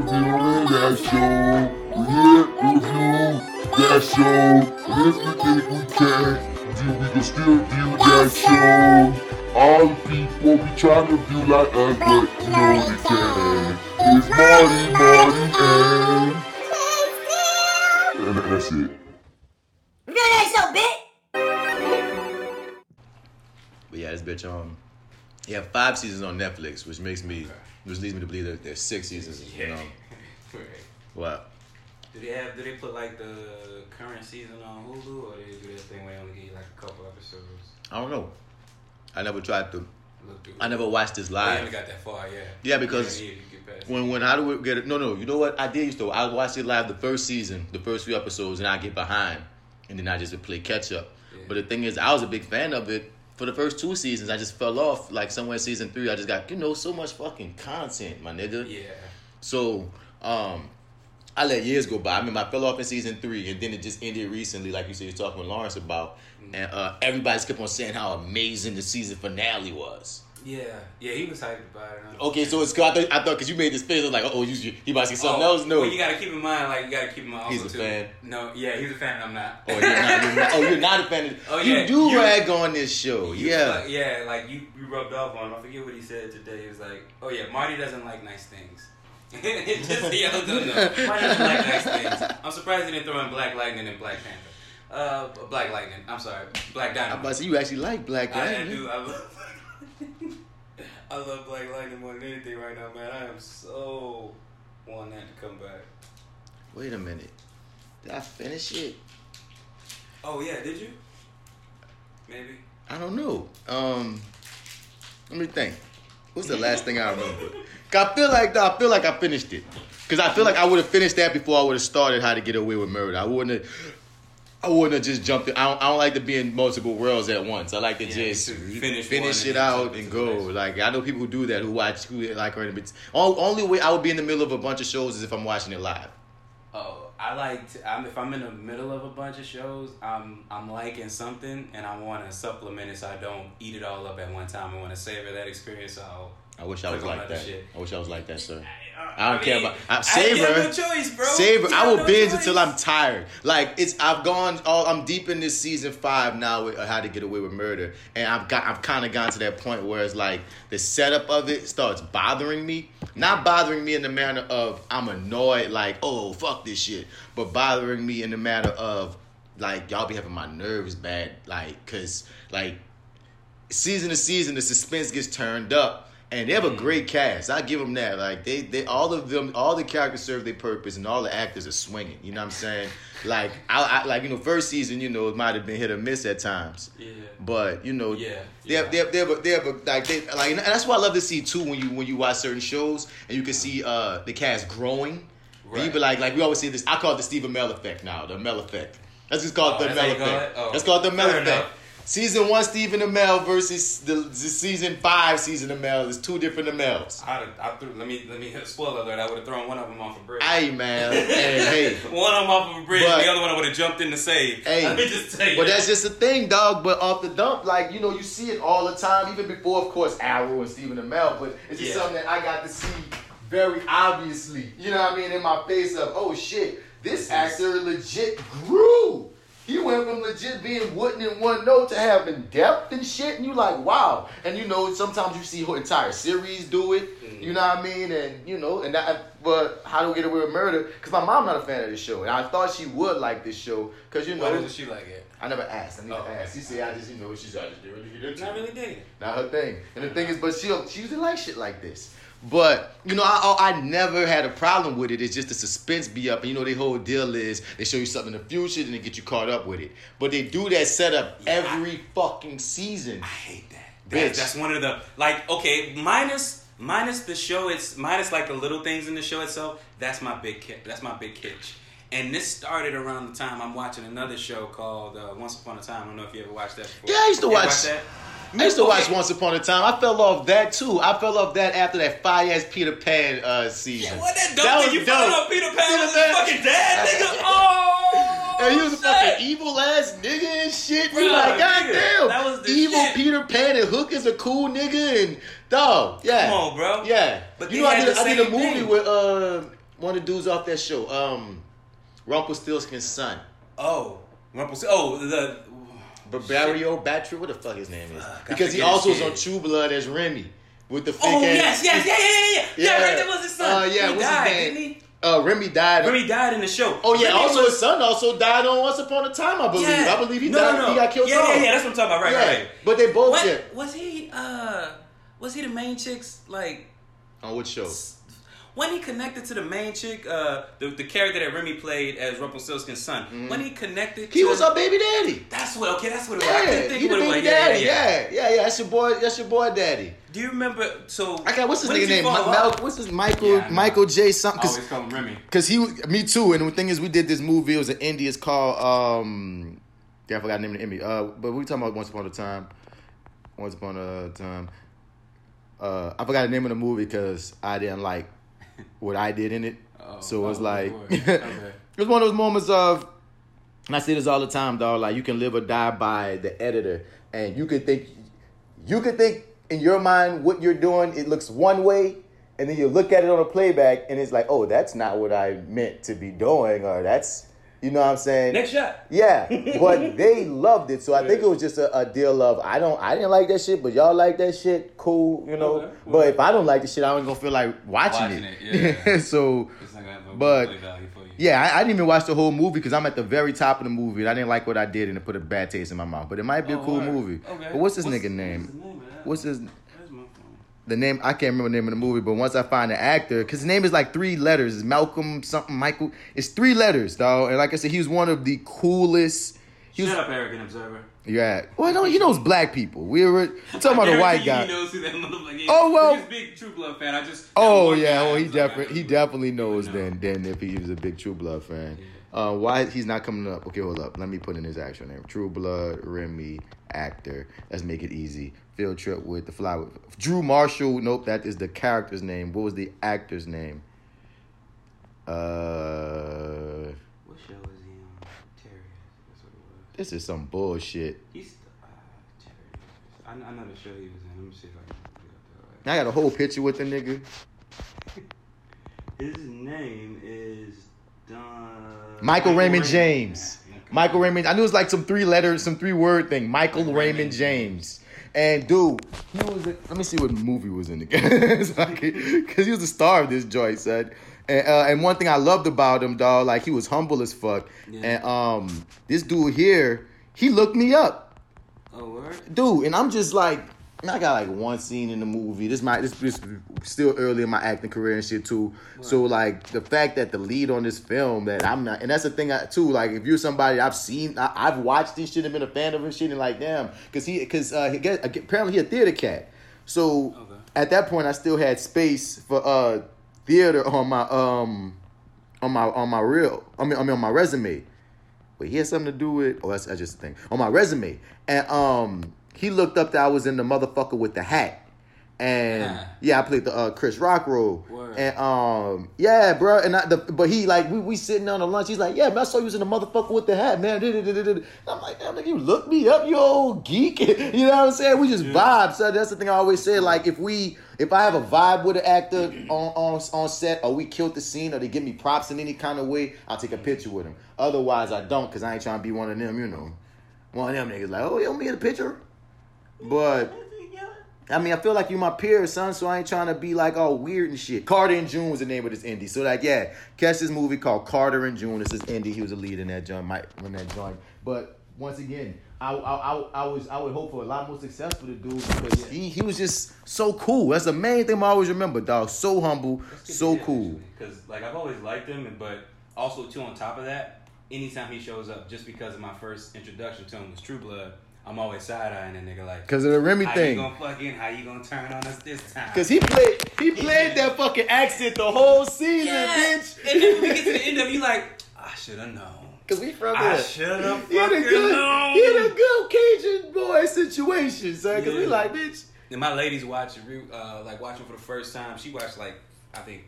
reviewing that show. We here review that show. And if you think we can, then we can still view that show. All the people be trying to view like us, but you know they can. It's Marty, Marty, and... and that's it. Review that show, bitch. But yeah, this bitch um he have five seasons on Netflix, which makes me which leads me to believe that there's six seasons. You know. Right. What? Do they have? Do they put like the current season on Hulu, or do they do that thing where they only give you like a couple episodes? I don't know. I never tried to Look. I never watched this Oh, you live. only got that far, yeah. Yeah, because You don't need to get past When when how do we get it? No, no. You know what? I did used to. I watched it live the first season, the first few episodes, and I get behind, and then I just would play catch up. Yeah. But the thing is, I was a big fan of it for the first two seasons. I just fell off. Like somewhere in season three, I just got you know so much fucking content, my nigga. Yeah. So um, I let years go by. I mean, I fell off in season three, and then it just ended recently, like you said, you're talking with Lawrence about, and uh, everybody's kept on saying how amazing the season finale was. Yeah. Yeah, he was hyped about it. huh? Okay, so it's I thought I thought because you made this face, I was like, oh, you you about to say something Oh, else? No. Well, you gotta keep in mind, like you gotta keep in mind. Also He's a too, fan. No, yeah, he's a fan. and I'm not. Oh, you're not, you're not. Oh, you're not a fan. Of, Oh, you yeah. do You- rag on this show, You- yeah. like, yeah, like you, you rubbed off on him. I forget what he said today. He was like, "Oh yeah, Marty doesn't like nice things." Just so y'all don't Marty doesn't like nice things. I'm surprised he didn't throw in Black Lightning and Black Panther. Uh, Black Lightning. I'm sorry, Black Diamond. I'm Dynamite. about to say you actually like Black I, I Lightning. do. I love. I love Black Lightning more than anything right now, man. I am so wanting that to come back. Wait a minute, did I finish it? Oh yeah, did you? Maybe. I don't know. Um, let me think. What's the last thing I remember? I feel like I feel like I finished it. Cause I feel like I would have finished that before I would have started How to Get Away with Murder. I wouldn't have. I wouldn't have just jumped in. I don't, I don't like to be in multiple worlds at once. I like to Yeah, just finish, finish it out and go. the next one. Like I know people who do that who watch who like are in the Only, way I would be in the middle of a bunch of shows is if I'm watching it live. Oh, I like. To, I'm, if I'm in the middle of a bunch of shows, I'm I'm liking something, and I want to supplement it so I don't eat it all up at one time. I want to savor that experience. So I wish I was like that. shit. I wish I was like that, sir. I, I don't care about- I- I, savor- have no choice, bro. Savor. I will no binge choice. until I'm tired. Like it's. I've gone. All, I'm deep in this season five now with uh, How to Get Away with Murder, and I've got. I've kind of gone to that point where it's like the setup of it starts bothering me. Not bothering me in the manner of I'm annoyed, like oh fuck this shit, but bothering me in the manner of like y'all be having my nerves bad, like cause like season to season, the suspense gets turned up. And they have a great cast. I give them that. Like they, they, all of them, all the characters serve their purpose, and all the actors are swinging. You know what I'm saying? Like, I, I like you know, first season, you know, it might have been hit or miss at times. Yeah. But you know, Yeah, they have, they have, they have, a, they have a, like they like, and that's why I love to see too when you when you watch certain shows and you can see uh the cast growing. And you be like, like we always see this. I call it the Stephen Amell effect now. The Mel effect. Let's just call it Oh, the that's Mel call effect. Oh, Let's call the Mel effect. enough. Season one, Stephen Amell versus the, the season five season Amell is two different Amels. I'd, I threw, let me let me spoiler alert. I would have thrown one of them off a bridge. Hey man, and hey, one of them off of a bridge. But- the other one I would have jumped in to save. Hey, let me just tell you. But that's just a thing, dog. But off the dump, like you know, you see it all the time, even before, of course, Arrow and Stephen Amell. But it's just Yeah. something that I got to see very obviously. You know what I mean? In my face of, oh shit, this is- actor legit grew. He went from legit being wooden in one note to having depth and shit, and you like, wow. And you know, sometimes you see whole entire series do it. Mm. You know what I mean? And you know, and that. But how do we get away with murder? Because my mom not a fan of this show, and I thought she would like this show because you know. what does she like it? I never asked. I need Oh, to ask. She said, I just, you know, she's I just didn't really get into Not really digging. Not her thing. And the thing is, but she'll, she usually like shit like this. But, you know, I, I I never had a problem with it. It's just the suspense be up. And, you know, the whole deal is they show you something in the future, and they get you caught up with it. But they do that setup Yeah, I- every fucking season. I hate that. Bitch. That's, one of the like okay minus minus the show. It's minus like the little things in the show itself. That's my big that's my big kitch. And this started around the time I'm watching another show called uh, Once Upon a Time. I don't know if you ever watched that before. Yeah, I used to watch- watch that. I used to watch Okay. Once Upon a Time. I fell off that too. I fell off that after that fire ass Peter Pan uh, season. Yeah, what that dope? That thing? was you dope. up Peter Pan Peter was Pan. fucking dad, nigga. Oh, And he was a fucking evil ass nigga and shit. You Bruh, like, god nigga, damn. that was the evil shit. Peter Pan and Hook is a cool nigga and dog. Yeah. Come on, bro. Yeah. But you know I did, I did a movie thing. with uh one of the dudes off that show. Um, Rumpelstiltskin's son. Oh, Rumpelstil. Oh, the. But Barrio Battery, what the fuck his name is? Fuck, because he also was on. True Blood as Remy with the fake Oh ass- yes, yes, yeah, yeah, yeah, yeah. Yeah, right. That was his son. Uh, yeah, he what's his name? didn't he? Uh, Remy died. Remy died in the show. Oh yeah, Remy also was- his son also died on Once Upon a Time, I believe. Yeah. I believe he no, died. No, no. He got killed Yeah, off. yeah, yeah. That's what I'm talking about. Right, yeah. right. But they both What yeah. was he? Uh, was he the main chick's like? On which show? When he connected to the main chick, uh, the, the character that Remy played as Rumpelstiltskin's son, when he connected, Mm-hmm. He to, was her baby daddy. That's what. Okay, that's what it was. I Yeah, couldn't think he the baby was. Daddy. yeah, yeah. Yeah, yeah, yeah. That's your boy. That's your boy daddy. Do you remember? So I got what's his nigga name? Ma- Mal- what's his Michael Yeah, Michael J something? I Cause, always call him Remy. Cause he, me too. And the thing is, we did this movie. It was an India. It's called um, yeah, I forgot the name of the Emmy. Uh, but we were talking about Once Upon a Time. Once Upon a Time. Uh, I forgot the name of the movie because I didn't like what I did in it. Oh, so it was oh, like, Lord. it was one of those moments of, and I say this all the time, dog. Like you can live or die by the editor, and you could think, you could think in your mind what you're doing. It looks one way, and then you look at it on a playback, and it's like, oh, that's not what I meant to be doing, or that's, you know what I'm saying? Next shot. Yeah, but they loved it, so I think it was just a, a deal of I don't, I didn't like that shit, but y'all like that shit, cool, you know. Okay. But if I don't like the shit, I ain't gonna feel like watching, Watching it. it, yeah. so It's not gonna have no But- play value for you. yeah, I, I didn't even watch the whole movie because I'm at the very top of the movie and I didn't like what I did and it put a bad taste in my mouth. But it might be a Oh, cool word. movie. Okay. But what's this What's- nigga name? What's the name of? What's his Where's my phone? The name? I can't remember the name of the movie. But once I find the actor, because his name is like three letters, it's Malcolm something Michael. It's three letters, dog. And like I said, he was one of the coolest. He was, Shut up, arrogant observer. yeah. Well, no, he knows black people. We were talking about a white guy. guy. He knows who that. Oh, well- He's a big True Blood fan. I just. Oh yeah, well he definitely he definitely knows know. then then if he was a big True Blood fan. Uh, why he's not coming up? Okay, hold up. Let me put in his actual name. True Blood Remy actor. Let's make it easy. Field trip with the fly. With, Drew Marshall. Nope, that is the character's name. What was the actor's name? Uh, What show is he on? Terriers. That's what it was. this is some bullshit. He's uh, Terriers. I, I know the show he was in. Let me see if I can up I got a whole picture with the nigga. His name is Don. Michael Raymond James. Yeah. Michael Raymond. I knew it was like some three letters, some three word thing. Michael Raymond Raymond James. And dude, he was. In, let me see what movie was in again, because he was the star of this joint, son. And, uh, and one thing I loved about him, dog, like he was humble as fuck. Yeah. And um, this dude here, he looked me up, Oh, word? dude. And I'm just like, I got like one scene in the movie. This might this, this still early in my acting career and shit too. So like the fact that the lead on this film that I'm not, and that's the thing I, too. Like if you're somebody I've seen, I, I've watched this shit and been a fan of his shit and like damn, because he because uh, he get, apparently he a theater cat. So Okay. at that point I still had space for uh theater on my um on my on my real I mean I mean on my resume. But he had something to do with oh that's, that's just a thing. On my resume. And um he looked up that I was in the motherfucker with the hat. And Yeah. yeah, I played the uh, Chris Rock role. Word. And um yeah, bro. And I, the, but he like we, we sitting down on lunch. He's like, yeah, man, I saw you was in the motherfucker with the hat, man. And I'm like, damn, nigga, you look me up, you old geek. you know what I'm saying? We just vibe. So that's the thing I always say. Like if we if I have a vibe with an actor on on on set, or we killed the scene, or they give me props in any kind of way, I'll take a picture with them. Otherwise, I don't, cause I ain't trying to be one of them. You know, one of them niggas like, oh, you want me in a picture? But I mean, I feel like you're my peer, son, so I ain't trying to be like all weird and shit. Carter and June was the name of this indie. So like, yeah, catch this movie called Carter and June. This is indie. He was a lead in that joint, Mike in that joint. But once again, I, I, I, I was I would hope for a lot more success for the dude because he he was just so cool. That's the main thing I always remember, dog. So humble, so cool. Because like I've always liked him, but also too on top of that, anytime he shows up, just because of my first introduction to him was True Blood, I'm always side eyeing that nigga like. Cause of the Remy how thing. you gonna fucking how you gonna turn on us this time? Cause he played he played that fucking accent the whole season, yeah. bitch. And then when we get to the end of it, you like I should have known. Cause we from I there. should have He a fucking good, known. he had a good Cajun boy situation, son. Cause we like, bitch. And my lady's watching, re- uh, like watching for the first time. She watched like I think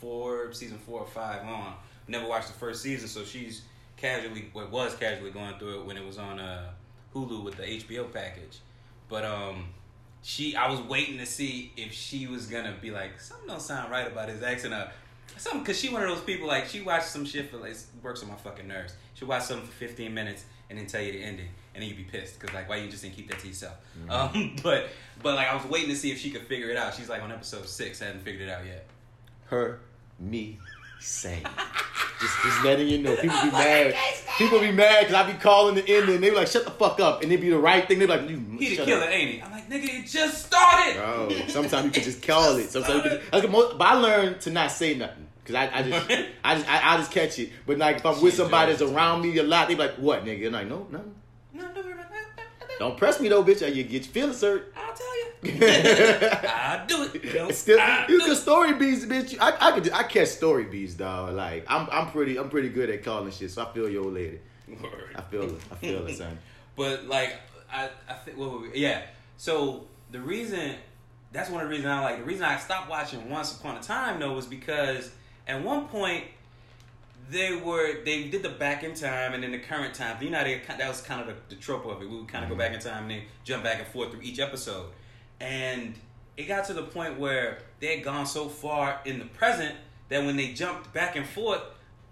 four, season four or five on. Never watched the first season, so she's casually, well, was casually going through it when it was on uh, Hulu with the HBO package. But um, she, I was waiting to see if she was gonna be like something don't sound right about his accent. Uh, Something because she one of those people like she watches some shit for like works on my fucking nerves. She watch something for 15 minutes and then tell you the ending, and then you be pissed because like why you just didn't keep that to yourself. Um, but but like I was waiting to see if she could figure it out. She's like on episode six, hadn't figured it out yet. her, me, same. just, just letting you know. People be mad. People be mad because I be calling the ending. and They be like, "Shut the fuck up," and they be the right thing. They be like, "You He the shut killer, up." ain't he? I'm like nigga, it just started. Bro, sometimes you can just call it. Sometimes you can, like, mo- but I learned to not say nothing because I, I just, I just, I, I just catch it. But like, if I'm with somebody that's around me a lot, they be like, "What, nigga?" And I'm like, "No, no, No, don't worry about that. don't press me though, bitch. Or you get your feelings hurt." I'll tell you. I'll do it. Still, you do can story beats, bitch. I, I could, I catch story beats, dog. Like, I'm, I'm pretty, I'm pretty good at calling shit. So I feel your lady. Word. I feel it. I feel it, son. But like I, I think what we, yeah. So the reason that's one of the reasons I like the reason I stopped watching Once Upon a Time though was because at one point they were they did the back in time and then the current time. You know they, that was kind of the, the trope of it. We would kind of go mm-hmm. back in time and then jump back and forth through each episode, and it got to the point where they had gone so far in the present that when they jumped back and forth,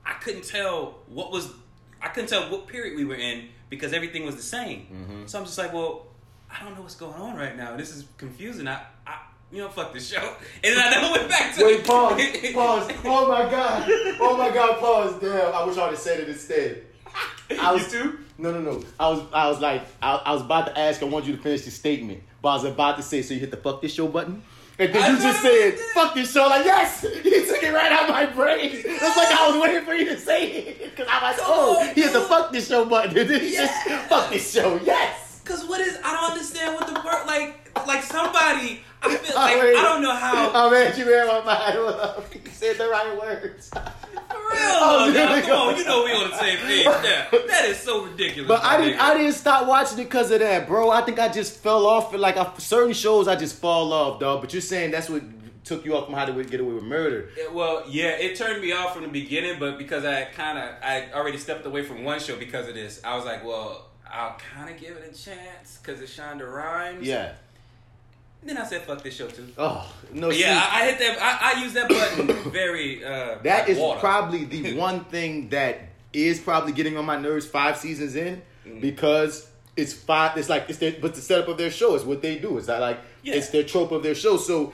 I couldn't tell what was I couldn't tell what period we were in because everything was the same. Mm-hmm. So I'm just like, well, I don't know what's going on right now. This is confusing. I, I you know, fuck this show. And then I never went back to Wait, pause, pause. Oh my god. Oh my god, pause. Damn, I wish I would have said it instead. I was You too? No, no, no. I was, I was like, I, I was about to ask. I want you to finish your statement, but I was about to say, so you hit the fuck this show button, and then you just said, fuck this show. Like, yes, you took it right out of my brain. It's like I was waiting for you to say it because I was like, oh, he hit the fuck this show button, and then he Yeah. just fuck this show. Yes. Cause what is I don't understand what the word like like somebody I feel like wait. I don't know how Oh man, you read my mind. You said the right words. for real. Oh, now, come on, you know we on the same page. Yeah, that is so ridiculous. But I didn't. nigga. I didn't stop watching it because of that, bro. I think I just fell off. Like I, certain shows, I just fall off, dog. But you're saying that's what took you off from How to Get Away with Murder. Yeah, well, yeah, it turned me off from the beginning, but because I kind of I already stepped away from one show because of this, I was like, well, I'll kind of give it a chance because it's Shonda Rhimes. Yeah. Then I said, fuck this show too. Oh no. Yeah, see, I, I hit that. I, I use that button very. Uh, that like is water. probably the one thing that is probably getting on my nerves five seasons in Mm-hmm. because it's five. It's like it's their, but the setup of their show is what they do. It's not like Yeah. it's their trope of their show. So.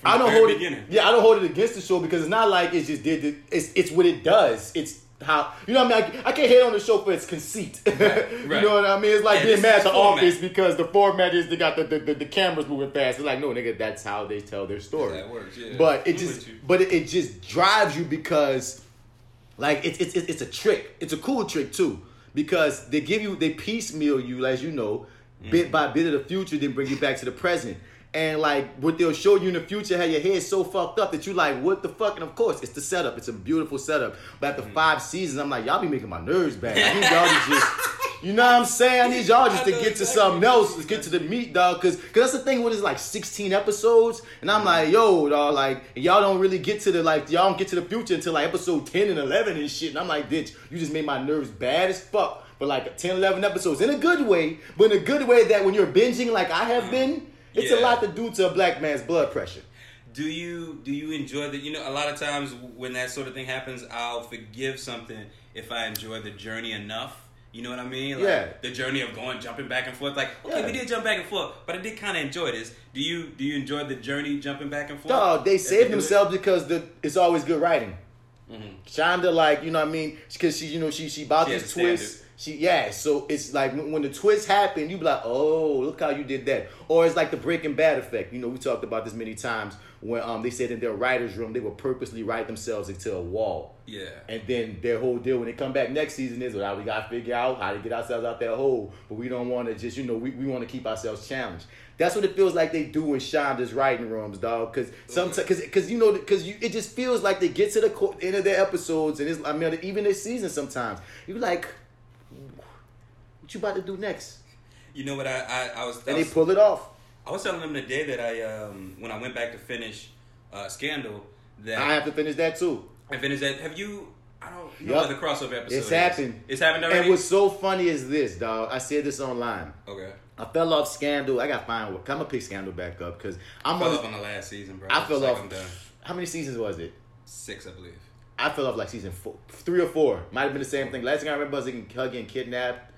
From I don't hold it. Yeah, I don't hold it against the show because it's not like it just did. The, it's it's what it does. It's how you know. what I mean, I, I can't hate on the show for its conceit. you right. know what I mean? It's like being mad at the format. office because the format is they got the, the, the, the cameras moving fast. It's like no nigga, that's how they tell their story. That works, yeah. But it just but it, it just drives you because like it's it's it's it's a trick. It's a cool trick too because they give you they piecemeal you as you know bit mm. by bit of the future, then bring you back to the present. And like what they'll show you in the future, how your head's so fucked up that you like, what the fuck? And of course, it's the setup. It's a beautiful setup. But after five seasons, I'm like, y'all be making my nerves bad. I need y'all to just, you know what I'm saying? I need y'all just to get to something else, to get to the meat, dog. Cause, cause that's the thing with it's like 16 episodes, and I'm like, yo, dog, like y'all don't really get to the like y'all don't get to the future until like episode 10 and 11 and shit. And I'm like, bitch, you just made my nerves bad as fuck. But like 10, 11 episodes in a good way, but in a good way that when you're binging like I have been, it's a lot to do to a black man's blood pressure. Do you do you enjoy the? You know, a lot of times when that sort of thing happens, I'll forgive something if I enjoy the journey enough. You know what I mean? Like Yeah. The journey of going, jumping back and forth. Like, okay, Yeah. we did jump back and forth, but I did kind of enjoy this. Do you do you enjoy the journey, jumping back and forth? Dog, they saved themselves because the it's always good writing. Mhm. Shonda, like you know, what I mean, because she, you know, she she about She has this a standard. twist. She yeah, so it's like when when the twist happened, you be like, oh, look how you did that. Or it's like the Breaking Bad effect. You know, we talked about this many times when um they said in their writers' room they would purposely write themselves into a wall. Yeah. And then their whole deal when they come back next season is well, we gotta figure out how to get ourselves out that hole. But we don't want to just, you know, we, we want to keep ourselves challenged. That's what it feels like they do in Shonda's writing rooms, dog. Because sometimes, because because you know, because you it just feels like they get to the co- end of their episodes, and it's I mean even this season sometimes you be like, what you about to do next? You know what? I I, I was. I And they was pull it off. I was telling them the day that I um when I went back to finish uh, Scandal that I have to finish that too. I finished that. Have you? I don't know what the crossover episode. It's is. happened. It's happened already. And what's so funny is this, dog. I said this online. okay. I fell off Scandal. I got fine. I'm gonna pick Scandal back up because I'm fell on. off on the last season, bro. I fell like off. I'm done. How many seasons was it? six, I believe. I fell off like season four, three or four. Might have been the same thing. Last thing I remember was getting, getting kidnapped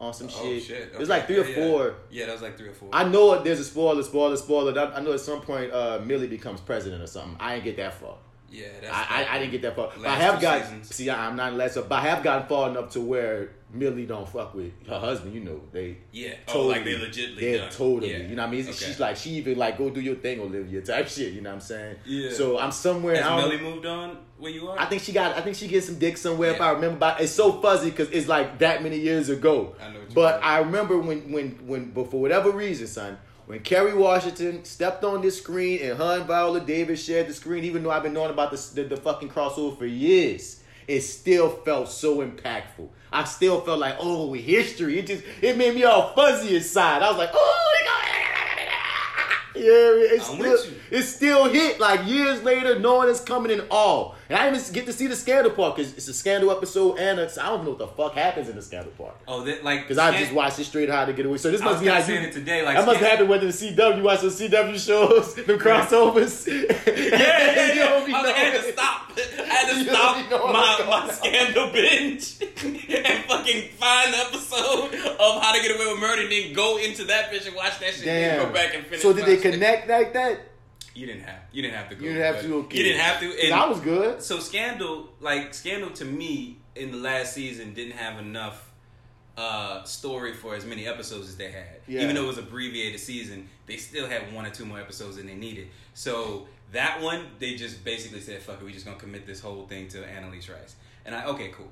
on some Oh shit. shit! It was like three or Yeah, yeah. four. Yeah, that was like three or four. I know there's a spoiler, spoiler, spoiler. I I know at some point uh, Mellie becomes president or something. I didn't get that far. Yeah, that's. I, I, I didn't get that far. I have two got seasons. see. I'm not less, but I have gotten far enough to where Mellie don't fuck with her husband. You know they Yeah. Oh, totally, like they legitly they're done. totally. Yeah. You know what I mean? Okay. She's like she even like go do your thing, Olivia type shit. You know what I'm saying? Yeah. So I'm somewhere. Has I Mellie moved on where you are? I think she got. I think she gets some dick somewhere. If I remember, but it's so fuzzy because it's like that many years ago. I know But. I remember when, when, when, but for whatever reason, son, when Kerry Washington stepped on this screen and and Viola Davis shared the screen, even though I've been knowing about the the fucking crossover for years, it still felt so impactful. I still felt like, oh, history. It just it made me all fuzzy inside. I was like, oh, they got- yeah, it's I'm still, with you. it still hit like years later, knowing it's coming in all. And I didn't even get to see the scandal part because it's a scandal episode and it's, I don't know what the fuck happens in the scandal part. oh, that like Because I just watched it straight how to get away. So this I must be how you. it today, like that must happen whether the CW watch those CW shows, them crossovers. Yeah, yeah, yeah. don't I, was like, I had to knowing. Stop. I had to stop my, my scandal binge and fucking find the episode of How to Get Away with Murder and then go into that bitch and watch that shit and Damn. go back and finish. so did they shit. connect like that? You didn't have. You didn't have to go. You didn't have to. Okay. You didn't have to. And I was good. so Scandal, like Scandal, to me in the last season didn't have enough uh, story for as many episodes as they had. Yeah. Even though it was abbreviated season, they still had one or two more episodes than they needed. So that one, they just basically said, "Fuck it, we just gonna commit this whole thing to Annalise Rice." And I, okay, cool.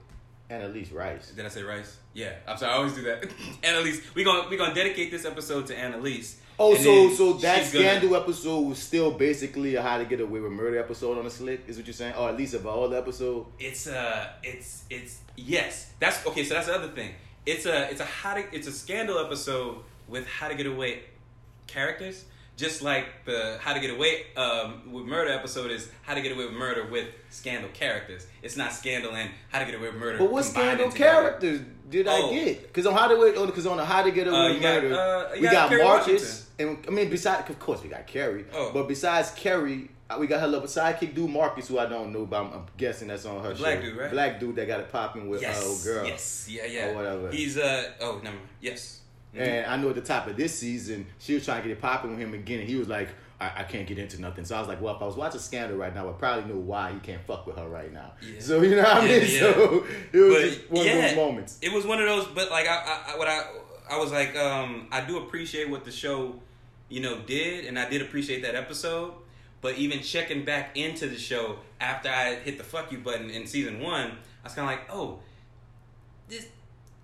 Least Rice. Did I say Rice? Yeah, I'm sorry. I always do that. Annalise, we gonna we gonna dedicate this episode to Annalise. Oh, so so that she's gonna- scandal episode was still basically a How to Get Away with Murder episode on the slick, is what you're saying? Or at least a Viola episode? It's uh it's it's yes. That's okay, so that's the other thing. It's a it's a how to it's a scandal episode with how to get away characters. Just like the How to Get Away um, with Murder episode is How to Get Away with Murder with Scandal characters. It's not Scandal and How to Get Away with Murder. But what scandal characters did Oh. I get? Because on how to because on the how to get away Uh, with got, murder, uh, we got got, Marcus, and I mean besides of course we got Kerry, Oh. but besides Kerry, uh, we got her little sidekick dude Marcus, who I don't know, but I'm, I'm guessing that's on her show. Black show. dude, right? Black dude that got it popping with Yes. uh, old girl. Yes. Yeah. Yeah. Or whatever. He's uh oh never mind. yes. Mhm. And I know at the top of this season, she was trying to get it popping with him again, and he was like, I, I can't get into nothing. So I was like, well, if I was watching Scandal right now, I probably know why he can't fuck with her right now. Yeah. So, you know what I mean? Yeah, yeah. So it was But, just one of those moments. It was one of those, but like I, I, I what I, I was like, um, I do appreciate what the show, you know, did, and I did appreciate that episode. But even checking back into the show after I hit the fuck you button in season one, I was kind of like, oh, this,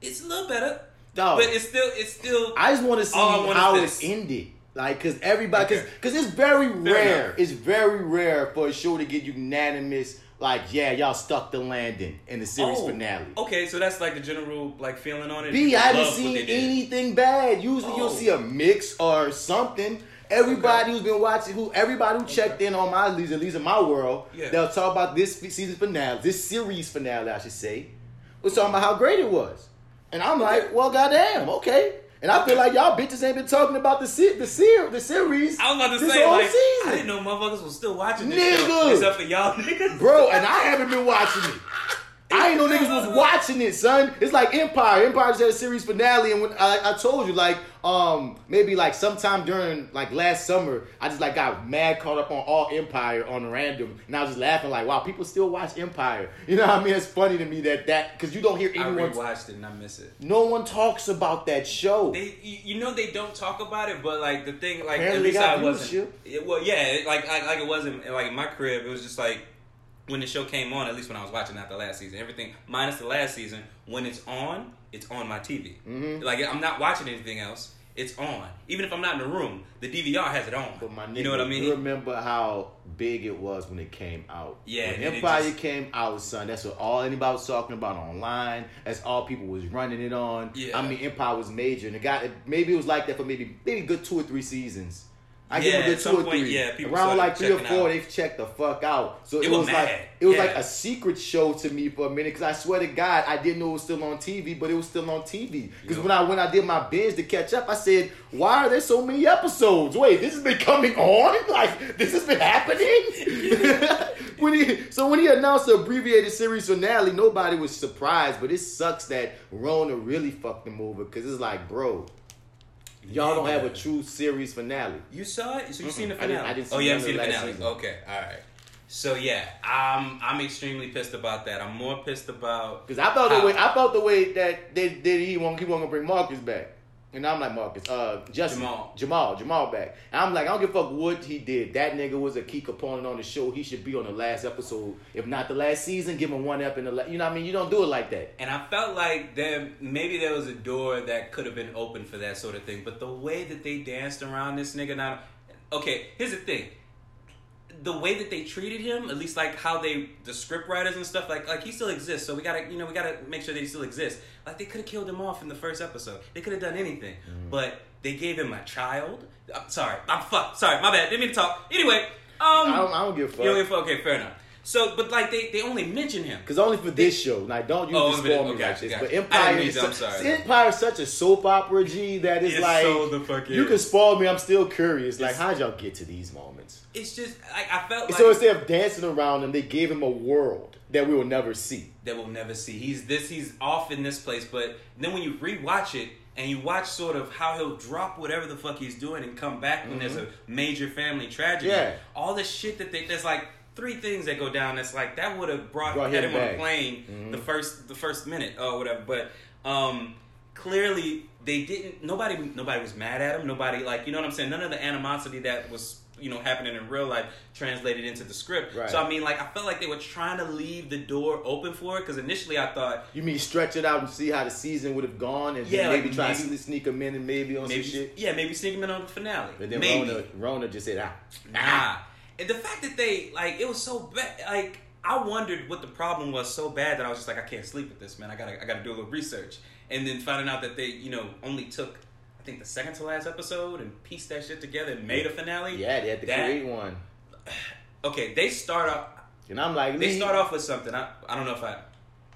it's a little better, Dog. but it's still, it's still. I just want to see how I want how is it ended. Like, cause everybody, cause, Okay. 'cause it's very rare. enough. It's very rare for a show to get unanimous. Like, yeah, y'all stuck the landing in the series Oh, finale. Okay, so that's like the general like feeling on it. B, I haven't seen anything bad. Usually you'll Oh. see a mix or something. Everybody who's been watching, who everybody who checked in on my leads, at least in my world, Yeah. they'll talk about this season finale, this series finale, I should say. Was talking about how great it was, and I'm like, well, goddamn, okay. And I feel like y'all bitches ain't been talking about the se- the ser- the series. I was about to this say, whole like, season. I didn't know motherfuckers was still watching this Nigga. show, except for y'all niggas. Bro, and I haven't been watching it. I ain't know niggas was watching it, son. It's like Empire. Empire just had a series finale, and when I, I told you, like, um, maybe like sometime during like last summer, I just like got mad caught up on all Empire on random, and I was just laughing like, wow, people still watch Empire. You know what I mean? It's funny to me that that because you don't hear I anyone. rewatched it and I miss it. No one talks about that show. They, you know, they don't talk about it, but like the thing, like Apparently at least I wasn't. It, well, yeah, it- like like like it wasn't like in my crib. It was just like when the show came on. At least when I was watching that the last season, everything minus the last season. When it's on, it's on my TV. Mhm. Like I'm not watching anything else. It's on, even if I'm not in the room. The DVR has it on. But my nigga, you know what I mean? You remember how big it was when it came out? Yeah, when Empire just- came out, son. That's what all anybody was talking about online. That's all people was running it on. Yeah. I mean, Empire was major, and it got maybe it was like that for maybe maybe a good two or three seasons. I give Yeah, them a good two or point, three. yeah, Around like three or four, out. they checked the fuck out. So it were was like it was Yeah. like a secret show to me for a minute because I swear to God, I didn't know it was still on TV, but it was still on TV. Because when I when I did my binge to catch up, I said, "Why are there so many episodes? Wait, this has been coming on? Like this has been happening? when he so when he announced the abbreviated series finale, nobody was surprised. But it sucks that Rona really fucked him over because it's like, bro, y'all don't have a true series finale. You saw it, so you seen the I didn't- finale. I didn't oh, see you haven't seen the finale. season. Okay, all right. So yeah, I'm I'm extremely pissed about that. I'm more pissed about Because I felt how- the way I felt the way that they did. He won't he won't bring Marcus back, and I'm like Marcus, uh, Justin, Jamal. Jamal, Jamal back. And I'm like I don't give a fuck what he did. That nigga was a key component on the show. He should be on the last episode, if not the last season. Give him one up in the. La- you know what I mean? You don't do it like that. And I felt like there maybe there was a door that could have been open for that sort of thing. But the way that they danced around this nigga now okay, here's the thing. The way that they treated him, at least like how they the script writers and stuff, like like he still exists, so we gotta you know, we gotta make sure that he still exists. Like they could have killed him off in the first episode. They could have done anything. But they gave him a child. I'm sorry. I'm fuck. Sorry, my bad. Didn't mean to talk. Anyway, um I don't, I don't give a fuck. you don't give a fuck. Okay, fair enough. So, but like they, they only mention him. Cause only for this show. Like, don't use Oh, this for me okay, like this. gotcha. But Empire is to, I'm sorry. Empire is such a soap opera G that is It like so you can spoil me. I'm still curious. Like, how'd y'all get to these moments? It's just like I felt like so instead of dancing around him, they gave him a world that we will never see. that we'll never see. He's this. He's off in this place. But then when you rewatch it and you watch sort of how he'll drop whatever the fuck he's doing and come back when there's a major family tragedy. Mm-hmm. Yeah. All the shit that they there's like three things that go down. That's like that would have brought, Brought him him on a plane Mhm. the first the first minute or whatever. But um clearly they didn't. Nobody nobody was mad at him. Nobody like you know what I'm saying. None of the animosity that was. You know, happening in real life translated into the script. Right. So I mean, like, I felt like they were trying to leave the door open for it because initially I thought You mean stretch it out and see how the season would have gone, and Yeah, maybe like try maybe- to sneak him in and maybe on maybe, some shit. yeah, maybe sneak him in on the finale. But then maybe. Rona, Rona just said, ah, Nah. And the fact that they like it was so bad like I wondered what the problem was so bad that I was just like, I can't sleep with this, man. I gotta I gotta do a little research. And then finding out that they, you know, only took I think the second to last episode and pieced that shit together and made a finale. yeah, they had to That- create one. Okay, they start off And I'm like, they me- start off with something. I, I don't know if I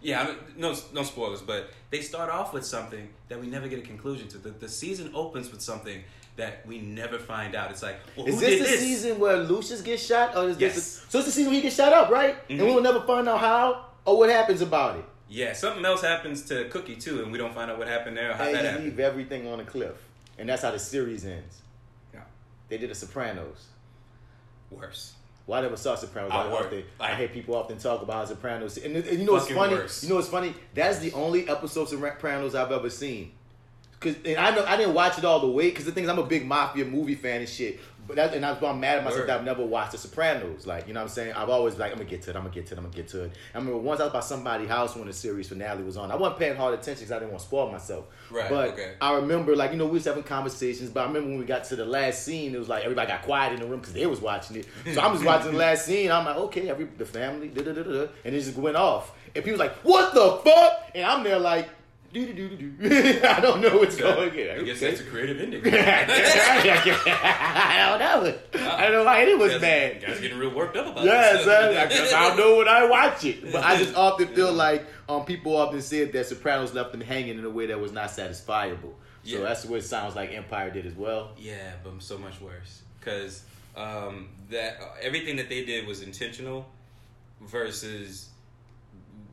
yeah, I mean, no no spoilers, but they start off with something that we never get a conclusion to. The, the season opens with something that we never find out. It's like, well, Is this the this? season where Lucius gets shot, or is this? Yes. The, so it's the season where he gets shot up, right? And Mhm. we will never find out how or what happens about it. Yeah, something else happens to Cookie too, and we don't find out what happened there how And that happened. leave everything on a cliff, and that's how the series ends. Yeah. They did the Sopranos. Worse. Why never saw Sopranos? I I, often, I- I hear people often talk about how Sopranos, and, and you know what's funny? worse. You know what's funny? That's the only episode of Sopranos I've ever seen. Cause and I know I didn't watch it all the way because the thing is I'm a big mafia movie fan and shit. But that, and that's why I'm mad at myself Word. that I've never watched The Sopranos. Like you know what I'm saying? I've always like I'm gonna get to it. I'm gonna get to it. I'm gonna get to it. I remember once I was by somebody's house when the series finale was on. I wasn't paying hard attention because I didn't want to spoil myself. Right, But okay. I remember like you know we was having conversations. But I remember when we got to the last scene, it was like everybody got quiet in the room because they was watching it. So I'm just watching the last scene. I'm like, okay, every the family, da da da da, and it just went off. And people was like, what the fuck? And I'm there like. Do do do do. I don't know what's going on. I guess Okay. that's a creative ending. I don't know. I don't know why it was Guys- bad. Guys getting real worked up about Yes, this. I, I guess I'll know when I watch it. But I just often feel like um, people often said that Sopranos left them hanging in a way that was not satisfiable. So Yeah. that's what it sounds like Empire did as well. Yeah, but so much worse because um, that everything that they did was intentional versus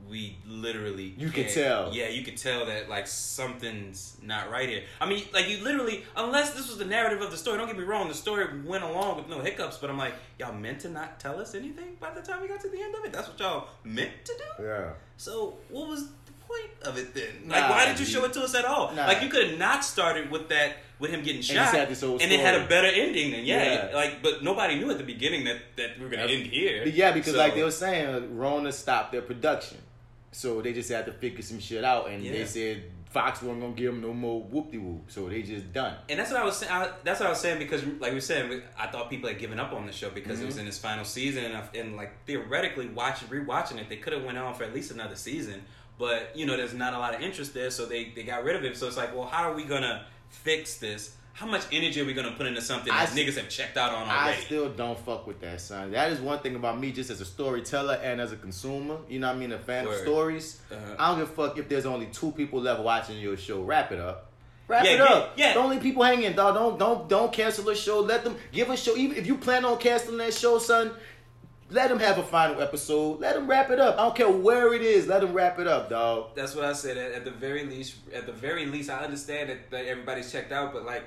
we literally You can tell. Yeah, you could tell that like something's not right here. I mean, like you literally, unless this was the narrative of the story. Don't get me wrong, the story went along with no hiccups, but I'm like, y'all meant to not tell us anything by the time we got to the end of it. That's what y'all meant to do. Yeah. So what was the point of it then? Nah, like, why did you show it to us at all? Nah. Like, you could have not started with that with him getting shot, just had this whole and it had a better ending. than yeah, Yeah. like, but nobody knew at the beginning that that we were gonna end here. Yeah, because So- like they were saying, Rona stopped their production. So they just had to figure some shit out. And Yeah. they said Fox wasn't to give them no more whoop de whoop. So they just done. And that's what I was saying. I, that's what I was saying because, like we said, I thought people had given up on the show because Mm-hmm. it was in its final season, and, I, and like theoretically, watching rewatching it, they could have went on for at least another season. But you know, there's not a lot of interest there, so they they got rid of it. So it's like, well, how are we gonna fix this? How much energy are we gonna put into something I that s- niggas have checked out on already? I still don't fuck with that, son. That is one thing about me, just as a storyteller and as a consumer. You know what I mean? A fan of stories. Uh-huh. I don't give a fuck if there's only two people left watching your show. Wrap it up. Wrap Yeah, it yeah, up. yeah. Don't leave people hanging, dog. Don't don't don't cancel a show. Let them give a show. Even if you plan on canceling that show, son, let them have a final episode. Let them wrap it up. I don't care where it is. Let them wrap it up, dog. That's what I said. At, at the very least, at the very least, I understand that, that everybody's checked out, but like,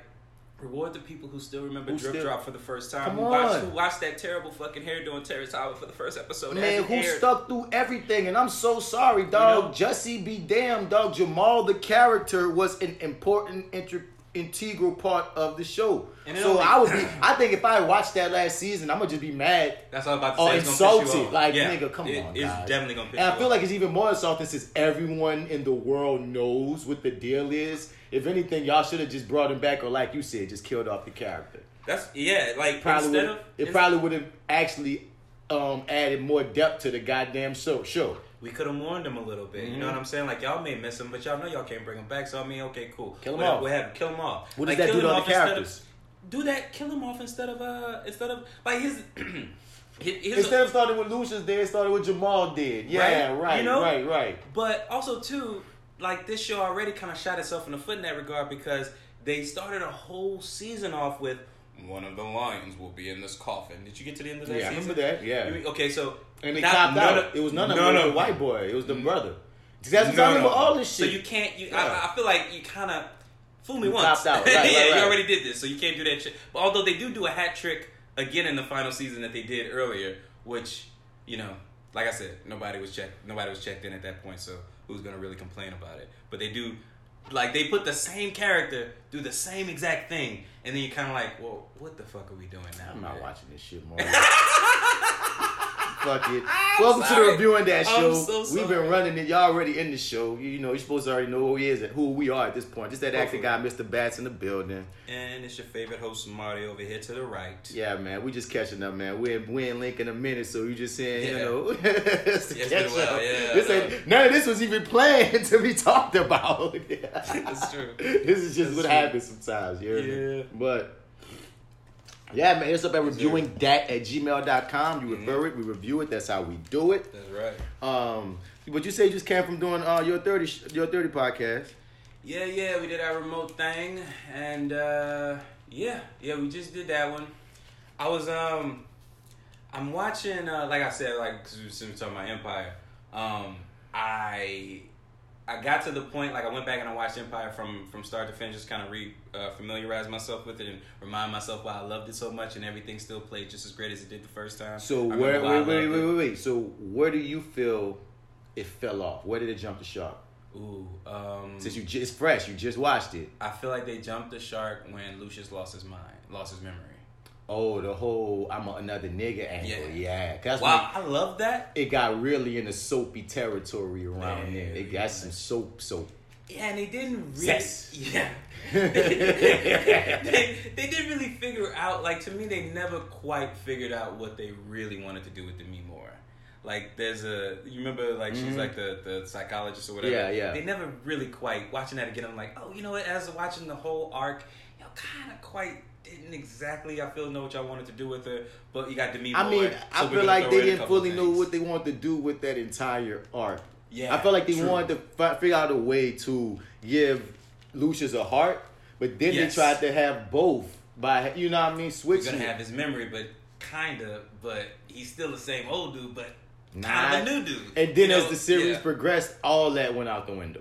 reward the people who still remember Who Drip still- Drop for the first time. Come who watched, who watched that terrible fucking hair doing Terrence Howard for the first episode. Man, who aired. stuck through everything, and I'm so sorry, dog. know? Jussie be damned, dog. Jamal, the character, was an important inter- integral part of the show. And so only- I would be. I think if I watched that last season, I'm gonna just be mad That's all I'm about to or say. It's gonna piss you insulted. Like, Yeah, nigga, come it- on, It's guys. definitely gonna And I feel off. like it's even more insulting since everyone in the world knows what the deal is. If anything, y'all should have just brought him back, or like you said, just killed off the character. That's yeah. Like Probably of It probably would have actually um, added more depth to the goddamn show. Show. we could have warned him a little bit. You Mm-hmm. know what I'm saying? Like y'all may miss him, but y'all know y'all can't bring him back. So I mean, okay, cool. Kill him off. We'll have kill him off. What does Like, that do to other off instead of- characters? Do that. Kill him off instead of uh instead of like his. his Instead of starting with Lucius it started with Jamal did. Yeah, Right? right, You know? right, right. But also too, like this show already kind of shot itself in the foot in that regard because they started a whole season off with one of the lions will be in this coffin. Did you get to the end of that Yeah, I season? remember that, yeah. You- okay, so And they not- copped out. of- it was none of It was the white boy. It was the mm-hmm. brother. That's No, no. all this shit. So you can't. You, Yeah. I, I feel like you kind of fool me You once. Right, right, yeah, right. you already did this, so you can't do that shit. But although they do do a hat trick again in the final season that they did earlier, which you know, like I said, nobody was checked. Nobody was checked in at that point, so who's gonna really complain about it? But they do. Like they put the same character do the same exact thing, and then you're kind of like, well, what the fuck are we doing now? I'm not man? watching this shit more. Fuck it. Welcome to sorry. the reviewing that I'm show. so We've been running it. Y'all already in the show. You, you know, you're supposed to already know who he is and who we are at this point. Just that acting guy, Mr. Bats, in the building. And it's your favorite host, Marty, over here to the right. Yeah, man, we just catching up, man. We're we in link in a minute, so you just saying, you know, Yeah, been a while, yeah, This ain't, none of this was even planned to be talked about. That's true. This is just That's what true. happens sometimes. You me? Yeah. But yeah, man, it's up at reviewing that at gmail.com. You Mhm. refer it, we review it. That's how we do it. That's right. Um, but you say you just came from doing uh, your thirty sh- your thirty podcast. Yeah, yeah, we did our remote thing, and uh, yeah, yeah, we just did that one. I was um, I'm watching, uh, like I said, like we were talking about Empire. Um, I I got to the point like I went back and I watched Empire from from start to finish, just kind of re uh, familiarize myself with it and remind myself why I loved it so much, and everything still played just as great as it did the first time. So where wait wait wait wait wait. So where do you feel it fell off? Where did it jump the shark? Ooh, um, Since you just fresh, you just watched it. I feel like they jumped the shark when Lucius lost his mind, lost his memory. Oh, the whole I'm a, another nigga angle. Yeah. Yeah, Wow, I love that. it, it got really in the soapy territory around Yeah, there. They yeah. got some soap soap. Yeah, and they didn't really. Zest. Yeah. they, they didn't really figure out. Like to me, they never quite figured out what they really wanted to do with Demi Moore. Like there's a you remember like she's like the the psychologist or whatever. Mm-hmm. Yeah, yeah. They never really quite watching that again. I'm like, oh, you know what? As watching the whole arc, you know, kind of quite didn't exactly. I feel know what y'all wanted to do with her, but you got Demi I Moore. mean, so I feel like they didn't fully know what they wanted to do with that entire arc. Yeah, I felt like they true. wanted to fi- figure out a way to give Lucius a heart, but then Yes. they tried to have both by you know what I mean He's switching. gonna have his memory, but kinda, but he's still the same old dude, but Nah. kind of a new dude. and then You as know? the series Yeah. progressed, all that went out the window.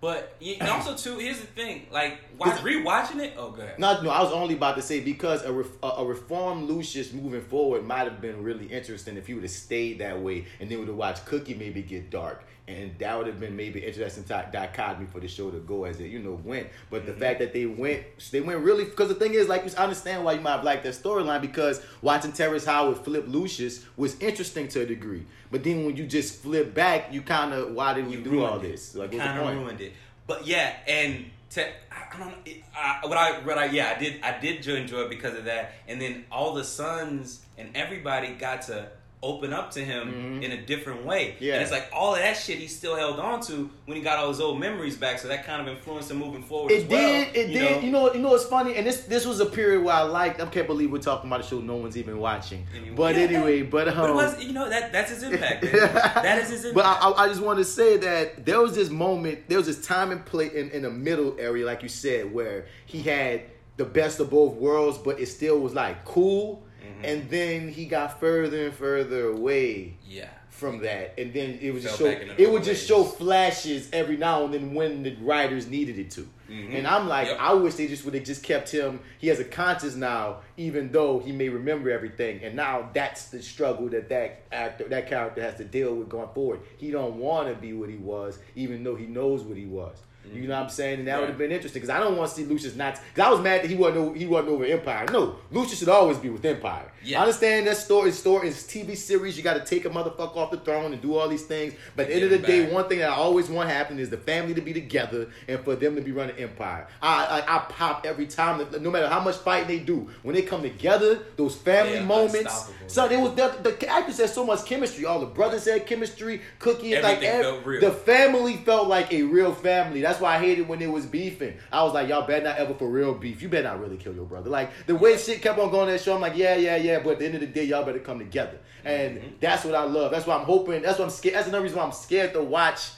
But also too, here's the thing: like watch, rewatching it. Oh, good. No, no, I was only about to say because a, ref, a, a reformed Lucius moving forward might have been really interesting if he would have stayed that way and then would have watched Cookie maybe get dark. And that would have been maybe interesting di- dichotomy for the show to go as it, you know, went. But Mm-hmm. the fact that they went, they went really, because the thing is, like, I understand why you might have liked that storyline because watching Terrence Howard flip Lucius was interesting to a degree. But then when you just flip back, you kind of, why did we You do all it. this? Like, kind of ruined it. But yeah, and te- I, don't. It, I, what I what I yeah I did I did enjoy it because of that. And then all the sons and everybody got to open up to him in a different way. Mm-hmm. Yeah. And it's like all of that shit he still held on to when he got all his old memories back. So that kind of influenced him moving forward. It as well, did. It you did. know? You know. You know. It's funny, and this this was a period where I liked. I can't believe we're talking about a show no one's even watching. Anyway. But Yeah. anyway, but um, But it was, you know, that that's his impact. that is his impact. But I, I- I just want to say that there was this moment, there was this time and place in, in the middle area, like you said, where he had the best of both worlds, but it still was like cool. Mm-hmm. and then he got further and further away Yeah. from that, and then it would just show back into the it would just ways. show flashes every now and then when the writers needed it to. Mhm. And I'm like, Yep. I wish they just would have just kept him. He has a conscience now, even though he may remember everything. And now that's the struggle that that actor, that character has to deal with going forward. He don't want to be what he was, even though he knows what he was. You mm. know what I'm saying? And that would have been interesting because I don't want to see Lucius not. Because I was mad that he wasn't over, he wasn't over Empire. No, Lucius should always be with Empire. Yeah. I understand that story, story is TV series. You got to take a motherfucker off the throne and do all these things. But at the end of the Get day, one thing that I always want to happen is the family to be together and for them to be running Empire. I I, I pop every time, no matter how much fighting they do. When they come together, those family They're moments. So it was the, the actors had so much chemistry. All the brothers had chemistry. Cookie, like Everything ev- felt real. the family felt like a real family. That's why I hated when it was beefing. I was like, y'all better not ever for real beef. You better not really kill your brother. Like the way shit kept on going that show, I'm like, yeah, yeah, yeah. But at the end of the day, y'all better come together. And Mm-hmm. that's what I love. That's why I'm hoping. That's what I'm scared. That's another reason why I'm scared to watch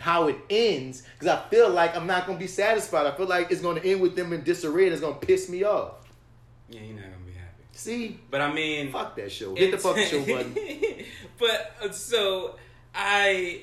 how it ends because I feel like I'm not gonna be satisfied. I feel like it's gonna end with them in disarray and it's gonna piss me off. Yeah, you're not gonna be happy. See, But I mean, fuck that show. Hit the fucking show button. but uh, so I,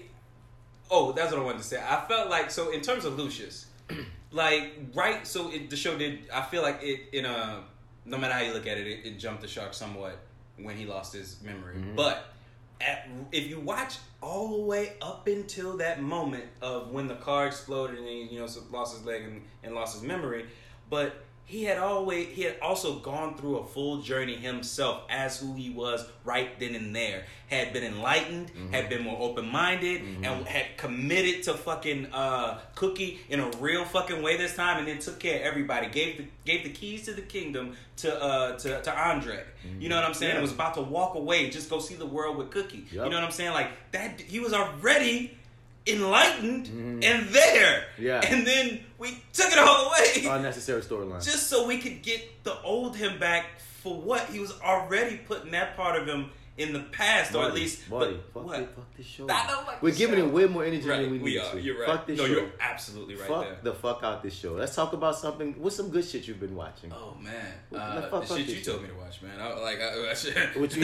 oh, that's what I wanted to say. I felt like so in terms of Lucius, like right. So it, the show did. I feel like it in a no matter how you look at it, it, it jumped the shark somewhat when he lost his memory. Mm-hmm. But at, if you watch all the way up until that moment of when the car exploded and he you know so lost his leg and, and lost his memory, but he had always he had also gone through a full journey himself as who he was right then and there. Had been enlightened had been more open-minded and had committed to fucking uh cookie in a real fucking way this time and then took care of everybody. Gave the gave the keys to the kingdom to uh to, to andre. You know what i'm saying? Yeah. and was about to walk away just go see the world with cookie. Yup. you know what i'm saying? Like that he was already enlightened and there Yeah. and then we took it all away Unnecessary storyline. just so we could get the old him back for what he was already putting that part of him in the past, or at least buddy, but fuck, what? this, fuck this show. I don't like We're giving show. it way more energy Right, than we we need are. to. You're right. Fuck this no, show. you're absolutely right fuck there. the fuck out this show. Let's talk about something. What's some good shit you've been watching? Oh man, What uh, the fuck- the fuck shit you shit? told me to watch, man. I, like, I, I should, What you?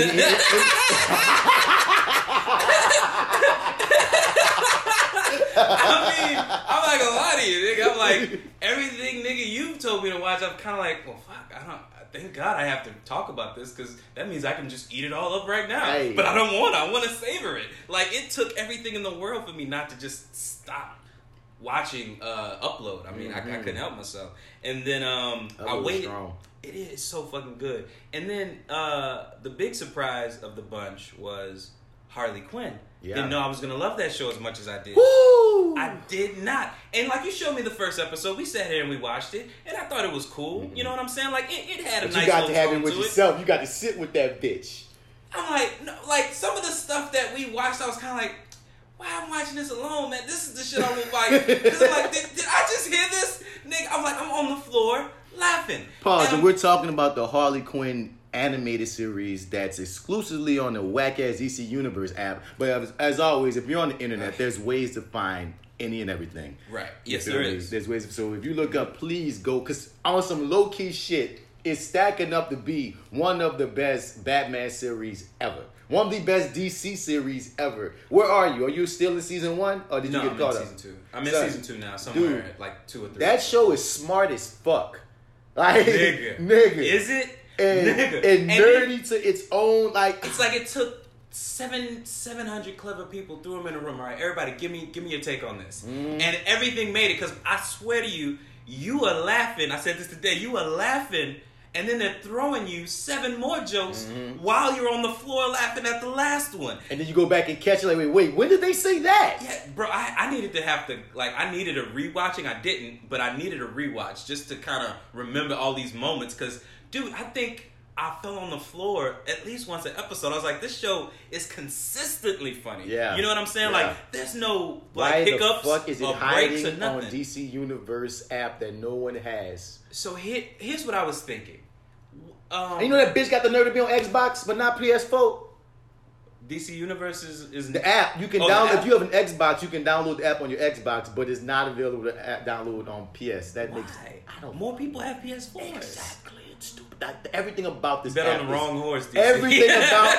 I mean, I'm not gonna lie to you, nigga. I'm like everything, nigga. You've told me to watch. I'm kind of like, well, fuck. I don't. Thank God I have to talk about this because that means I can just eat it all up right now. Hey. But I don't want. to. I want to savor it. Like it took everything in the world for me not to just stop watching uh upload. I mean, I, I Mhm. couldn't help myself. And then um, I waited. strong. It is so fucking good. And then uh the big surprise of the bunch was Harley Quinn. Yeah. Didn't know I was gonna love that show as much as I did. Woo! I did not. And like you showed me the first episode, we sat here and we watched it, and I thought it was cool. Mm-hmm. You know what I'm saying? Like it, it had a But nice you got to have it with to it. yourself. You got to sit with that bitch. I'm like, no, like some of the stuff that we watched, I was kind of like, why I'm watching this alone, man? This is the shit I would like. Because I'm like, did, did I just hear this, nigga? I'm like, I'm on the floor laughing. Pause. And And we're talking about the Harley Quinn animated series that's exclusively on the whack ass DC Universe app. But as, as always, if you're on the internet, there's ways to find any and everything. Right. Yes, there me? There's ways. So if you look up, please go because on some low key shit, it's stacking up to be one of the best Batman series ever. One of the best DC series ever. Where are you? Are you still in season one, or did no, you get I'm caught in up? season two. I'm in Son, season two now, somewhere dude, like two or three. That show is smart as fuck. Like nigga, nigga, is it? and, and then- nerdy to its own. Like It's like it took seven seven hundred clever people threw them in a room. All right, everybody, give me give me your take on this. Mm-hmm. And everything made it because I swear to you, you are laughing. I said this today. You are laughing, and then they're throwing you seven more jokes Mm-hmm. while you're on the floor laughing at the last one. and then you go back and catch it. Like wait, wait, when did they say that? Yeah, bro, I, I needed to have to like I needed a rewatching. I didn't, but I needed a rewatch just to kind of remember all these moments. Because, dude, I think I fell on the floor at least once an episode. I was like, this show is consistently funny. Yeah. you know what I'm saying? Yeah. Like, there's no Why like the hiccups fuck is it or breaks hiding or on nothing. DC Universe app that no one has? so here, here's what I was thinking. Um, you know that bitch got the nerve to be on Xbox but not PS4. DC Universe is, is The app you can Oh, download if you have an Xbox, you can download the app on your Xbox, but it's not available to app download on PS. That makes I don't More people have PS4s. exactly. Stupid. Like, everything about this. Bet on the wrong horse. DC. Everything about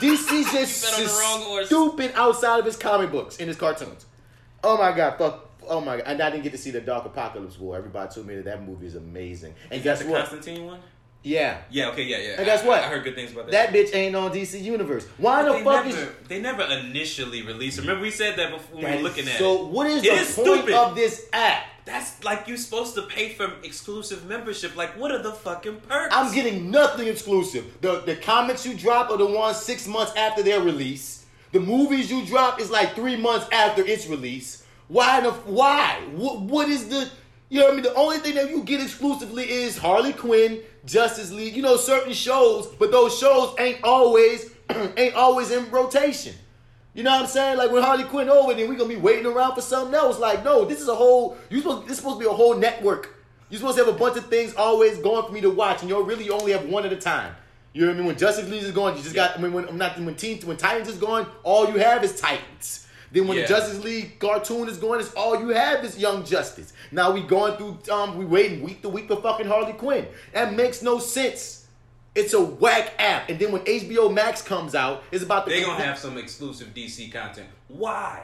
DC's just, Bet on the just stupid outside of his comic books and his cartoons. Oh my god, fuck. Oh my god, and I didn't get to see the Dark Apokolips War. Everybody told me that that movie is amazing. And Is guess that the what? Constantine one? Yeah, Yeah. Okay. Yeah. Yeah. And guess what? I, heard good things about that that. bitch ain't on DC Universe. Why the they fuck never, is they never initially released. Remember we said that before when we that were looking at so? What is It the is point stupid. of this app? That's like you're supposed to pay for exclusive membership. Like, what are the fucking perks? I'm getting nothing exclusive. The the comics you drop are the ones six months after their release. The movies you drop is like three months after its release. Why the why? What what is the you know what I mean? The only thing that you get exclusively is Harley Quinn, Justice League, you know, certain shows, but those shows ain't always ain't always in rotation. You know what I'm saying? Like when Harley Quinn over, then we gonna be waiting around for something else. Like, no, this is a whole. You supposed this is supposed to be a whole network. You're supposed to have a bunch of things always going for me to watch, and you're really only have one at a time. You know what I mean? When Justice League is going, you just got. I mean, when I'm not when Teen when Titans is going, all you have is Titans. Then when Yeah. the Justice League cartoon is going, it's all you have is Young Justice. Now we going through. Um, we waiting week to week for fucking Harley Quinn. That makes no sense. It's a whack app, and then when HBO Max comes out, it's about the. They gonna have some exclusive DC content. Why?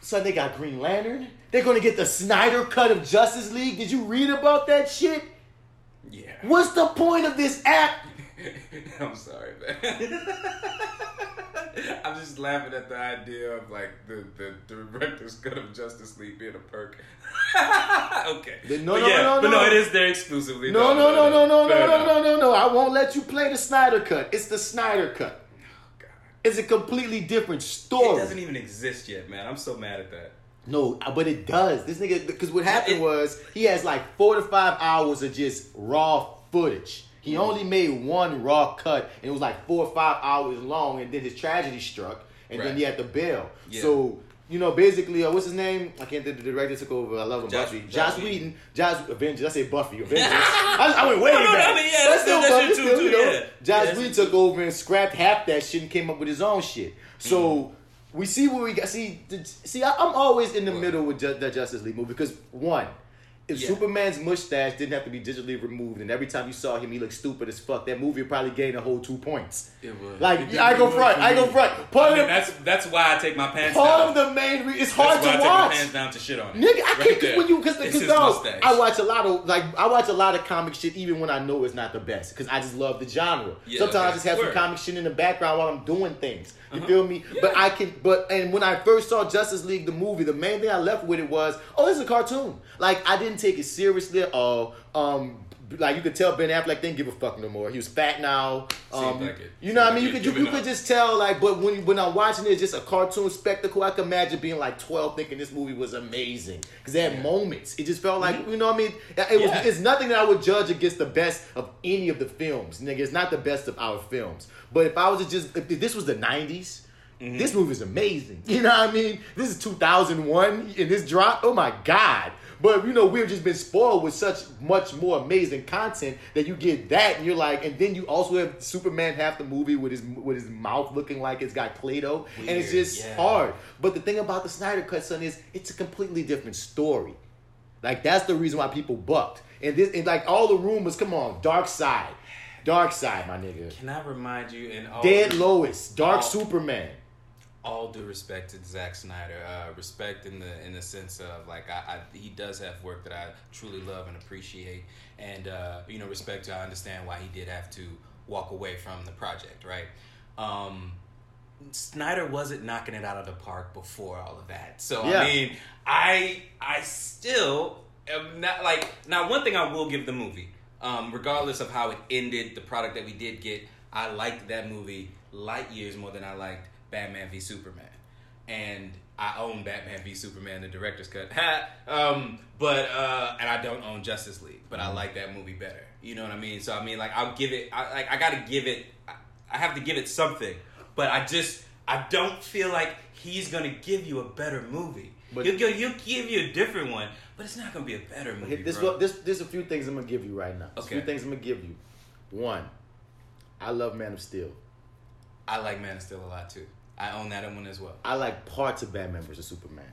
So they got Green Lantern. They're gonna get the Snyder cut of Justice League. Did you read about that shit? Yeah. What's the point of this app? I'm sorry, man. I'm just laughing at the idea of like the the director's cut of Justice League being a perk. okay. No, but no, yeah, no, but no. no, it is there exclusively. No, no, no, no, no, Fair no, no, no, no, no. I won't let you play the Snyder cut. It's the Snyder cut. God. It's a completely different story. It doesn't even exist yet, man. I'm so mad at that. No, uh, but it does. This nigga, because what happened It- was he has like four to five hours of just raw footage. He Mm. only made one raw cut, and it was like four or five hours long. And then his tragedy struck, and then he had to bail. Yeah. So you know, basically, uh, what's his name? I can't think. The director took over. I love him. Josh- Buffy. Josh Josh Whedon. Josh Avengers. I say Buffy. Avengers. I, I went way No, no, back. I mean, yeah, that's- still, that's Buffy, too, still, too, you know, yeah. Josh Yeah, Whedon took over and scrapped half that shit and came up with his own shit. So we see what we got. See, see, I, I'm always in the What? middle with ju- the Justice League movie because one, if Yeah. Superman's mustache didn't have to be digitally removed, and every time you saw him, he looked stupid as fuck, that movie would probably gain a whole two points. It would. Like, It I go front, I go front. Part I mean, of that's that's why I take my pants part down. of the main, re- it's hard that's why I to take my pants down to shit on it. Nigga, I Right can't when you because It's because his dog, mustache. I watch a lot of like I watch a lot of comic shit even when I know it's not the best because I just love the genre. Yeah, Sometimes I just have some comic shit in the background while I'm doing things. You Uh-huh. feel me? But I can. But and when I first saw Justice League the movie, the main thing I left with it was, oh, this is a cartoon. Like I didn't take it seriously. Oh, um. Like you could tell Ben Affleck didn't give a fuck no more. He was fat now. Um, like. You know what I mean? You could you, you could just tell like, but when when I'm watching it, it's just a cartoon spectacle. I can imagine being like 12, thinking this movie was amazing because they had Yeah. moments. It just felt like you know what I mean. It was Yeah. it's nothing that I would judge against the best of any of the films. Nigga, it's not the best of our films. But if I was to just if this was the '90s. Mm-hmm. This movie is amazing. You know what I mean? This is 2001 and this drop. Oh my God. But you know, we've just been spoiled with such much more amazing content that you get that and you're like, and then you also have Superman half the movie with his with his mouth looking like it's got Play-Doh. And it's just yeah. hard. But the thing about the Snyder Cut, son, is it's a completely different story. Like that's the reason why people bucked. And this and like all the rumors, come on, Darkseid. Darkseid, my nigga. Can I remind you in all Dead Lois, Dark all- Superman. all due respect to Zack Snyder, uh, respect in the in the sense of like I, I he does have work that I truly love and appreciate, and uh, you know respect to I understand why he did have to walk away from the project, right? Um, Snyder wasn't knocking it out of the park before all of that, so Yeah. I mean, I I still am not like now. One thing I will give the movie, um, regardless of how it ended, the product that we did get, I liked that movie light years more than I liked Batman v Superman, and I own Batman v Superman, the director's cut. Um, but uh, and I don't own Justice League, but I like that movie better. You know what I mean? So I mean, like I'll give it. I like I got to give it. I, I have to give it something, but I just I don't feel like he's gonna give you a better movie. But- he'll, give, he'll give you a different one, but it's not gonna be a better movie. This, bro. this, there's a few things I'm gonna give you right now. There's A few things I'm gonna give you. One, I love Man of Steel. I like Man of Steel a lot too. I own that one as well. I like parts of Batman vs Superman.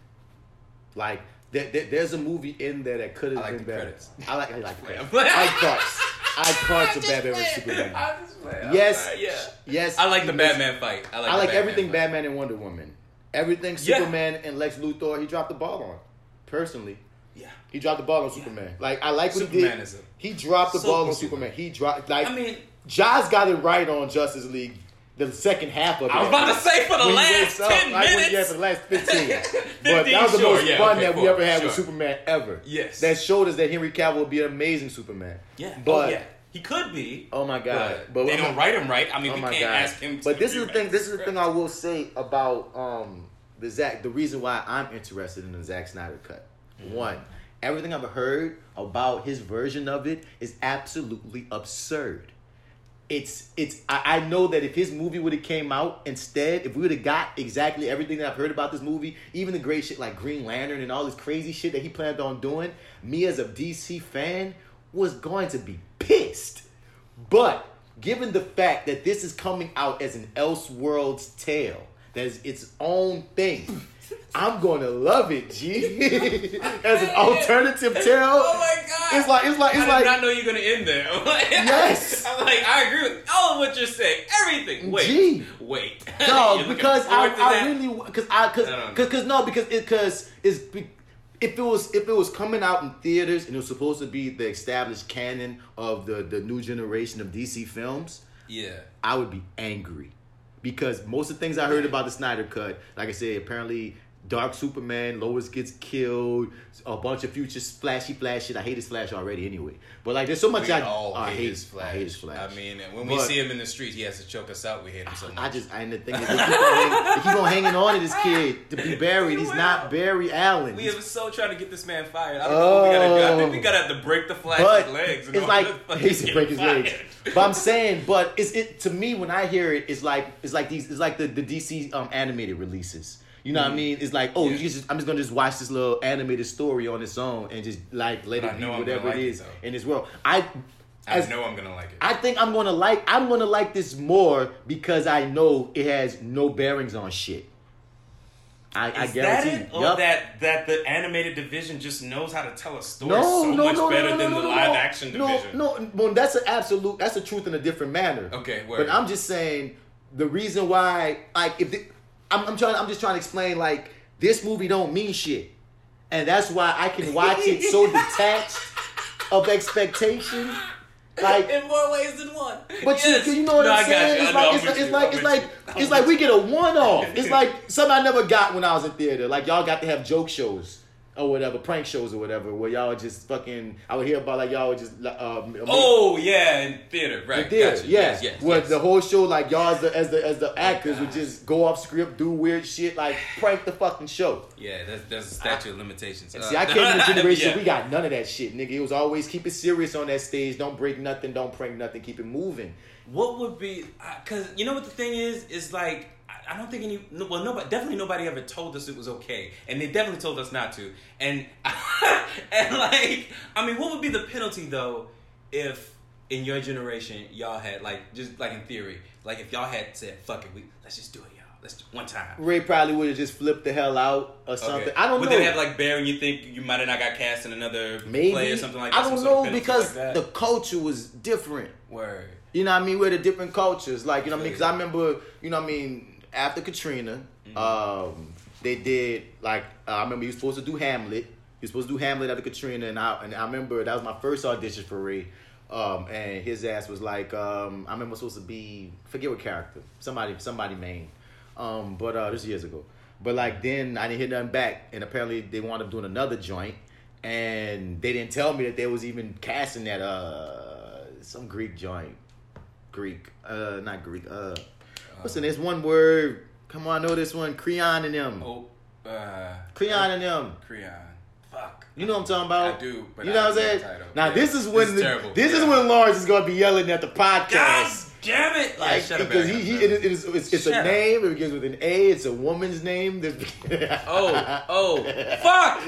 Like there, there- there's a movie in there that could have like been better. credits. I like I like credits. I like parts. I punch a Batman versus Superman. Yes, yeah. yes. I like the Batman fight. I like. I like Batman everything fight. Batman and Wonder Woman. Everything Yeah. Superman and Lex Luthor, he dropped the ball on. Personally, Yeah. he dropped the ball on Superman. Like I like what he did. he dropped the ball on super Superman. He dropped like I mean, Josh got it right on Justice League. The second half of it. I was about to say for the When last up, 10 like minutes. yeah, for the last 15. but that was the sure, most yeah, fun okay, that we ever had with. Superman ever. Yes. That showed us that Henry Cavill would be an amazing Superman. yeah. But oh, yeah. He could be. Oh my god! But, they I'm- don't write him right. I mean, Oh we can't god! ask him. To but this is the thing. This is the thing I will say about um the Zack. The reason why I'm interested in the Zack Snyder cut. Mm-hmm. One, everything I've heard about his version of it is absolutely absurd. It's it's. I, I know that if his movie would have came out instead, if we would have got exactly everything that I've heard about this movie, even the great shit like Green Lantern and all this crazy shit that he planned on doing, me as a DC fan was going to be pissed. But given the fact that this is coming out as an Elseworlds tale, that is its own thing, I'm gonna love it, G. as an alternative tale. Oh my god! It's like it's like I it's did like not know you're gonna end there. Yes. I'm like I agree with all of what you're saying. Everything. Wait. Gee. Wait. no, because I, I really because I because I don't know. because no because it because it's be- if it was if it was coming out in theaters and it was supposed to be the established canon of the the new generation of DC films, Yeah. I would be angry because most of the things I heard about the Snyder Cut, like I said, apparently Dark Superman, Lois gets killed, a bunch of future flashy flash shit. I hate his flash already anyway, but like there's so much We I, all I hate, hate his flash. I hate his flash. I mean, and when we see him in the streets, he has to choke us out. We hate him so much. I just and the thing is they keep, on hang, they keep on hanging on to this kid to be buried. He's not Barry Allen. we are so trying to get this man fired. I don't know. What we gotta do. I think we gotta have to break the flash's but legs. it's like he's to break his fired. legs. But I'm saying, but it's it to me when I hear it, it's like it's like these it's like the, the DC um animated releases. You know what I mean? It's like, oh, Mm-hmm. Yeah. you just I'm just gonna just watch this little animated story on its own and just like let But it be whatever like it, is though. in this world. I I know I'm gonna like it. I think I'm gonna like I'm gonna like this more because I know it has no bearings on shit. I, I that guarantee. it? Or Yup. that that the animated division just knows how to tell a story no, so no, much no, better no, no, than no, the no, live no. action no, division? No, well, that's an absolute. That's the truth in a different manner. Okay, word. But I'm just saying the reason why, like, if the, I'm, I'm trying, I'm just trying to explain, like, this movie don't mean shit, and that's why I can watch it so detached of expectation. Like, in more ways than one. but Yes. you, you know what No, I I'm saying? It's like, I'm it's, with it's like, it's like, it's like we get a one off. It's like something I never got when I was in theater. Like y'all got to have joke shows or whatever, prank shows or whatever, where y'all just fucking. I would hear about like y'all would just. Um, Oh yeah, in theater, right? in theater, Gotcha. yeah. Yes, yes, Where yes. the whole show, like y'all as the as the as the actors would just go off script, do weird shit, like prank the fucking show. Yeah, that's that's a statute of limitations. Uh, see, I came from the generation yeah. we got none of that shit, nigga. It was always keep it serious on that stage. Don't break nothing. Don't prank nothing. Keep it moving. What would be? Because you know what the thing is is like I- don't think any no- well nobody definitely nobody ever told us it was okay, and they definitely told us not to. And and like I mean, what would be the penalty though if in your generation y'all had like just like in theory like if y'all had said fuck it we let's just do it y'all let's do one time. Ray probably would have just flipped the hell out or something. Okay. I don't Would know. Would they have like Bear and you think you might have not got cast in another Maybe play or something like that? I don't know because like the culture was different. word. You know what I mean? We're the different cultures. Like, you know what I mean? Because I remember, you know what I mean, after Katrina, Mm-hmm. um, they did, like, uh, I remember he was supposed to do Hamlet. He was supposed to do Hamlet after Katrina. And I, and I remember that was my first audition for Ray. Um, and his ass was like, um, I remember supposed to be, forget what character, somebody, somebody main. Um, but uh, this years ago. But like then I didn't hear nothing back, and apparently they wound up doing another joint, and they didn't tell me that they was even casting that uh some Greek joint, Greek, uh not Greek, uh what's the next one word? Come on, I know this one, Creon and them, Oh, uh, Creon and them. Creon. Fuck. You know what I'm talking about? I do, but you know I what I'm saying? title. Now Yeah. this is This when is the, this is when Lawrence is gonna be yelling at the podcast. God damn it! Like, shut up, because he, he it is, it is it's, it's a name. It begins with an A. It's a woman's name. There's- Oh, oh, fuck!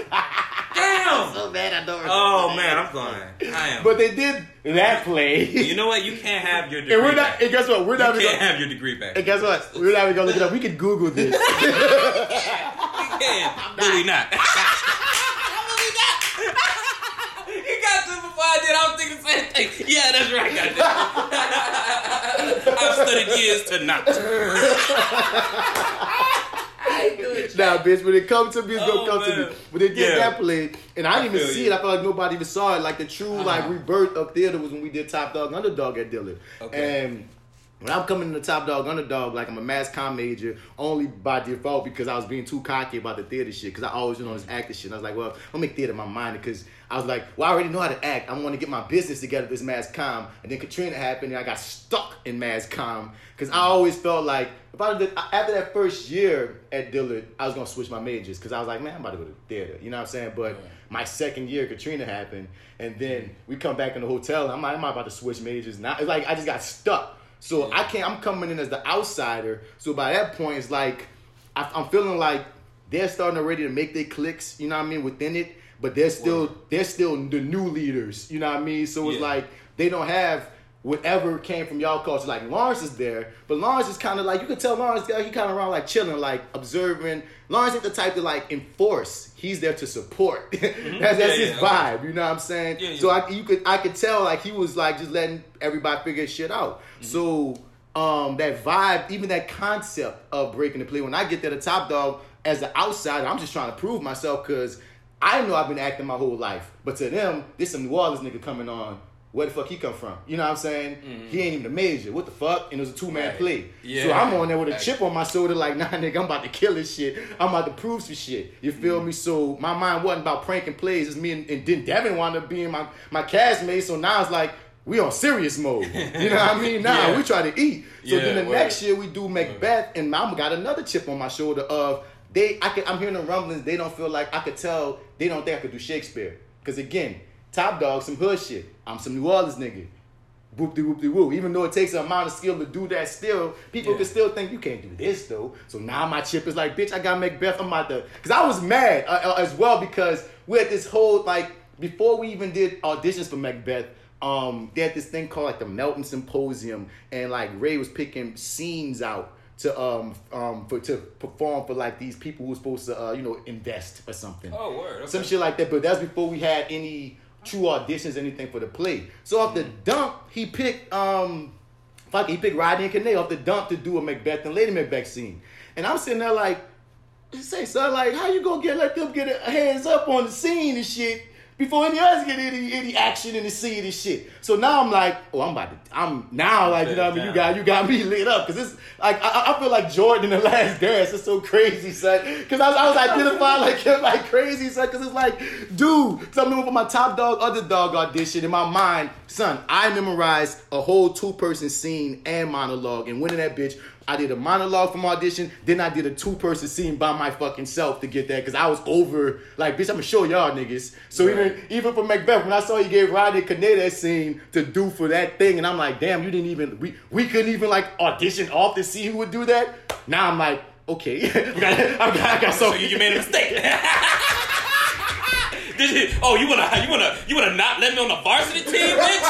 Damn! so bad I don't. Oh remember man, I'm going. I am. But they did that play. you know what? You can't have your degree and we're not. back. And guess what? We're You not can't. Gonna, have your degree back. and guess what? We're not even gonna look it up. We could Google this. we can. Really not. Really not. you got to before I did. I was thinking the same thing. Yeah, that's right. Goddamn. I've studied years to not. I ain't. Nah, bitch, when it comes to me, it's gonna Oh, come to me. But they did Yeah. that play, and I didn't I even see you. it. I felt like nobody even saw it. Like the true like Uh-huh. rebirth of theater was when we did Top Dog Underdog at Dillard. Okay. And when I'm coming into Top Dog Underdog, like I'm a mass com major only by default because I was being too cocky about the theater shit. Because I always been on this acting shit. And I was like, well, I'll make theater my mind because I was like, well, I already know how to act. I want to get my business together. This mass com, and then Katrina happened, and I got stuck in mass com because I always felt like if I did, after that first year at Dillard, I was gonna switch my majors because I was like, man, I'm about to go to theater. You know what I'm saying? But my second year, Katrina happened, and then we come back in the hotel. And I'm like, I'm about to switch majors now. It's like I just got stuck. So I can't. I'm coming in as the outsider. So by that point, it's like I, I'm feeling like they're starting already to make their clicks. You know what I mean within it, but they're still they're still the new leaders. You know what I mean. So it's Yeah. like they don't have whatever came from y'all culture. Like Lawrence is there, but Lawrence is kind of like you could tell Lawrence he kind of around like chilling, like observing. Lawrence ain't the type to like enforce. He's there to support. that's that's Mm-hmm. Yeah, his yeah, vibe. You know what I'm saying? Yeah. So I you could I could tell like he was like just letting everybody figure shit out. Mm-hmm. So um that vibe, even that concept of breaking the play. When I get there, the top dog as an outsider, I'm just trying to prove myself because I know I've been acting my whole life. But to them, this some New Orleans nigga coming on. Where the fuck he come from? You know what I'm saying? He ain't even a major. What the fuck? And it was a two man Mm-hmm. Right. play. So I'm on there with a chip on my shoulder, like, nah, nigga, I'm about to kill this shit. I'm about to prove some shit. You Mm-hmm. feel me? So my mind wasn't about pranking plays. It's me and, and then Devin wound up being my my castmate. So now it's like we on serious mode. You know what I mean? Now Yeah. we try to eat. So Yeah, then the word. next year we do Macbeth, and I'm got another chip on my shoulder of they. I can, I'm hearing the rumblings. They don't feel like I could tell. They don't think I could do Shakespeare. Because again, Top Dog, some hood shit. I'm some New Orleans nigga. Whoop de whoop de woo. Even though it takes an amount of skill to do that, still people Yeah. can still think you can't do this though. So now my chip is like, bitch, I got Macbeth. I'm about to, because I was mad uh, uh, as well because we had this whole like before we even did auditions for Macbeth. Um, they had this thing called like the Melton Symposium, and like Ray was picking scenes out to um um for to perform for like these people who were supposed to uh you know invest or something Oh, word. Okay. some shit like that. But that's before we had any true auditions, anything for the play. So off the dump, he picked um, fuck, he picked Rodney and Kane off the dump to do a Macbeth and Lady Macbeth scene, and I'm sitting there like, say son, like how you gonna get let them get a hands up on the scene and shit. Before any of us get any any action in the scene and shit, so now I'm like, oh, I'm about to, I'm now like, you know what I mean? You got you got me lit up because it's like I, I feel like Jordan in the Last Dance. It's so crazy, son. Because I, was- I was identifying like him like crazy, son. Because it's like, dude. So I remember for my top dog, underdog audition in my mind, son. I memorized a whole two person scene and monologue, and winning that bitch. I did a monologue from audition, then I did a two person scene by my fucking self to get that because I was over like bitch. I'm gonna show y'all niggas. So even even for Macbeth, when I saw you gave Rodney Kane that scene to do for that thing, and I'm like, damn, you didn't even we we couldn't even like audition off to see who would do that. Now I'm like, okay, I got I got, I got So so you made a mistake. Did you, oh, you wanna you wanna you wanna not let me on the varsity team, bitch?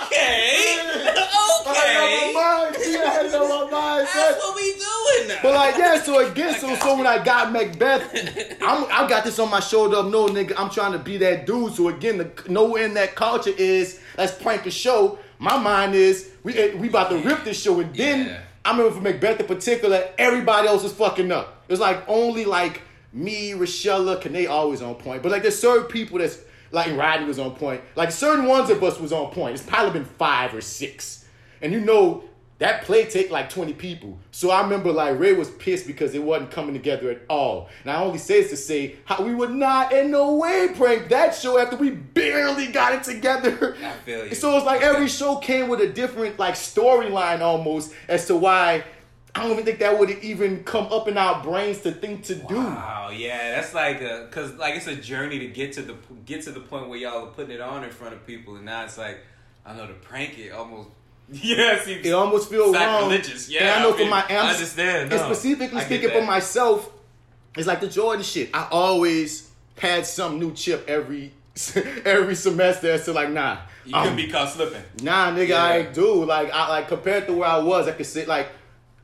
Okay, okay. I mind. I on my mind. That's what we doing now. But like yeah, so again, so so when I got Macbeth, I'm, I got this on my shoulder of no nigga, I'm trying to be that dude. So again, the nowhere in that culture is let's prank a show. My mind is we eh, we about to rip this show, and then Yeah. I remember for Macbeth in particular, everybody else was fucking up. It's like only like me, Rochella, Kane always on point, but like there's certain people that's like Rodney was on point. Like certain ones of us was on point. It's probably been five or six, and you know that play take like 20 people. So I remember like Ray was pissed because it wasn't coming together at all. And I only say this to say how we would not in no way prank that show after we barely got it together. I feel you. So it's like every show came with a different like storyline almost as to why I don't even think that would even come up in our brains to think to do. Wow, yeah, that's like a cause like it's a journey to get to the get to the point where y'all are putting it on in front of people, and now it's like I know to prank it almost. Yeah, it almost feels wrong. sacrilegious. Yeah, and I know I for my I understand, And specifically speaking for myself, it's like the Jordan shit. I always had some new chip every every semester as to like nah. You could be caught slipping. Nah, nigga, Yeah. I ain't do. Like, I like compared to where I was, I could sit like,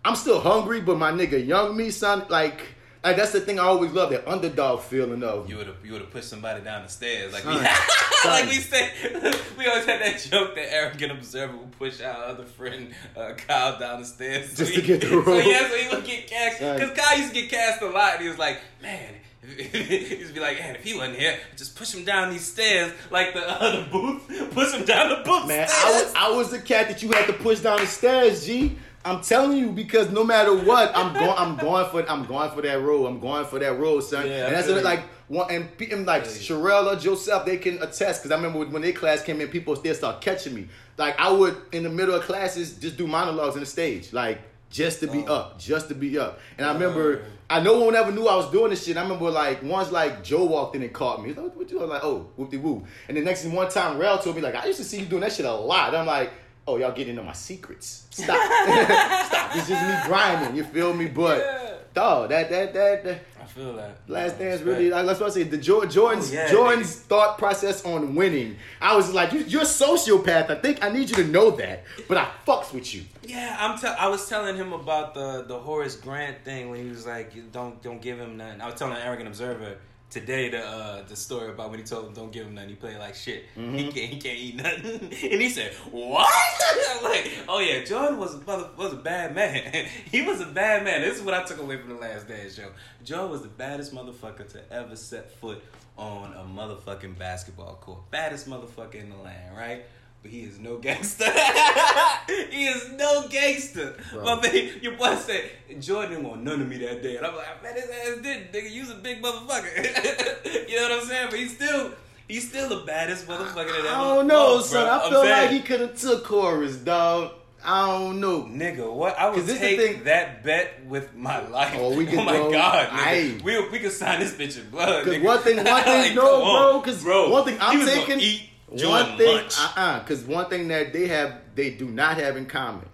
I'm still hungry, but my nigga, young me, son, like Like that's the thing I always love that underdog feeling of You would have you would have pushed somebody down the stairs like Son, we like we say we always had that joke that arrogant observer would push our other friend uh, Kyle down the stairs Just so to he- get the role. So yeah, so he would get cast because Kyle used to get cast a lot. And he was like, man. He'd be like, man, if he wasn't here, just push him down these stairs like the other booth. Push him down the booth Man. I was, I was the cat that you had to push down the stairs, G. I'm telling you because no matter what, I'm going. I'm going for. I'm going for that role. I'm going for that role, son. Yeah, and that's you. like one and, and like Yeah. Sherelle or Joseph, they can attest because I remember when their class came in, people still start catching me. Like I would in the middle of classes just do monologues on the stage, like just to be Oh. up, just to be up. And I oh. remember. I no one ever knew I was doing this shit. I remember like once like Joe walked in and caught me. He's like, what you doing? I'm like, oh, whoop de woo. And the next thing one time Rel told me like, I used to see you doing that shit a lot. I'm like, oh, y'all getting into my secrets. Stop. Stop. It's just me grinding. You feel me? But Yeah. dog, that that that, that I feel that. Last Dance Respect. really, like, that's what I say. The Jor- Jordan's Oh, yeah, Jordan's thought process on winning. I was like, you, you're a sociopath. I think I need you to know that. But I fucks with you. Yeah, I'm. Te- I was telling him about the the Horace Grant thing when he was like, "Don't don't give him nothing." I was telling an Arrogant Observer today the uh, the story about when he told him, "Don't give him nothing." He played like shit. Mm-hmm. He can't he can't eat nothing, and he said, "What?" Like, "Oh yeah, Jordan was a mother, was a bad man. he was a bad man." This is what I took away from the Last Dance show. Jordan was the baddest motherfucker to ever set foot on a motherfucking basketball court. Baddest motherfucker in the land, right? But he is no gangster. he is no gangster. Bro. My man, your boy said Jordan want none of me that day, and I'm like, man, his ass didn't. nigga. You was a big motherfucker. you know what I'm saying? But he's still, he's still the baddest motherfucker that ever. I don't know, son. bro. I I'm feel like he could have took Horace, dog. I don't know. Nigga, what? I would this the take thing- that bet with my life. Oh, we can oh my go- god, nigga. We we could sign this bitch in blood. Because nigga. one thing, one Like, thing, no, come bro. Because bro. one thing I'm taking, eat one thing, lunch. uh, uh because one thing that they have, they do not have in common.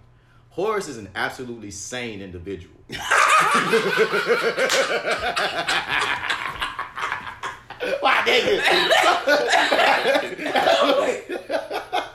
Horace is an absolutely sane individual. Why, nigga?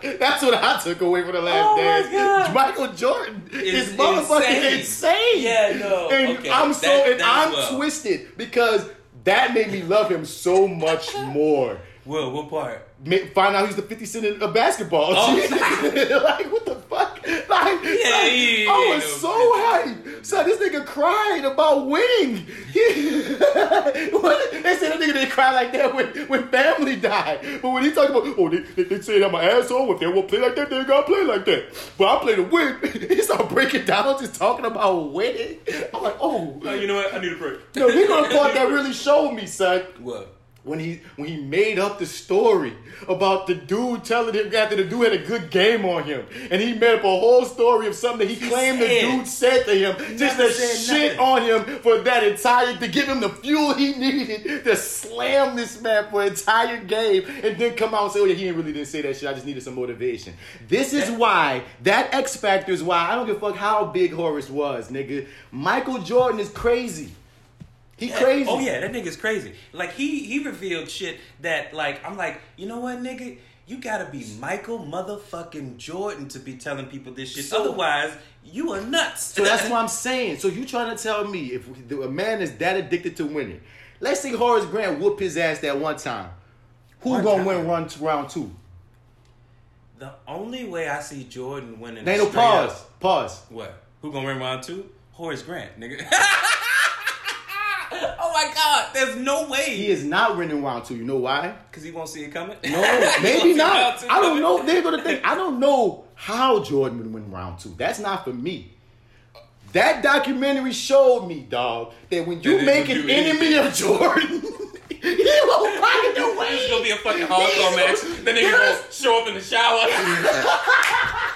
That's what I took away from the last Oh my dance. God. Michael Jordan Is is motherfucking insane. insane. Yeah, no, And okay, I'm so that- and I'm well. twisted because that made me love him so much more. Well, what part? Find out he's the 50 cent of uh, basketball. Oh. like, what the fuck? Like, Yeah, like, he I was so hyped. So this nigga cried about winning. What? they said that nigga didn't cry like that when, when family died. But when he talked about, oh, they, they, they say I'm an asshole. If they won't play like that, they ain't gotta play like that. But I play to win. he started breaking down, just talking about winning. I'm like, oh. Oh, you know what? I need a break. No, he gonna part that really showed me, son What? When he when he made up the story about the dude telling him after the dude had a good game on him, and he made up a whole story of something that he, claimed the dude said to him just to shit nothing. on him for that entire to give him the fuel he needed to slam this man for an entire game, and then come out and say, "Oh yeah, he really didn't say that shit. I just needed some motivation." This is why that X factor is why I don't give a fuck how big Horace was, nigga. Michael Jordan is crazy. He crazy. Oh yeah, that nigga's crazy. Like he he revealed shit that like I'm like, you know what, nigga? You gotta be Michael motherfucking Jordan to be telling people this shit. So- Otherwise, you are nuts. So that's what I'm saying. So you trying to tell me if a man is that addicted to winning? Let's see Horace Grant whoop his ass that one time. Who One gonna time. win run round two? the only way I see Jordan winning. They no pause. up- Pause. What? Who gonna win round two? Horace Grant, nigga. oh my god, there's no way. He is not winning round two. You know why? Cause he won't see it coming. No, maybe not. I don't know. They're gonna think. I don't know how Jordan would win round two. That's not for me. That documentary showed me, dog, that when you make an enemy of Jordan, he will find a way. It's gonna be a fucking hardcore match. Then nigga gonna show up in the shower.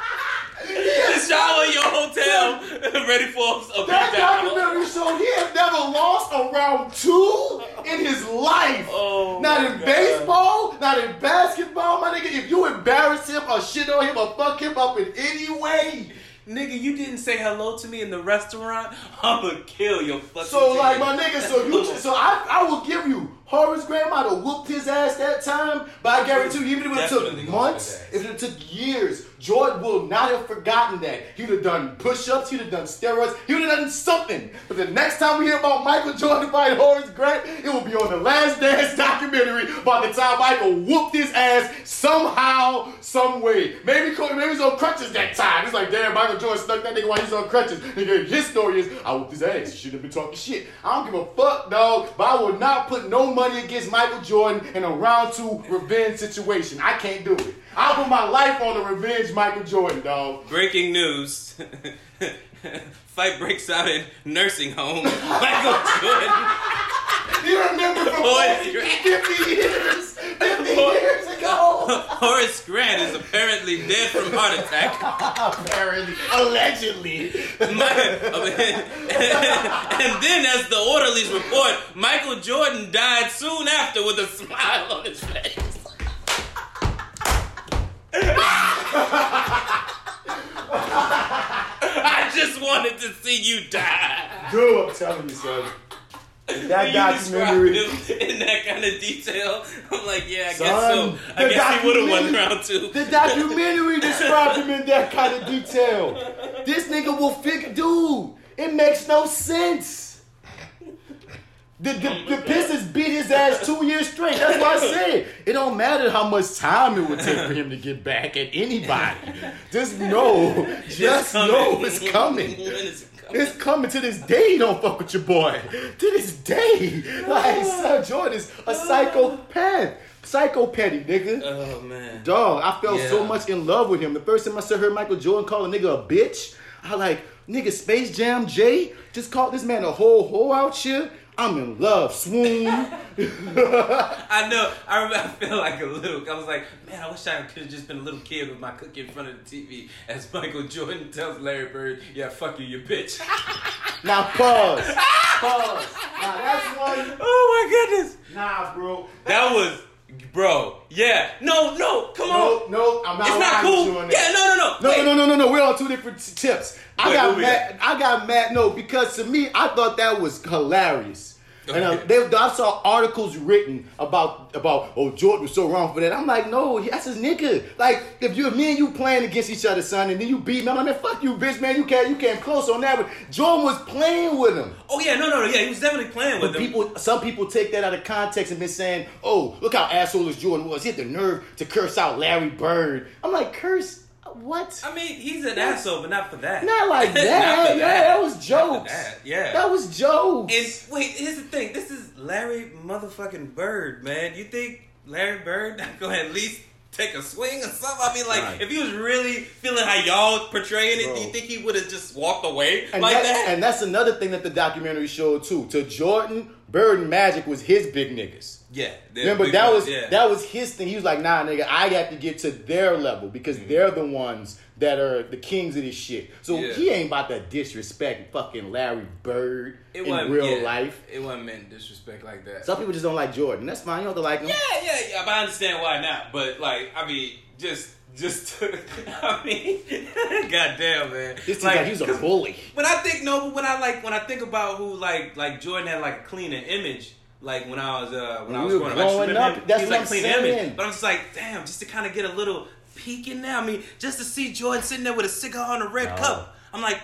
the shower in your hotel, ready for a That documentary showed he had never lost a round two in his life. Oh, not in God. baseball, not in basketball, my nigga. If you embarrass him or shit on him or fuck him up in any way. Nigga, you didn't say hello to me in the restaurant. I'ma kill your fucking. So like my nigga, so you so I, I will give you Horace might have whooped his ass that time, but I guarantee you, even if it Definitely took months, if it took years, Jordan will not have forgotten that. He would have done push-ups, he would have done steroids, he would have done something. But the next time we hear about Michael Jordan fighting Horace Grant, it will be on the Last Dance documentary by the time Michael whooped his ass somehow, some way. Maybe maybe he's on crutches that time. It's like, damn, Michael Jordan stuck that nigga while he's on crutches. Nigga, his story is, I whooped his ass. Should have been talking shit. I don't give a fuck, dog, but I will not put no money against Michael Jordan in a round two revenge situation. I can't do it. I'll put my life on the revenge Michael Jordan, dog. Breaking news. Fight breaks out in nursing home. Michael Jordan. You remember from Horace Grant. 50 years, 50 years ago. Horace Grant is apparently dead from heart attack. Apparently, allegedly. And then, as the orderlies report, Michael Jordan died soon after with a smile on his face. I just wanted to see you die. Dude, I'm telling you, son. That you documentary. him in that kind of detail, I'm like, yeah, I Son, guess so. I guess he would have won round two. The documentary described him in that kind of detail. This nigga will figure, dude. It makes no sense. The, the, the Pistons beat his ass two years straight. That's why I said it don't matter how much time it would take for him to get back at anybody. Just know, just know it's coming. Is coming? It's coming to this day. Don't fuck with your boy. To this day, like son, Jordan is a psychopath, psychopathy, nigga. Oh man. Dog, I fell so much in love with him. The first time I saw heard Michael Jordan call a nigga a bitch, I like, nigga, Space Jam J just called this man a whole hoe out here. I'm in love, swoon. I know. I remember. I felt like a little. I was like, man, I wish I could have just been a little kid with my cookie in front of the TV as Michael Jordan tells Larry Bird, "Yeah, fuck you, you bitch." now pause, pause. Now that's one. oh my goodness. Nah, bro. That was, bro. Yeah. No, no. Come No, on. no, I'm not. It's not cool. you on that. Yeah. No, no, no. No, Wait. no, no, no, no. We're on two different t- tips. I Wait, got mad. I got mad. No, because to me, I thought that was hilarious. And uh, they, I saw articles written about about oh Jordan was so wrong for that. I'm like, no, that's his nigga. Like if you me and you playing against each other, son, and then you beat me, I'm like, man, fuck you, bitch, man. You can't you came close on that. But Jordan was playing with him. Oh yeah. No, no, no. Yeah, he was definitely playing with But them. people, some people take that out of context and been saying, "Oh, look how asshole this Jordan was. He had the nerve to curse out Larry Bird." I'm like, curse what? I mean, he's an asshole, but not for that. Not like Not that. for yeah, that was Not for jokes. that, Yeah. That was jokes. And wait, here's the thing. This is Larry motherfucking Bird, man. You think Larry Bird not gonna at least take a swing or something? I mean, like, Right. if he was really feeling how y'all portraying it, do you think he would have just walked away and, like that- that? and that's another thing that the documentary showed too. To Jordan, Bird and Magic was his big niggas. Yeah. Remember that was yeah. that was his thing. He was like, "Nah, nigga, I got to get to their level because Mm-hmm. they're the ones that are the kings of this shit." So Yeah. he ain't about to disrespect fucking Larry Bird it in real yeah, life. It wasn't meant disrespect like that. Some people just don't like Jordan. That's fine. You don't have to like him. Yeah, yeah, yeah. But I understand why not. But like, I mean, just, just, I mean, goddamn, man. This like, he's a bully. When I think no, but when I like when I think about who like like Jordan had like a cleaner image. Like when I was uh when I was we growing growing up, him, that's he was what like I'm clean saying. image. But I'm just like, damn, just to kind of get a little peek in there. I mean, just to see Jordan sitting there with a cigar on a red No. cup. I'm like,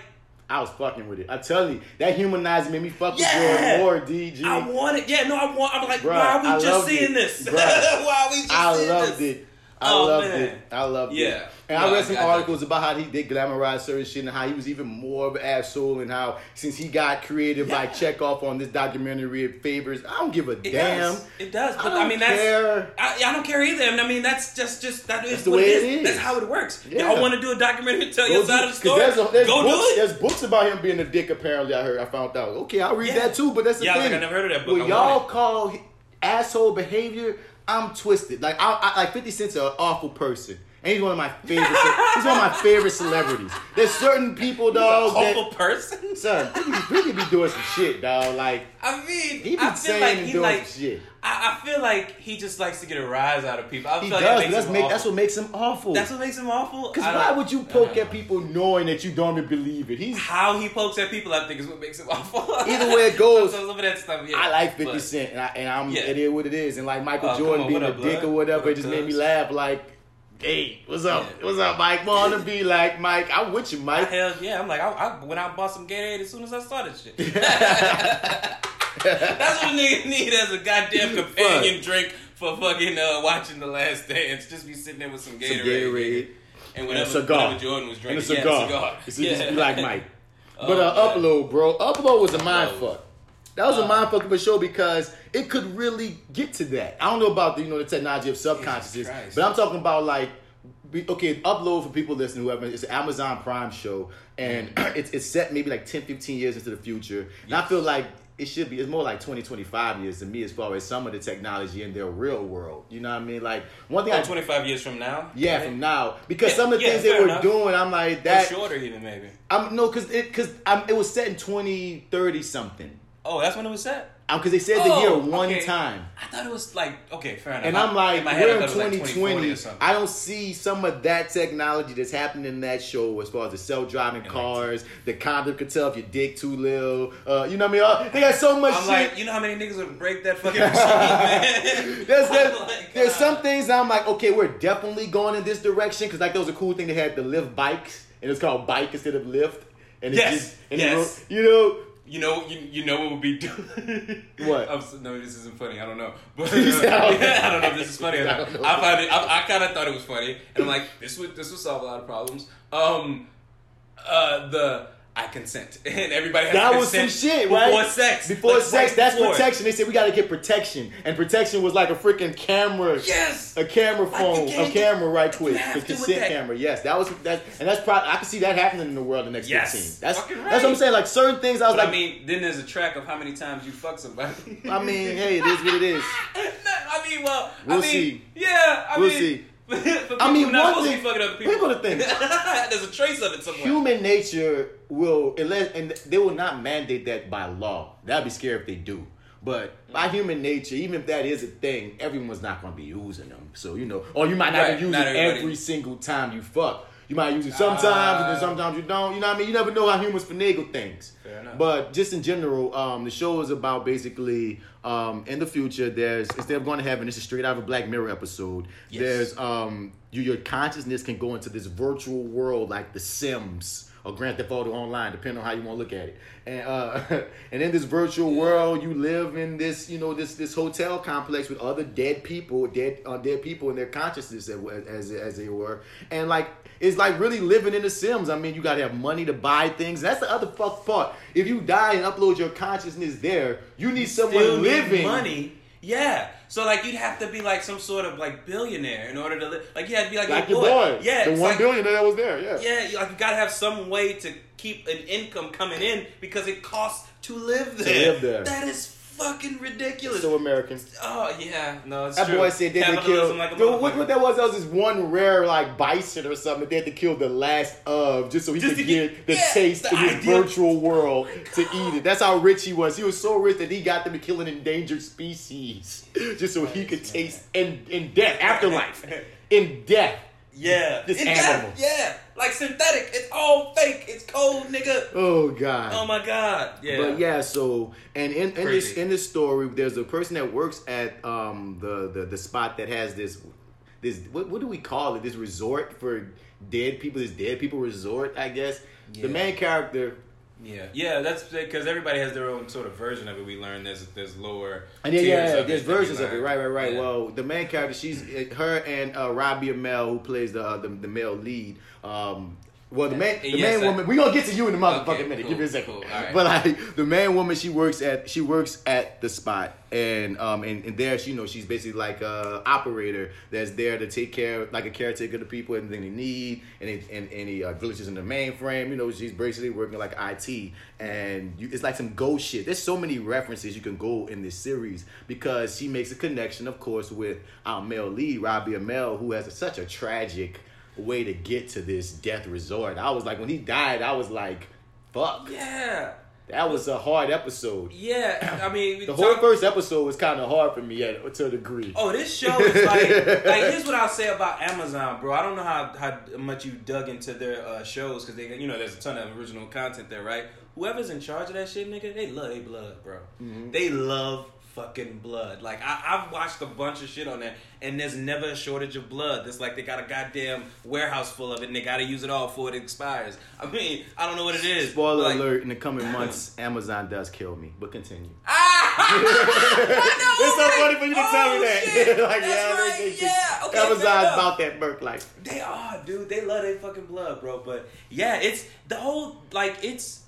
I was fucking with it. I tell you, that humanized made me fuck with Yeah. Jordan more, DG. I want it. Yeah, no, I want. I'm like, Bruh, why are we I just seeing it. this? Why are we just I seeing loved this? it. I Oh, loved man. it. I loved it. Yeah. And No, I read some I- articles about how he did glamorize certain shit and how he was even more of an asshole and how since he got creative Yeah. check off on this documentary it favors. I don't give a It damn. does. It does. I But I, don't mean, that's. care. I, I don't care either. And I mean, that's just just that is That's the what way it is. it is. That's how it works. Yeah. Y'all want to do a documentary and tell your side of the story? There's, a, there's Go books, do it. There's books about him being a dick. Apparently, I heard. I found out. Okay, I'll read Yeah. that too. But that's the Yeah, thing. like, I never heard of that book. I y'all call asshole behavior, I'm twisted. Like I, I like Fifty Cent's an awful person. And he's one of my favorite. he's one of my favorite celebrities. There's certain people, dog. that- Awful person. son, he be, he be doing some shit, dog. Like I mean, he be I feel saying like he doing like. some shit. I, I feel like he just likes to get a rise out of people. I He feel does. like that that's make, that's what makes him awful. That's what makes him awful. Because why would you poke at people knowing that you don't even believe it? He's How he pokes at people, I think, is what makes him awful. Either way it goes, so, some of that stuff. Yeah, I like 50 but- Cent, and, I, and I'm Yeah. it is what it is. And like Michael oh, come Jordan on, being a up, dick blood? or whatever, What it just made me laugh. Like, Hey, what's up? Yeah. What's up, Mike? Wanna be like Mike? I'm with you, Mike. Hell yeah! I'm like, I, I went out and bought some Gatorade as soon as I started shit. That's what niggas need as a goddamn companion drink for fucking uh, watching The Last Dance. Just be sitting there with some Gatorade, Some Gatorade. and And whatever, a cigar. whatever Jordan was And a drinking. cigar. Yeah, a cigar. See, just be like Mike. Oh, But uh, man. upload, bro. Upload was a mind fuck. That was a Uh, mind fuck of a show because it could really get to that. I don't know about the you know the technology of subconsciousness, but I'm talking about like. Okay, upload for people listening, whoever. It's an Amazon Prime show, and it's, it's set maybe like 10, 15 years into the future. And I feel like it should be, it's more like 20, 25 years to me as far as some of the technology in their real world. You know what I mean? Like, one thing Oh, I. 25 years from now. Yeah, right? from now. Because Yeah, some of the yeah, things they were enough. doing, I'm like, Or that. shorter even maybe. I'm no, cause it cause um, it was set in 2030 something. Oh, that's when it was set. Um, cause they said the Oh, year one okay. time, I thought it was like okay, fair enough. and I'm like, in we're in thought it was like 2020. I don't see some of that technology that's happening in that show as far as the self-driving like- cars, the condom could tell if your dick too little. Uh, you know what I mean? Uh, They got so much I'm shit. like, you know how many niggas would break that fucking machine, man? There's, like, there's some things I'm like, okay, we're definitely going in this direction because like there was a cool thing they had the lift bikes and it's called bike instead of lift. And it's Yes, just, and yes. it, you know, You know, you, you know what would be What? I'm, no, this isn't funny. I don't know, but You said, I don't know. I don't know if this is funny or I not. I find it. I, I kind of thought it was funny, and I'm like, this would this would solve a lot of problems. Um, uh, the I consent, and everybody has That to was some shit, before right? sex. Before Like, sex, right that's before. protection. They said we got to get protection, and protection was like a freaking camera. Yes. A camera phone, a camera right quick, the consent camera. Yes, that was that, and that's probably I can see that happening in the world in the next Yes. fifteen. That's Fucking that's what I'm saying. Like certain things, I was But like, I mean, then there's a track of how many times you fuck somebody. I mean, hey, it is what it is. I mean, well, We'll I mean, see. Yeah, I We'll mean, see. I mean, one thing- to be fucking other people. people to think. there's a trace of it somewhere. Human nature will, unless, and they will not mandate that by law. That'd be scary if they do. But by mm. human nature, even if that is a thing, everyone's not going to be using them. So you know, or you might not Right, not it every single time you fuck. You might use it sometimes, and then Ah. sometimes you don't. You know what I mean? You never know how humans finagle things. But just in general, um, the show is about basically um, in the future. There's instead of going to heaven, this is straight out of a Black Mirror episode. Yes. There's um, you, your consciousness can go into this virtual world like The Sims or Grand Theft Auto Online, depending on how you want to look at it. And uh, and in this virtual world, you live in this you know this this hotel complex with other dead people, dead uh, dead people in their consciousness as as, as they were, and like. It's like really living in the Sims. I mean, you gotta have money to buy things. That's the other fuck part. If you die and upload your consciousness there, you need someone Still need living. money. Yeah. So like you'd have to be like some sort of like billionaire in order to live. Like you had to be like, Like your boy. boy. Yeah. the one like, billionaire that was there. Yeah. Yeah, like you gotta have some way to keep an income coming in because it costs to live there. To live there. That is fucking ridiculous. So American. oh yeah, no, it's That true. boy said they had to kill. like Dude, what, what that was? That was this one rare like bison or something. that They had to kill the last of just so he Just could get- get the yeah, taste the in his idea. virtual world oh to eat it. That's how rich he was. He was so rich that he got them to kill an endangered species just so he could taste in in death, afterlife, in death. Yeah, This It's animal. that- yeah, like synthetic. It's all fake. It's cold, nigga. Oh God. Oh my god. Yeah. But yeah, so and in, in this in this story, there's a person that works at um the the, the spot that has this this what, what do we call it? This resort for dead people. This dead people resort, I guess. Yeah. The main character, Yeah, yeah, that's because everybody has their own sort of version of it. We learn there's there's lower. and yeah, yeah, of there's versions of it. Right, right, right. Yeah. Well, the main character, she's her and uh, Robbie Amell, who plays the uh, the, the male lead. Um, well, the man, the Yes, main I- woman. We gonna get to you in a motherfucking Okay, minute. cool, Give me a second. cool, right. But like the man, woman, she works at she works at the spot, and um and, and there she you know she's basically like a operator that's there to take care like a caretaker of the people everything they need and it, and any uh, glitches in the mainframe. You know she's basically working like IT, and you, it's like some ghost shit. There's so many references you can go in this series because she makes a connection, of course, with our male lead Robbie Amell, who has a, such a tragic way to get to this death resort. I was like when he died, I was like, fuck. Yeah, That was a hard episode. yeah. I mean, The whole talk- first episode was kind of hard for me at, to a degree. Oh, this show is like, like here's what I'll say about Amazon, bro. I don't know how, how much you dug into their uh, shows because they, you know, there's a ton of original content there, right? whoever's in charge of that shit, nigga, they love their blood, bro. Mm-hmm. They love fucking blood. Like I, I've watched a bunch of shit on there, and there's never a shortage of blood. It's like they got a goddamn warehouse full of it, and they got to use it all before it expires. I mean, I don't know what it is. Spoiler Like- alert: In the coming months, Amazon does kill me. But continue. Ah! it's so funny for you to tell me Oh, that. like, That's yeah, right. they, they, Yeah. Okay, Amazon's about that Burke life. They are, dude. They love their fucking blood, bro. But yeah, it's the whole like it's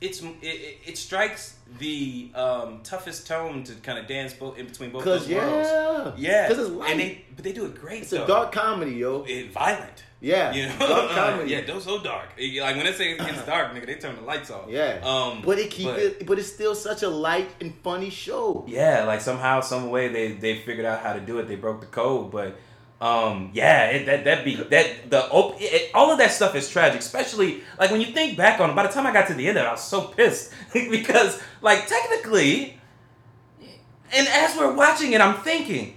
it's it, it, strikes the um, toughest tone to kind of dance both in between both those worlds. yeah, Yeah, Cause it's light. and they but they do it great. it's though. a dark comedy, yo. it, violent. Yeah, You know, dark comedy. yeah, those so dark. Like when they say it gets dark, nigga, they turn the lights off. Yeah. um, but it keep but- it. But it's still such a light and funny show. Yeah, like somehow, some way they they figured out how to do it. They broke the code, but um, yeah, it, that that be that the op- it, all of that stuff is tragic. Especially like when you think back on it. By the time I got to the end of it, I was so pissed because like technically, and as we're watching it, I'm thinking,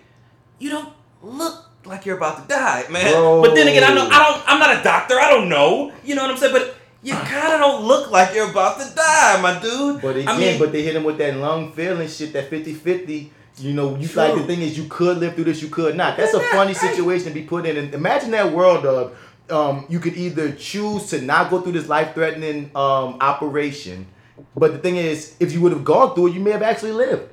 you don't look like you're about to die, man. Bro. But then again, I know I don't. I'm not a doctor. I don't know. You know what I'm saying? But you kind of don't look like you're about to die, my dude. But again, I mean, but they hit him with that lung feeling shit, that 50-50. You know, you like the thing is you could live through this, you could not. That's a funny situation to be put in. And imagine that world of um, you could either choose to not go through this life threatening um, operation, but the thing is, if you would have gone through it, you may have actually lived.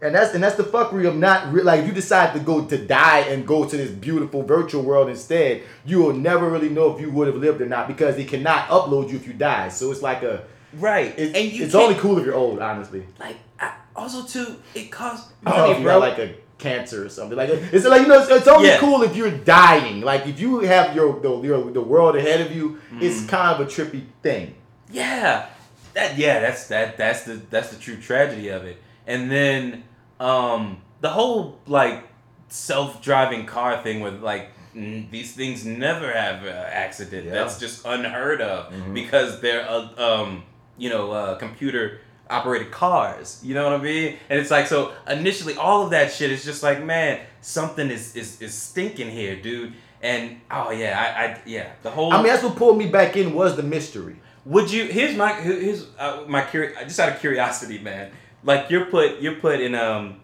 And that's and that's the fuckery of not re- like if you decide to go to die and go to this beautiful virtual world instead, you will never really know if you would have lived or not because they cannot upload you if you die. So it's like a right, it's, and you it's only cool if you're old, honestly. like I, also too it costs I don't know money, you bro. like a cancer or something. Like it's like you know, it's, it's only Yeah. cool if you're dying. Like if you have your the, your, the world ahead of you, it's Mm. kind of a trippy thing. yeah, that yeah, that's that that's the that's the true tragedy of it. And then um the whole like self-driving car thing with like n- these things never have an accident. Yeah. That's just unheard of Mhm. because they're uh, um you know uh, computer operated cars. You know what I mean? And it's like so initially all of that shit is just like man something is is is stinking here, dude. And oh yeah, I, I yeah the whole. I mean, that's what pulled me back in was the mystery. Would you? Here's my here's uh, my curi- just out of curiosity, man. Like you're put you're put in um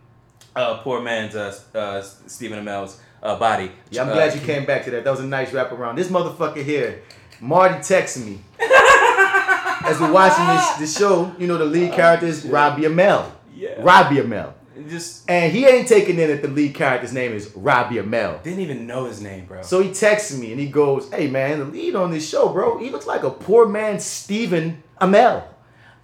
uh poor man's uh, uh Stephen Amell's uh, body. Yeah, I'm Uh, glad you came back to that. That was a nice wrap around. This motherfucker here, Marty texted me as we're watching this this show. You know the lead character is Robbie Amell. Yeah. Robbie Amell. Just And he ain't taking in that the lead character's name is Robbie Amell. didn't even know his name, bro. So he texts me and he goes, "Hey man, the lead on this show, bro, he looks like a poor man Stephen Amell,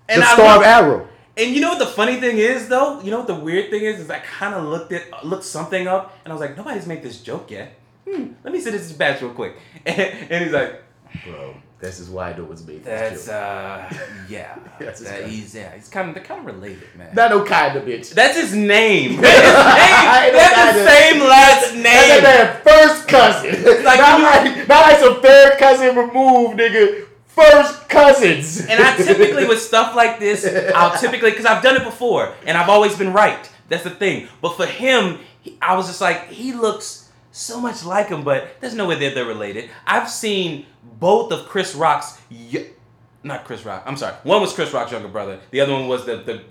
And the I star look- of Arrow." And you know what the funny thing is though? You know what the weird thing is? Is I kind of looked it looked something up and I was like, nobody's made this joke yet. Hmm, let me see this batch real quick. And, he's like, Bro, this is why I know it's made. that's uh, yeah, That's his That- he's yeah, he's kind of they're kind of related, man. Not no kind of bitch. That's his name. That's his name. That's the same last That's that name. first cousin. like not, you- like, not like some third cousin removed, nigga. First cousins. And I typically with stuff like this, I'll typically because I've done it before and I've always been right. That's the thing. But for him, I was just like, he looks so much like him, but there's no way that they're related. I've seen both of Chris Rock's, not Chris Rock. I'm sorry. One was Chris Rock's younger brother. The other one was the the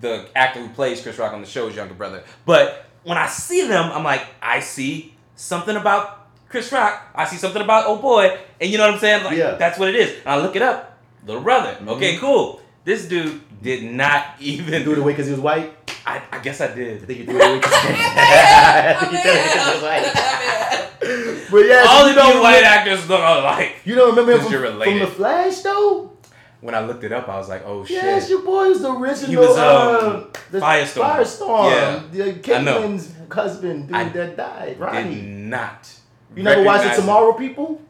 the actor who plays Chris Rock on the show's younger brother. But when I see them, I'm like, I see something about Chris Rock. I see something about oh boy, and you know what I'm saying? Like Yeah. that's what it is. And I look it up, little brother. Mm-hmm. Okay, cool. This dude did not even do it away because he was white. I, I guess I did. I think you do it away because I think you did it 'cause he was white. But yeah, All you of know, you white actors look alike. You don't remember him Because from, you're from the Flash though? When I looked it up, I was like, oh shit. Yes, your boy is the original. He was, uh, um, the Firestorm. Firestorm. Yeah. The I. Caitlin's husband, dude I that died. did not. You never watched the recognize Tomorrow, people?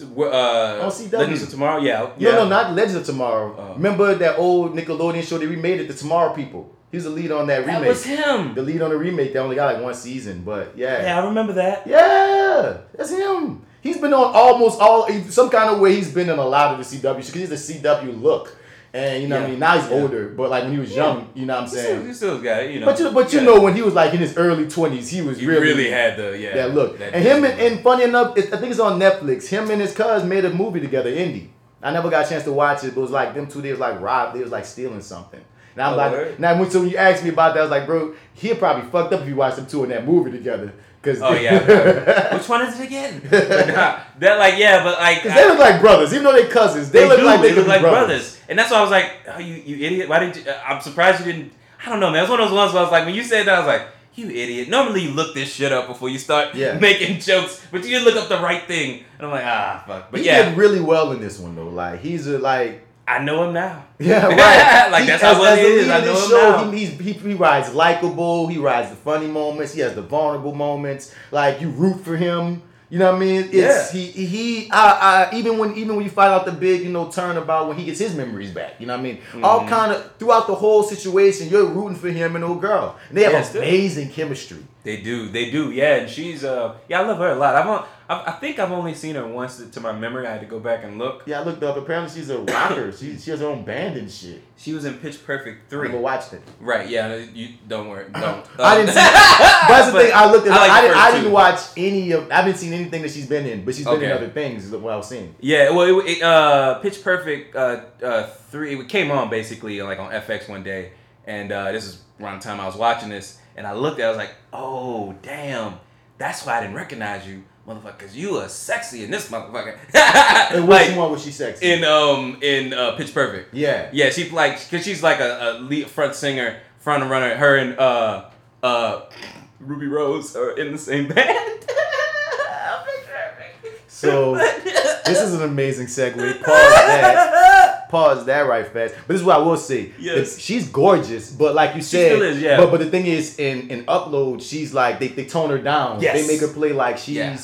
Uh, On CW. Legends of Tomorrow. Yeah. yeah. No, no, not Legends of Tomorrow. Oh. Remember that old Nickelodeon show they remade it, The Tomorrow People? He was the lead on that remake. That remake. was him. The lead on the remake. They only got like one season, but yeah. Yeah, I remember that. Yeah, that's him. He's been on almost all some kind of way. He's been in a lot of the CW because he's the CW look, and you know what I mean. Now he's Yeah. older, but like when he was young, you know what I'm saying. you still got it, you know. But you, but you Yeah. know when he was like in his early twenties, he was he really, really, had the yeah that look. that and him and, and funny enough, it, I think it's on Netflix. Him and his cuz made a movie together, Indie. I never got a chance to watch it, but it was like them two. They was like robbed. They was like stealing something. And I'm Oh, like, now when so when you asked me about that, I was like, bro, he probably fucked up if you watched them two in that movie together. Cause Oh yeah. Which one is it again? Nah, they're like yeah, but like Cause they look like brothers, even though they're cousins. They, they, look do. like they, they could look like brothers. brothers. and that's why I was like, oh, you you idiot. Why did you? uh, I'm surprised you didn't. I don't know, man. It was one of those ones where I was like, when you said that, I was like. You idiot. Normally you look this shit up before you start Yeah. making jokes, but you didn't look up the right thing. And I'm like, ah, fuck. But he yeah, did really well in this one though. Like he's a like I know him now. Yeah, right. Like, He- that's how well the he is. I know him show, now. He, he, he rides likable. He rides the funny moments. He has the vulnerable moments. Like you root for him. You know what I mean? It's Yeah. he he. I, I even when even when you find out the big you know turn about when he gets his memories back. You know what I mean? All Mm-hmm. kind of throughout the whole situation, you're rooting for him and old girl. And they have amazing chemistry. They do, they do, yeah. And she's, uh, yeah, I love her a lot. I've, on, I, I think I've only seen her once to my memory. I had to go back and look. Yeah, I looked up. Apparently, she's a rocker. she she has her own band and shit. She was in Pitch Perfect I three. never watched it. Right? Yeah. You don't worry. Don't. I didn't Um, see. That's the thing. I looked at. I like I, didn't, I didn't watch any of. I haven't seen anything that she's been in, but she's been in other things. Is what I was seeing. Yeah, well, it, it, uh, Pitch Perfect uh, uh, three it came on basically like on FX one day, and uh, this is around the time I was watching this, and I looked at, it, I was like, oh damn, that's why I didn't recognize you, motherfucker, cause you are sexy in this motherfucker. And which like one was she sexy? in um in uh, Pitch Perfect. yeah. Yeah, she like cause she's like a, a lead front singer, front runner. Her and uh uh Ruby Rose are in the same band. So this is an amazing segue. Pause that. Pause that right fast. But this is what I will say. Yes. If- She's gorgeous, but like you said, still is, yeah. But but the thing is, in in upload, she's like they, they tone her down. Yes. They make her play like she's. Yeah.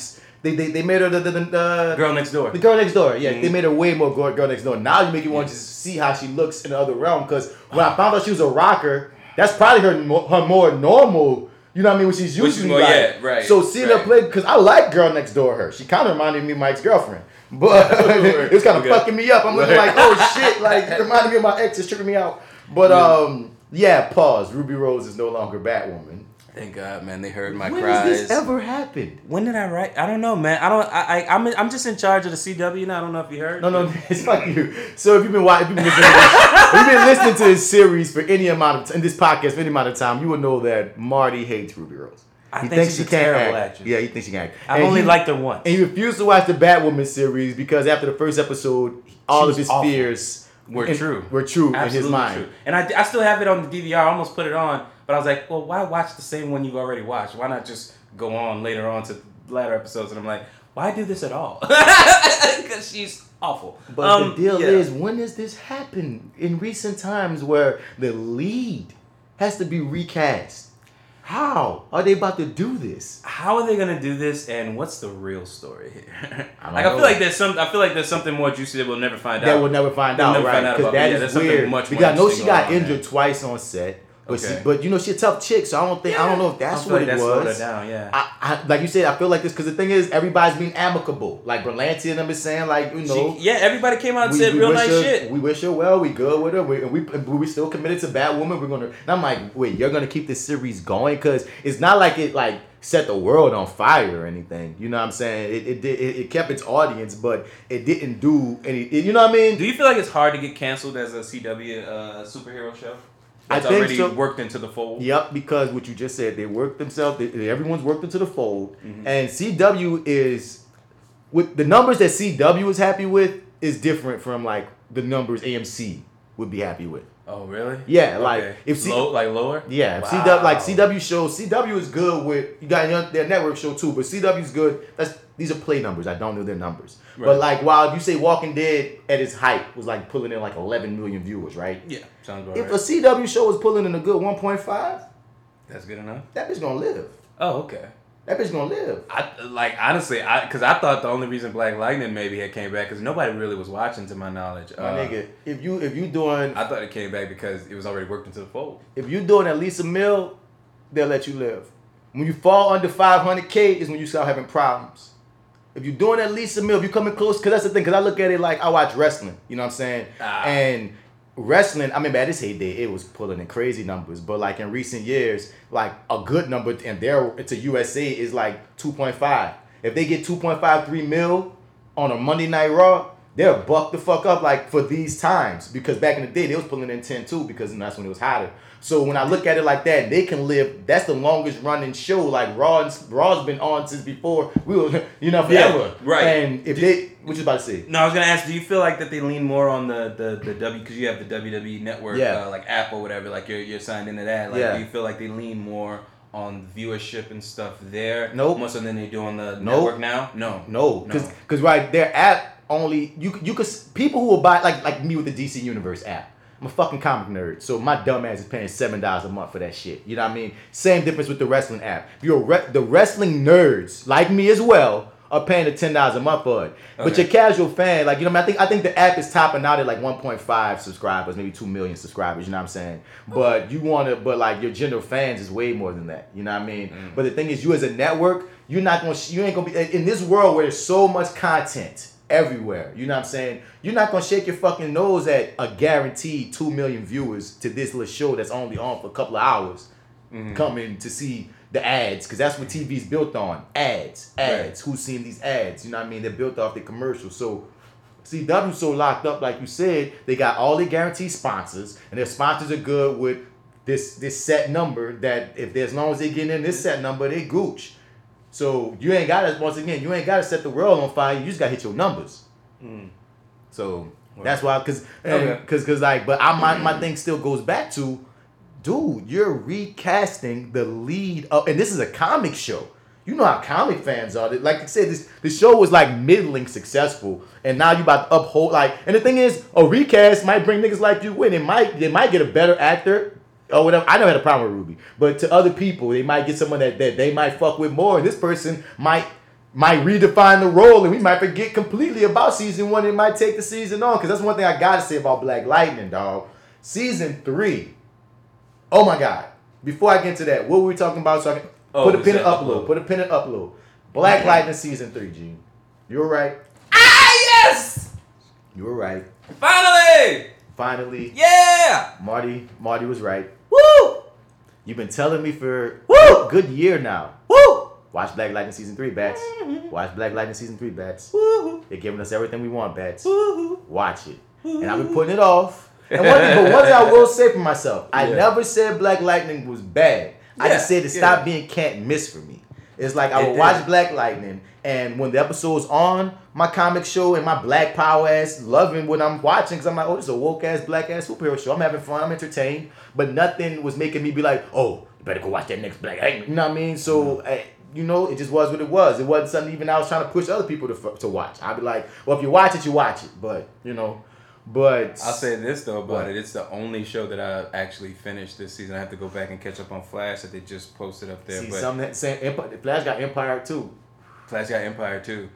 They, they, they made her the, the, the, Girl next door. The girl next door, yeah, Mhm. they made her way more girl, girl next door. Now you make you want to see how she looks in the other realm. Because when I found out she was a rocker, that's probably her her more normal. You know what I mean? When she's Which is usually more- like, yeah, right, So seeing her play, because I like girl next door. Her, she kind of reminded me of Mike's girlfriend, but it was kind of Okay. fucking me up. I'm looking like, oh shit, like it reminded me of my ex. It's tripping me out. But um, yeah, pause. Ruby Rose is no longer Batwoman. Thank God, man. They heard my when cries. has this ever happened? when did I write? I don't know, man. I don't. I. I I'm. I'm just in charge of the CW now. I don't know if you heard. No, no, it's fuck you. So if you've been watching, if you've been listening, to this, if you've been listening to this series for any amount of t- in this podcast for any amount of time, you will know that Marty hates Ruby Rose. I think she's a terrible actress. Yeah, he thinks she can act. I've And only he- liked her once. And he refused to watch the Batwoman series because after the first episode, all of his awful. fears Were in- true. Were true in his mind. true. And I, I still have it on the DVR. I almost put it on, but I was like, well, why watch the same one you've already watched? Why not just go on later on to latter episodes? And I'm like, why do this at all? Because she's awful. But Um, the deal yeah. is, when has this happened in recent times where the lead has to be recast? How are they about to do this? how are they gonna do this, and what's the real story here? I like I feel like there's some. I feel like there's something more juicy that we'll never find That out. we'll never find We'll out, never right? Because that yeah, is weird. much more because I know she got injured there. twice on set, but she, but you know she's a tough chick, so I don't think I don't know if that's what like it that slowed her was. down. Yeah. I, I, like you said, I feel like this because the thing is, everybody's being amicable. Like Berlanti and them is saying, like you know, She- yeah, everybody came out and said real nice her, shit. We wish her well. We good with her. We, and we we still committed to Batwoman. We're gonna. And I'm like, wait, you're gonna keep this series going because it's not like it like set the world on fire or anything. You know what I'm saying? It it did it, it kept its audience, but it didn't do any. it- you know what I mean? Do you feel like it's hard to get canceled as a CW uh, superhero show? I That's think already so. worked into the fold. Yep, because what you just said, they worked themselves. They, everyone's worked into the fold, Mm-hmm. and CW is with the numbers that CW is happy with is different from like the numbers AMC would be happy with. Oh, really? Yeah, like, if C- Low, like lower. Yeah, Wow. CW like CW shows. CW is good with you got their network show too, but CW is good. That's these are play numbers. I don't know their numbers, Right. but like while you say Walking Dead at its height was like pulling in like 11 million viewers, right? Yeah, sounds about If a. CW show was pulling in a good 1.5, That's good enough. that bitch gonna live. Oh, okay. That bitch gonna live. I like honestly, I because I thought the only reason Black Lightning maybe had came back because nobody really was watching, to my knowledge. My Uh, nigga, if you if you doing I thought it came back because it was already worked into the fold. if you doing at least a mil, they'll let you live. When you fall under 500k is when you start having problems. If you're doing at least a mil, if you're coming close, because that's the thing. Because I look at it like I watch wrestling. You know what I'm saying? Ah. And wrestling, I mean, at its heyday, it was pulling in crazy numbers. But like in recent years, like a good number, and there to USA is like 2.5. If they get 2.53 mil on a Monday Night Raw, they're buck the fuck up like for these times because back in the day they was pulling in 10 too because that's when it was hotter. So when I look at it like that, they can live. That's the longest running show. Like Raw, and, Raw's been on since before we were, you know, Yeah, forever. right. And if they, what you about to say? No, I was gonna ask. Do you feel like that they lean more on the the, the W because you have the WWE network, Yeah. uh, like app or whatever, like you're you're signed into that. Like, Yeah. do you feel like they lean more on viewership and stuff there? Nope. More so than they do on the Nope. network now. No. No, because because right, their app only you you could people who will buy like like me with the DC Universe app. I'm a fucking comic nerd, so my dumb ass is paying seven dollars a month for that shit. You know what I mean? Same difference with the wrestling app. If you're re- the wrestling nerds like me as well are paying the ten dollars a month for it. But Okay. your casual fan, like you know, what I, mean? I think I think the app is topping out at like 1.5 subscribers, maybe two million subscribers. You know what I'm saying? Oh. But you want to, but like your general fans is way more than that. You know what I mean? Mm. But the thing is, you as a network, you're not gonna, you ain't gonna be in this world where there's so much content everywhere. You know what I'm saying? You're not gonna shake your fucking nose at a guaranteed two million viewers to this little show that's only on for a couple of hours, mm-hmm. coming to see the ads because that's what TV's built on ads, ads. Who's seeing these ads? You know what I mean? They're built off the commercials. So CW so locked up, like you said, they got all the guaranteed sponsors, and their sponsors are good with this this set number. That if as long as they get in this set number, they gooch. So you ain't got to once again, you ain't got to set the world on fire. You just got to hit your numbers. So that's why, cause, Okay. cause, cause, like, but I my my thing still goes back to, dude, you're recasting the lead of, and this is a comic show. You know how comic fans are. Like I said, this the show was like middling successful, and now you about to uphold like. And the thing is, a recast might bring niggas like you in. It might they might get a better actor or whatever. I never had a problem with Ruby, but to other people, they might get someone that, that they might fuck with more. And this person might might redefine the role, and we might forget completely about season one. It might take the season on because that's one thing I gotta say about Black Lightning, dog. Season three. Oh my god! Before I get into that, what were we talking about? So I can Oh, put a pin in said upload. upload. Put a pin in upload. Black Lightning season three, Gene. You were right. Ah yes! You were right. Finally! Finally, Yeah! Marty. Marty was right. Woo! You've been telling me for woo a good year now. Woo! Watch Black Lightning season three, bats. Mm-hmm. Watch Black Lightning season three, bats. They're giving us everything we want, bats. Watch it. And I've been putting it off. And one thing, but one thing I will say for myself, I Yeah. never said Black Lightning was bad. I just said it yeah. stopped being can't miss for me. It's like I It would did. watch Black Lightning, and when the episode's on my comic show and my black power ass loving what I'm watching, because I'm like, oh, this is a woke ass black ass superhero show. I'm having fun, I'm entertained, but nothing was making me be like, oh, you better go watch that next Black Lightning. You know what I mean? So. eh, you know, it just was what it was. It wasn't something even I was trying to push other people to, to watch. I'd be like, well, if you watch it, you watch it. But, you know, but. I'll say this though about What? it. It's the only show that I actually finished this season. I have to go back and catch up on Flash that they just posted up there. See, but some that same Empire, Flash got Empire too. Flash got Empire too.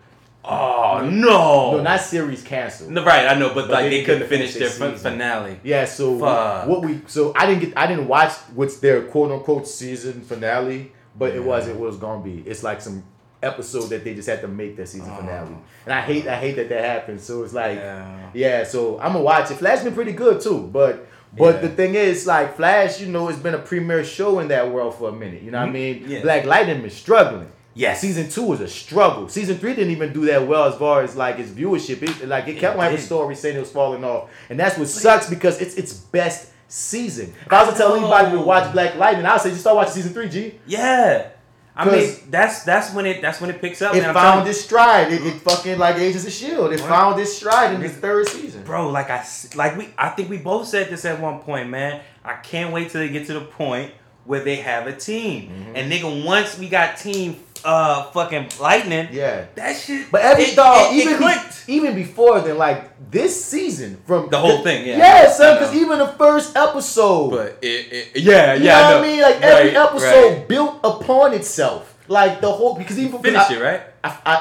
Oh no! No, not series canceled. No, right, I know, but, But like they they couldn't get finish their finish their season. finale. Yeah, so Fuck. what we so I didn't get I didn't watch what's their quote unquote season finale, but it was it was gonna be. It's like some episode that they just had to make their season finale, and I hate I hate that that happened. So it's like Yeah. yeah, so I'm gonna watch it. Flash been pretty good too, but but Yeah. the thing is, like Flash, you know, it's been a premier show in that world for a minute. You know what I mean? Mm-hmm. Yeah. Black Lightning been struggling. Yes. Season two was a struggle. Season three didn't even do that well as far as like its viewership. It, like it kept having stories saying it was falling off, and that's what sucks because it's its best season. If I was to tell anybody to watch Black Lightning, I would say just start watching season three. G. Yeah. I mean, that's that's when it that's when it picks up. It. Found its stride. It, it fucking like Agents of Shield. It found its stride in its third season. bro. Like I like we I think we both said this at one point, man. I can't wait till they get to the point where they have a team. Mm-hmm. And nigga, once we got team uh fucking lightning, Yeah. that shit. But every it, dog, it, it even be- clicked. even before then, like this season from The whole thing, yeah. yeah, son. Because even the first episode, But it, it yeah, you yeah, know I what. I mean? Like every Right, episode right. built upon itself. Like the whole because even Finish I, it, right? I, I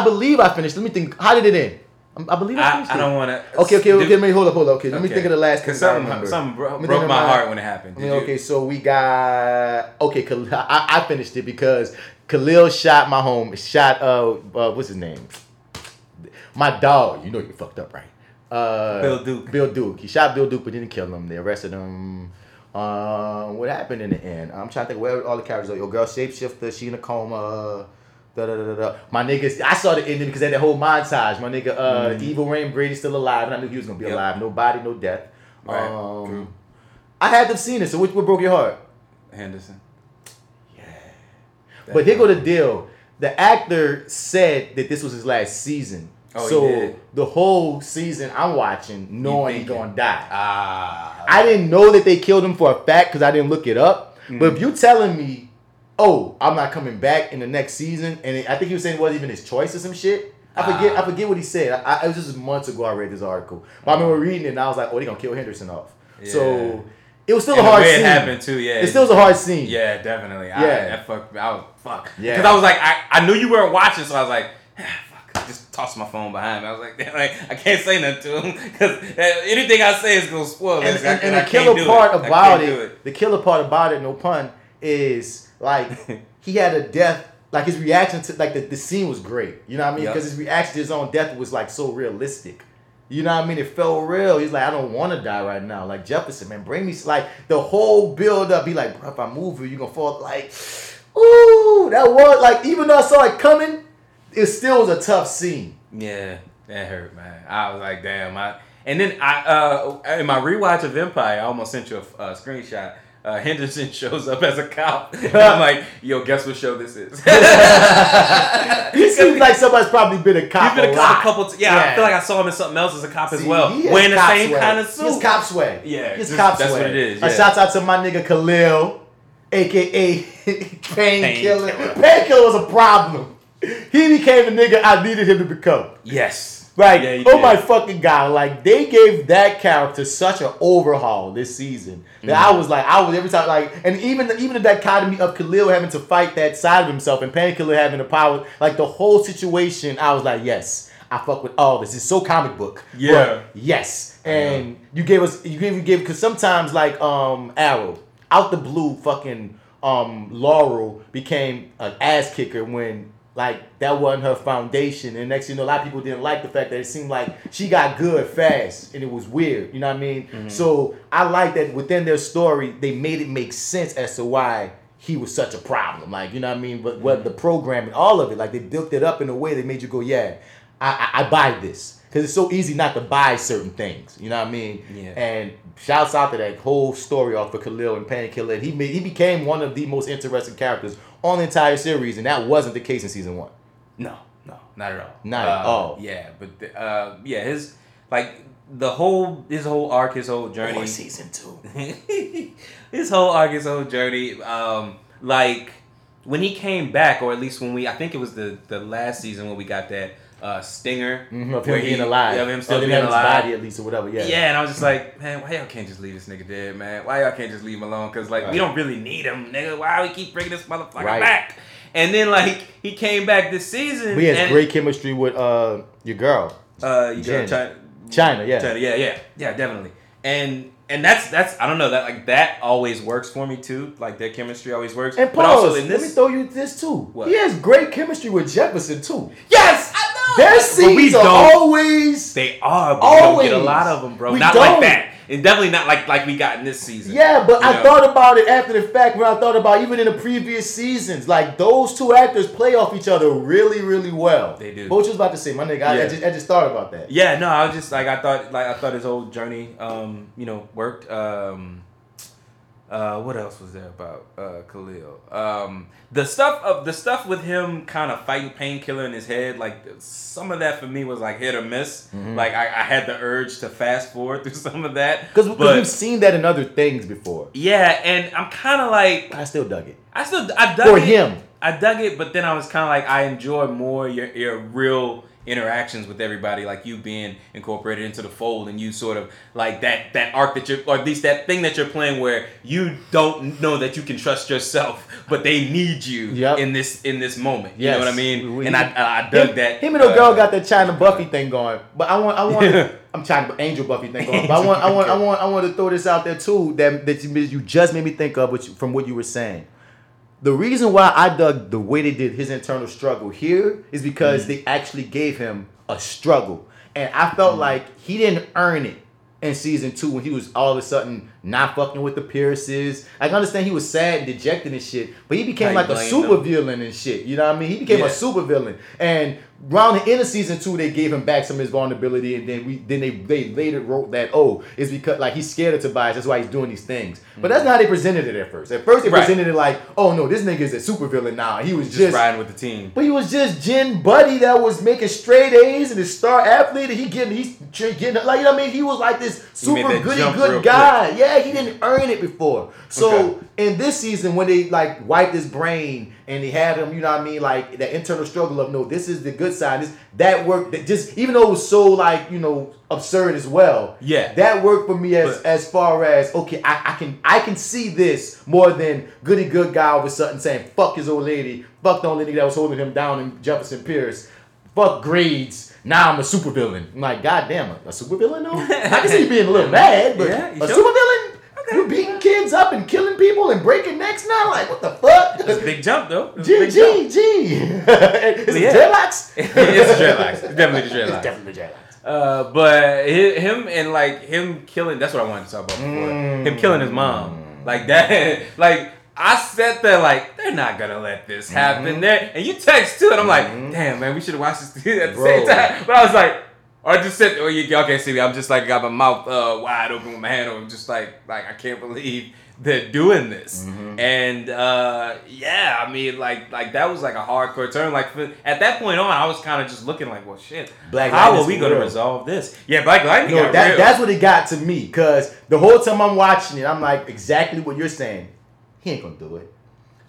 I believe I finished. Let me think. How did it end? I, I believe I I, I don't want to. Okay, okay, okay. Let me hold up, hold up. Okay, let me think of the last. Cause I something, something bro- broke my heart when it happened. I Did mean, you? okay, so we got okay. I, I finished it because Khalil shot my home. Shot uh, uh what's his name? My dog. You know you fucked up, right? Uh, Bill Duke. Bill Duke. He shot Bill Duke, but didn't kill him. They arrested him. Uh, what happened in the end? I'm trying to think where all the characters are. Your girl shapeshifter, she in a coma. Da, da, da. My niggas, I saw the ending because they had that whole montage. My nigga, uh, Evil Rain Brady still alive, and I knew he was gonna be Yep. alive. No body, no death. Right, Um, true. I had them seen it. So which what broke your heart? Henderson. But here go the deal. The actor said that this was his last season. Oh, so the whole season I'm watching, knowing he's gonna die. Ah. I didn't know that they killed him for a fact because I didn't look it up. Mm. But if you telling me, oh, I'm not coming back in the next season, and it, I think he was saying it wasn't even his choice or some shit. I forget. Ah. I forget what he said. I, I, it was just months ago. I read this article, but I remember reading it and I was like, oh, they gonna kill Henderson off. Yeah. So it was still And a hard scene. it happened too. Yeah. It still was a hard scene. Yeah, definitely. Yeah. that fucked me. I was fuck. Yeah. Because I was like, I, I knew you weren't watching, so I was like, ah, fuck. Just toss my phone behind me. I was like, like I can't say nothing to him because anything I say is gonna spoil and, it. and, and I the killer part it. About can't it, the killer part about it, no pun, is like he had a death. Like his reaction to like the, the scene was great. You know what I mean? Yep. Because his reaction to his own death was like so realistic. You know what I mean? It felt real. He's like, I don't want to die right now. Like Jefferson, man, bring me like the whole build up. Be like, bro, if I move you, you gonna fall. Like, ooh, that was like even though I saw it coming, it still was a tough scene. Yeah, that hurt, man. I was like, damn. I and then I uh in my rewatch of Empire, I almost sent you a, a screenshot. Uh, Henderson shows up as a cop. I'm like, yo, guess what show this is? He seems like somebody's probably been a cop. He's been a a cop lot. a couple. T- yeah, I feel like I saw him in something else as a cop as See, well, wearing the same kind of He's suit. cop swag. Yeah, he's cop that's swag. what it is, A yeah. shout out to my nigga Khalil, aka Painkiller. Painkiller. Painkiller was a problem. He became the nigga I needed him to become. Yes. Like, Yeah, oh did. my fucking god! Like they gave that character such an overhaul this season that Mm-hmm. I was like, I was every time like, and even even the dichotomy of Khalil having to fight that side of himself and Painkiller having the power, like the whole situation, I was like, yes, I fuck with all this. It's so comic book. Yeah. yes, and you gave us you gave you gave because sometimes like um Arrow out the blue fucking um Laurel became an ass kicker when like that wasn't her foundation. And next you know a lot of people didn't like the fact that it seemed like she got good fast and it was weird. You know what I mean? Mm-hmm. So I like that within their story they made it make sense as to why he was such a problem. Like you know what I mean? But what mm-hmm. the programming all of it like they built it up in a way that made you go yeah I I, I buy this. Because it's so easy not to buy certain things. You know what I mean? Yeah. and shouts out to that whole story off of Khalil and Painkiller. And he made, he became one of the most interesting characters on the entire series, and that wasn't the case in season one. No, no, not at all. Not at Uh, all. Yeah, but the, uh, yeah, his like the whole his whole arc, his whole journey. season two. his whole arc, his whole journey. Um, like when he came back, or at least when we, I think it was the the last season when we got that uh, stinger Mm-hmm, of him being he- alive. Yeah, of him still them being alive. body at least or whatever. Yeah. Yeah. and I was just like, man, why y'all can't just leave this nigga dead, man? Why y'all can't just leave him alone? Cause like Right. we don't really need him, nigga. Why we keep bringing this motherfucker Right. back? And then like he came back this season. We had great chemistry with uh your girl. Uh, you Jen. got China, China, yeah. China, yeah, yeah, yeah, definitely. And and that's that's I don't know that like that always works for me too. Like their chemistry always works. And but pause. also in let me throw you this too. What? He has great chemistry with Jefferson too. know. Their scenes are always They are, but we don't get a lot of them, bro. We Not don't. like that. And definitely not like like we got in this season. Yeah, but I know? thought about it after the fact when I thought about even in the previous seasons. Like those two actors play off each other really, really well. They do. But what you was about to say, my nigga? I, I just, I just thought about that. Yeah, no, I was just like I thought like I thought his whole journey um, you know, worked. Um uh what else was there about uh Khalil? Um the stuff of the stuff with him kind of fighting painkiller in his head, like some of that for me was like hit or miss. Like I, I had the urge to fast forward through some of that. Because we've seen that in other things before. yeah, and I'm kind of like I still dug it. I still I dug For it. For him. I dug it, but then I was kind of like I enjoy more your your real interactions with everybody, like you being incorporated into the fold, and you sort of like that that arc that you're, or at least that thing that you're playing, where you don't know that you can trust yourself, but they need you Yep. in this in this moment. You Yes. know what I mean? We- and I I, dug him, that. Him and the uh, girl got that China Buffy thing going. But I want, I want. I'm China Angel Buffy thing going. But I want, I want, I want, I want to throw this out there too. That that you, you just made me think of, which from what you were saying. The reason why I dug the way they did his internal struggle here is because Mm. they actually gave him a struggle, and I felt Mm. like he didn't earn it in season two when he was all of a sudden not fucking with the Pierces. I can understand he was sad and dejected and shit, but he became like a super them. villain and shit. You know what I mean? He became Yeah. a super villain. And around the end of season two, they gave him back some of his vulnerability, and then we then they they later wrote that oh, it's because like he's scared of Tobias, that's why he's doing these things. But that's not how they presented it at first. At first, they Mm-hmm. Right. presented it like, oh no, this nigga is a super villain now. He was Just, just riding with the team. but he was just Jen Buddy that was making straight A's and a star athlete, and he getting he's getting like you know what I mean. He was like this super goody real good quick. guy. Yeah, he didn't earn it before. So Okay. in this season, when they like wiped his brain and they had him, you know what I mean, like that internal struggle of no, this is the good side. This that worked. That just even though it was so like you know absurd as well. Yeah. that worked for me as But- as far as okay, I, I can I can see this more than goody good guy all of a sudden saying fuck his old lady, fuck the only nigga that was holding him down in Jefferson Pierce, fuck grades. Now I'm a supervillain. I'm like, goddamn, a, a supervillain though? I can see you being a little mad, but Yeah, a sure? supervillain? You beating kids up and killing people and breaking necks now? Like, what the fuck? It's a big jump though. G. G, G. Is it Yeah. dreadlocks? it's dreadlocks. It's definitely the It's dreadlocks. definitely dreadlocks. Uh, but him and like him killing. That's what I wanted to talk about before. Him killing his mom. Like that. Like I sat there like they're not gonna let this happen. Mm-hmm. There and you text too, and I'm like, damn man, we should have watched this at the Bro. same time. But I was like. Or I just said, oh, you, y'all can't see me. I'm just like got my mouth uh, wide open with my hand over, just like like I can't believe they're doing this. Mm-hmm. And uh, yeah, I mean, like like that was like a hardcore turn. Like for, at that point on, I was kind of just looking like, well, shit, Black how are we gonna resolve this? Yeah, Black Lightning. No, that, that's what it got to me. Cause the whole time I'm watching it, I'm like exactly what you're saying. He ain't gonna do it.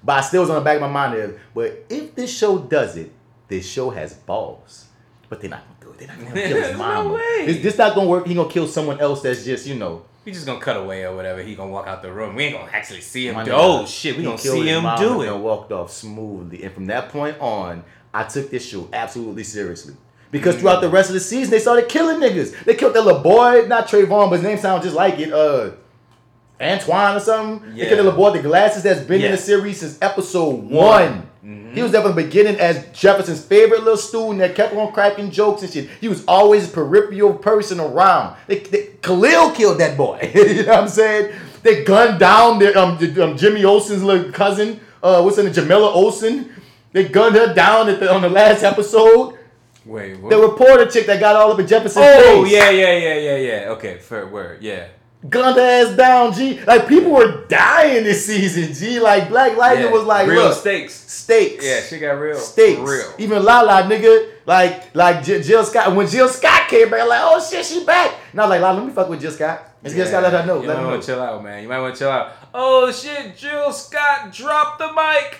But I still was on the back of my mind is, but if this show does it, this show has balls. But they're not gonna do it. They're not gonna kill his no way. This, this not gonna work. He gonna kill someone else that's just, you know. we just gonna cut away or whatever. He gonna walk out the room. We ain't gonna actually see him. Do, oh shit, we gonna see him do And walked off smoothly. And from that point on, I took this show absolutely seriously. Because throughout the rest of the season, they started killing niggas. They killed that little boy, not Trayvon, but his name sounds just like it. Uh, Antoine or something. They Yeah. killed that little boy, the glasses that's been in the series since episode one. One. He was there from the beginning as Jefferson's favorite little student that kept on cracking jokes and shit. He was always a peripheral person around. They, they, Khalil killed that boy. you know what I'm saying? They gunned down their, um, the- um, Jimmy Olsen's little cousin. Uh, what's her name? Jamillah Olsen. They gunned her down at the, on the last episode. Wait, what? The reporter chick that got all up in Jefferson's oh face. yeah, yeah, yeah, yeah, yeah. Okay, fair word. Yeah. Gunned her ass down, G. Like people were dying this season, G. Like Black Lightning yeah. was like, real look, stakes. stakes. Yeah, she got real. Stakes. Real. Even Lala, nigga, like like Jill Scott. When Jill Scott came back, like, oh shit, she back. And I was like, Lala, let me fuck with Jill Scott. And Jill Scott let her know. You Let might her know. want to chill out, man. You might want to chill out. Oh shit, Jill Scott dropped the mic.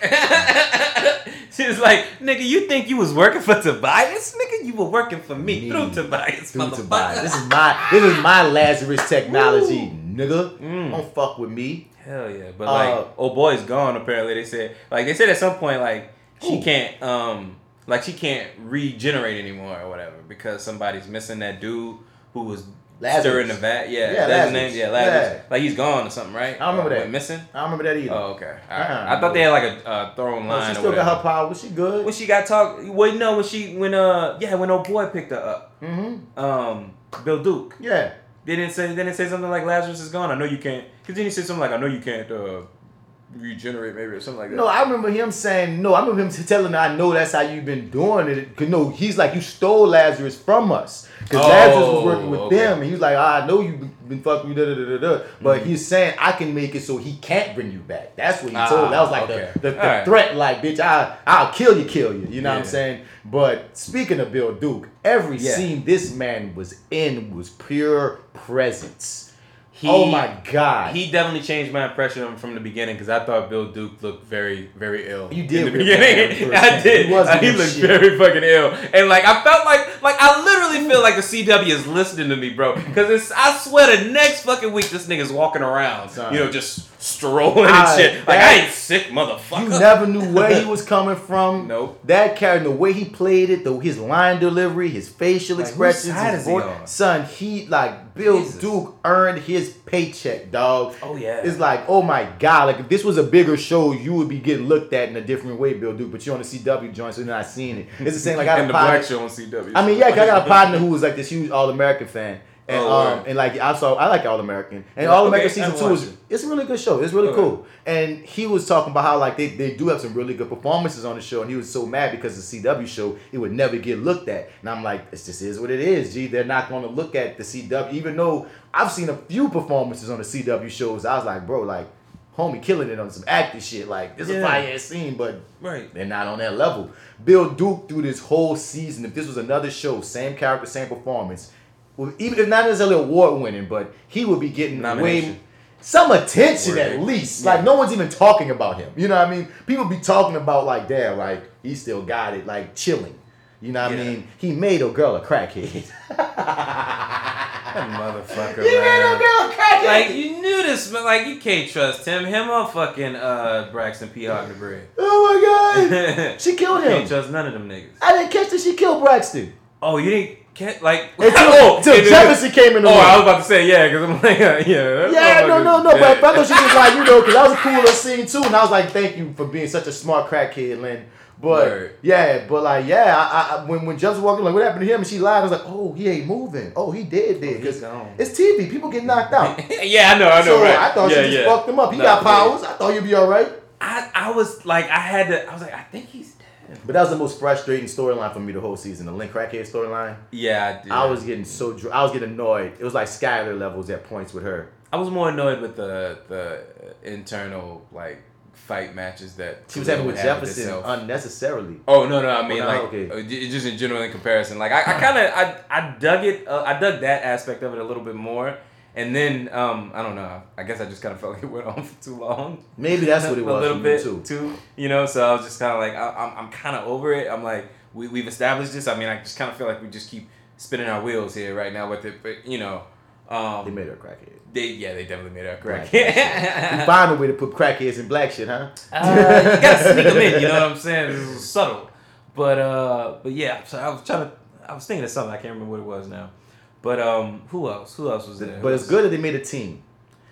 She's like, nigga, you think you was working for Tobias? Nigga, you were working for me, Me. through Tobias. Through. Tobias. This is my this is my Lazarus technology, nigga. Mm. Don't fuck with me. Hell yeah, but Uh, like, oh boy's gone. Apparently, they said like they said at some point like she Who? can't um like she can't regenerate anymore or whatever because somebody's missing that dude who was Lazarus. stirring the vat. Yeah, Yeah, that's Lazarus. name. Yeah, Lazarus. Yeah. Like he's gone or something, right? I don't remember Or that. went Missing. I don't remember that either. Oh, okay. Right. Uh-uh. I thought they had like a uh, throwing No, line. she still got her power. Was she good. When she got talk, well, no, when she when uh yeah when old boy picked her up, mm-hmm. um Bill Duke. Yeah. They didn't say they didn't say something like Lazarus is gone. I know you can't. Cause then he said something like I know you can't uh regenerate maybe or something like that. No, I remember him saying no. I remember him telling her, "I know that's how you've been doing it." Cause no, he's like, "You stole Lazarus from us." Because Oh, Lazarus was working with okay. them, and he was like, "I know you've been- fucking me." Da, da, da, da, da. But Mm-hmm. he's saying, "I can make it so he can't bring you back." That's what he Ah, told. That was like okay. the, the, the Alright. threat, like, "Bitch, I I'll kill you, kill you." You know what I'm saying? But speaking of Bill Duke, every Yeah. scene this man was in was pure presence. He- oh my god! He definitely changed my impression of him from the beginning because I thought Bill Duke looked very, very ill. You did in the beginning. I did. He wasn't uh, he looked shit. very fucking ill, and like I felt like, like I literally feel like the CW is listening to me, bro. Because it's, I swear, the next fucking week this nigga's walking around, Son. you know, just strolling and I- shit. Like that- I ain't sick, motherfucker. You never knew where he was coming from. Nope. That character, the way he played it, the his line delivery, his facial Like, expressions, his is he on? Son, he like Bill Jesus. Duke earned his paycheck, dog. Oh, yeah. It's like, oh my god, like if this was a bigger show, you would be getting looked at in a different way, Bill Duke. But you're on the CW joint, so you're not seeing it. It's the same. Like I got and a the partner- black show on CW. I mean, yeah, I got a partner who was like this huge All American fan. And Oh, um and like I saw I like All American and Yeah, All American okay, season two is it. it's a really good show. It's really Okay. cool. And he was talking about how like they, they do have some really good performances on the show, and he was so mad because the CW show it would never get looked at. And I'm like, this just is what it is. Gee, they're not going to look at the CW, even though I've seen a few performances on the CW shows. I was like, bro, like homie killing it on some acting shit. Like this is a fire ass scene, but Right. they're not on that level. Bill Duke through this whole season, if this was another show, same character, same performance, well, even if not necessarily award winning, but he would be getting way some attention Word. at least. Yeah. Like no one's even talking about him. You know what I mean? People be talking about like, damn, like he still got it, like chilling. You know what Yeah. I mean? He made a girl a crackhead. That motherfucker, he made a girl a crackhead. Like you knew this, but like you can't trust him. Him or fucking uh Braxton P. Bread. oh my god, she killed him. can't trust none of them niggas. I didn't catch that she killed Braxton Oh, you didn't like until, oh, until it- it- Jefferson came in the Oh, room. I was about to say yeah, because I'm like yeah. Yeah, no, no, no, but, but I thought she was like, you know, because that was a cool little scene too, and I was like, thank you for being such a smart crackhead, Lynn. But Word. yeah, but like, yeah, I, I, when when Jefferson walked in, like, what happened to him? And she lied. I was like, oh, he ain't moving. Oh, he did, did. Because oh, gone. it's TV. People get knocked out. yeah, I know, I know, so right? I thought yeah, she just yeah. fucked him up. He No, got yeah. powers. I thought you'd be all right. I, I was like, I had to. I was like, I think he's. But that was the most frustrating storyline for me the whole season. The Lynn crackhead storyline. Yeah, I. I was getting so dr- I was getting annoyed. It was like Skyler levels at points with her. I was more annoyed with the the internal like fight matches that She was having with Jefferson unnecessarily. Oh no no I mean like okay. uh, just in general in comparison like I, I kind of I, I dug it uh, I dug that aspect of it a little bit more and then um I don't know I guess I just kind of felt like it went on for too long Maybe that's what it was a little bit too. too. you know so I was just kind of like I, I'm I'm kind of over it I'm like we we've established this I mean I just kind of feel like we just keep spinning our wheels here right now with it but you know um They made her a crackhead. they yeah they definitely made her correct We find a way to put crackheads in black shit, huh? Uh, you gotta sneak them in. You know what I'm saying? This is subtle, but uh, but yeah. So I was trying to. I was thinking of something. I can't remember what it was now. But um, who else? Who else was there? But it's good that they made a team.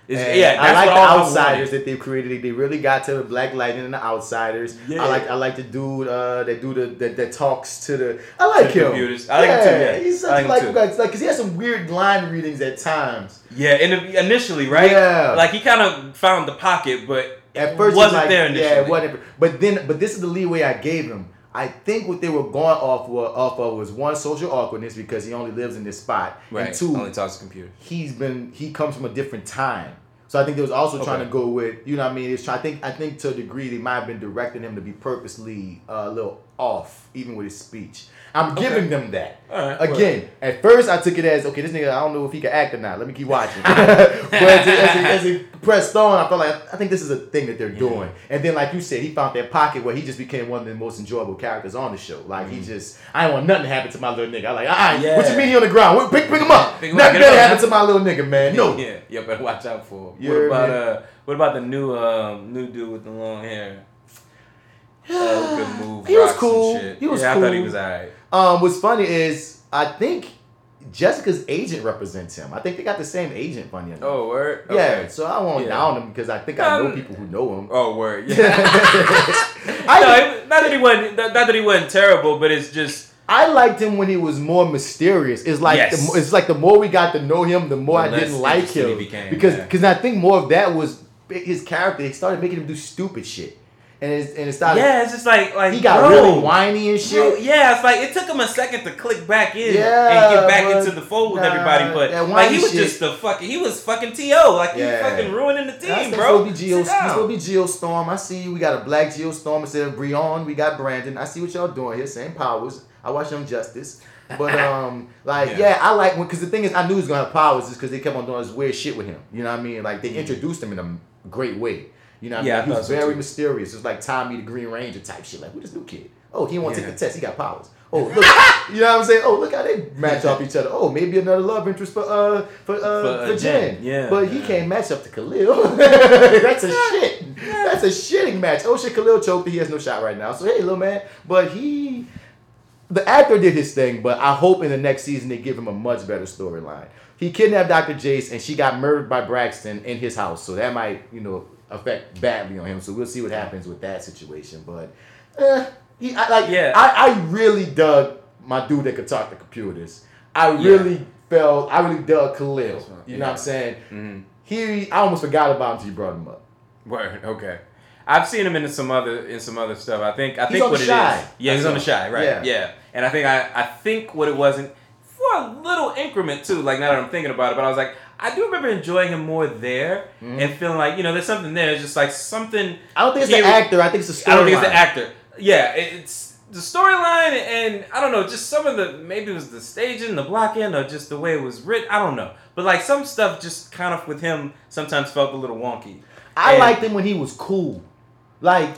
Yeah, I like the outsiders that they created. They really got to the Black Lightning and the outsiders. Yeah. I like I like the dude uh, that do the that, that talks to the. I like the him. computers. I like him too, yeah. he's such I like a him likable too. guy. Like, he has some weird line readings at times. Yeah, the, initially, right? Yeah. Like he kind of found the pocket, but At first, wasn't like, there initially. Yeah, whatever. But then, but this is the leeway I gave him. I think what they were going off wa- off of was one social awkwardness because he only lives in this spot, Right. and two, Only talks to computers. he's been he comes from a different time. So I think they was also trying to go with you know what I mean. It's try, I think I think to a degree they might have been directing him to be purposely uh, a little off even with his speech. I'm giving them that. Right, Again, at first I took it as okay, this nigga I don't know if he can act or not. Let me keep watching. but as it, as, it, as it pressed on, I felt like I think this is a thing that they're doing. And then like you said, he found that pocket where he just became one of the most enjoyable characters on the show. Like he just I don't want nothing to happen to my little nigga. I like all right. Yeah. what you mean he on the ground? Pick pick him up. Pick him Nothing better happen to my little nigga, man. No. Yeah, yeah, better watch out for. him. Yeah, what about man. uh, what about the new um new dude with the long hair? Good move. He was cool. He was yeah, I thought he was alright. Um, what's funny is I think Jessica's agent represents him. I think they got the same agent. Funny enough. Oh, word. yeah. So I won't Yeah. down him because I think I know Um, people who know him. Oh, word. Yeah. I, no, not that he wasn't. Not that he wasn't terrible, but it's just. I liked him when he was more mysterious. It's like Yes. the, it's like the more we got to know him, the more The I didn't like him became, because yeah. because I think more of that was his character. He started making him do stupid shit, and it, and it started. Yeah, it's just like like he got bro, really whiny and bro, shit. yeah, it's like it took him a second to click back in Yeah, and get back into the fold with nah, everybody, but like he was shit- just the fucking he was fucking to like he Yeah. fucking ruining the team, That's bro. supposed to be Geo, he's supposed to be Geostorm. I see you. We got a black Geostorm instead of Brion. We got Brandon. I see what y'all doing here. Same powers. I watch Young Justice. But um, like Yeah. yeah, I like when because the thing is, I knew he was gonna have powers just because they kept on doing this weird shit with him. You know what I mean? Like they introduced him in a great way. You know what. Yeah, I mean? He thought was so, very too. mysterious. It's like Tommy the Green Ranger type shit. Like who this new kid? Oh, he want to Yeah. take the test. He got powers. Oh, look, you know what I'm saying? Oh, look how they match off each other. Oh, maybe another love interest for uh for uh For, uh, for, Jen. Jen. Yeah, but he can't match up to Khalil. That's a shit. That's a shitting match. Oh shit, Khalil choked. He has no shot right now. So hey, little man. But he, the actor did his thing. But I hope in the next season they give him a much better storyline. He kidnapped Dr. Jace and she got murdered by Braxton in his house. So that might you know affect badly on him. So we'll see what happens with that situation. But eh, he I, like Yeah. I, I really dug my dude that could talk to computers. I Yeah. really felt I really dug Khalil. Right. You know what I'm saying? Mhm. He I almost forgot about him until you brought him up. Word. Okay. I've seen him in some other in some other stuff. I think I He's think what it Chi. Yeah, he's on the Chi, right? Yeah. Yeah. And I think I I think what it wasn't for a little increment too. Like now that I'm thinking about it, but I was like, I do remember enjoying him more there Mm-hmm. and feeling like you know there's something there. It's just like something. I don't think it's here- the actor. I think it's the story. I don't think it's the actor. Yeah, it's the storyline and I don't know, just some of the maybe it was the staging, the blocking, or just the way it was written. I don't know, but like some stuff just kind of with him sometimes felt a little wonky. I And- liked him when he was cool, like,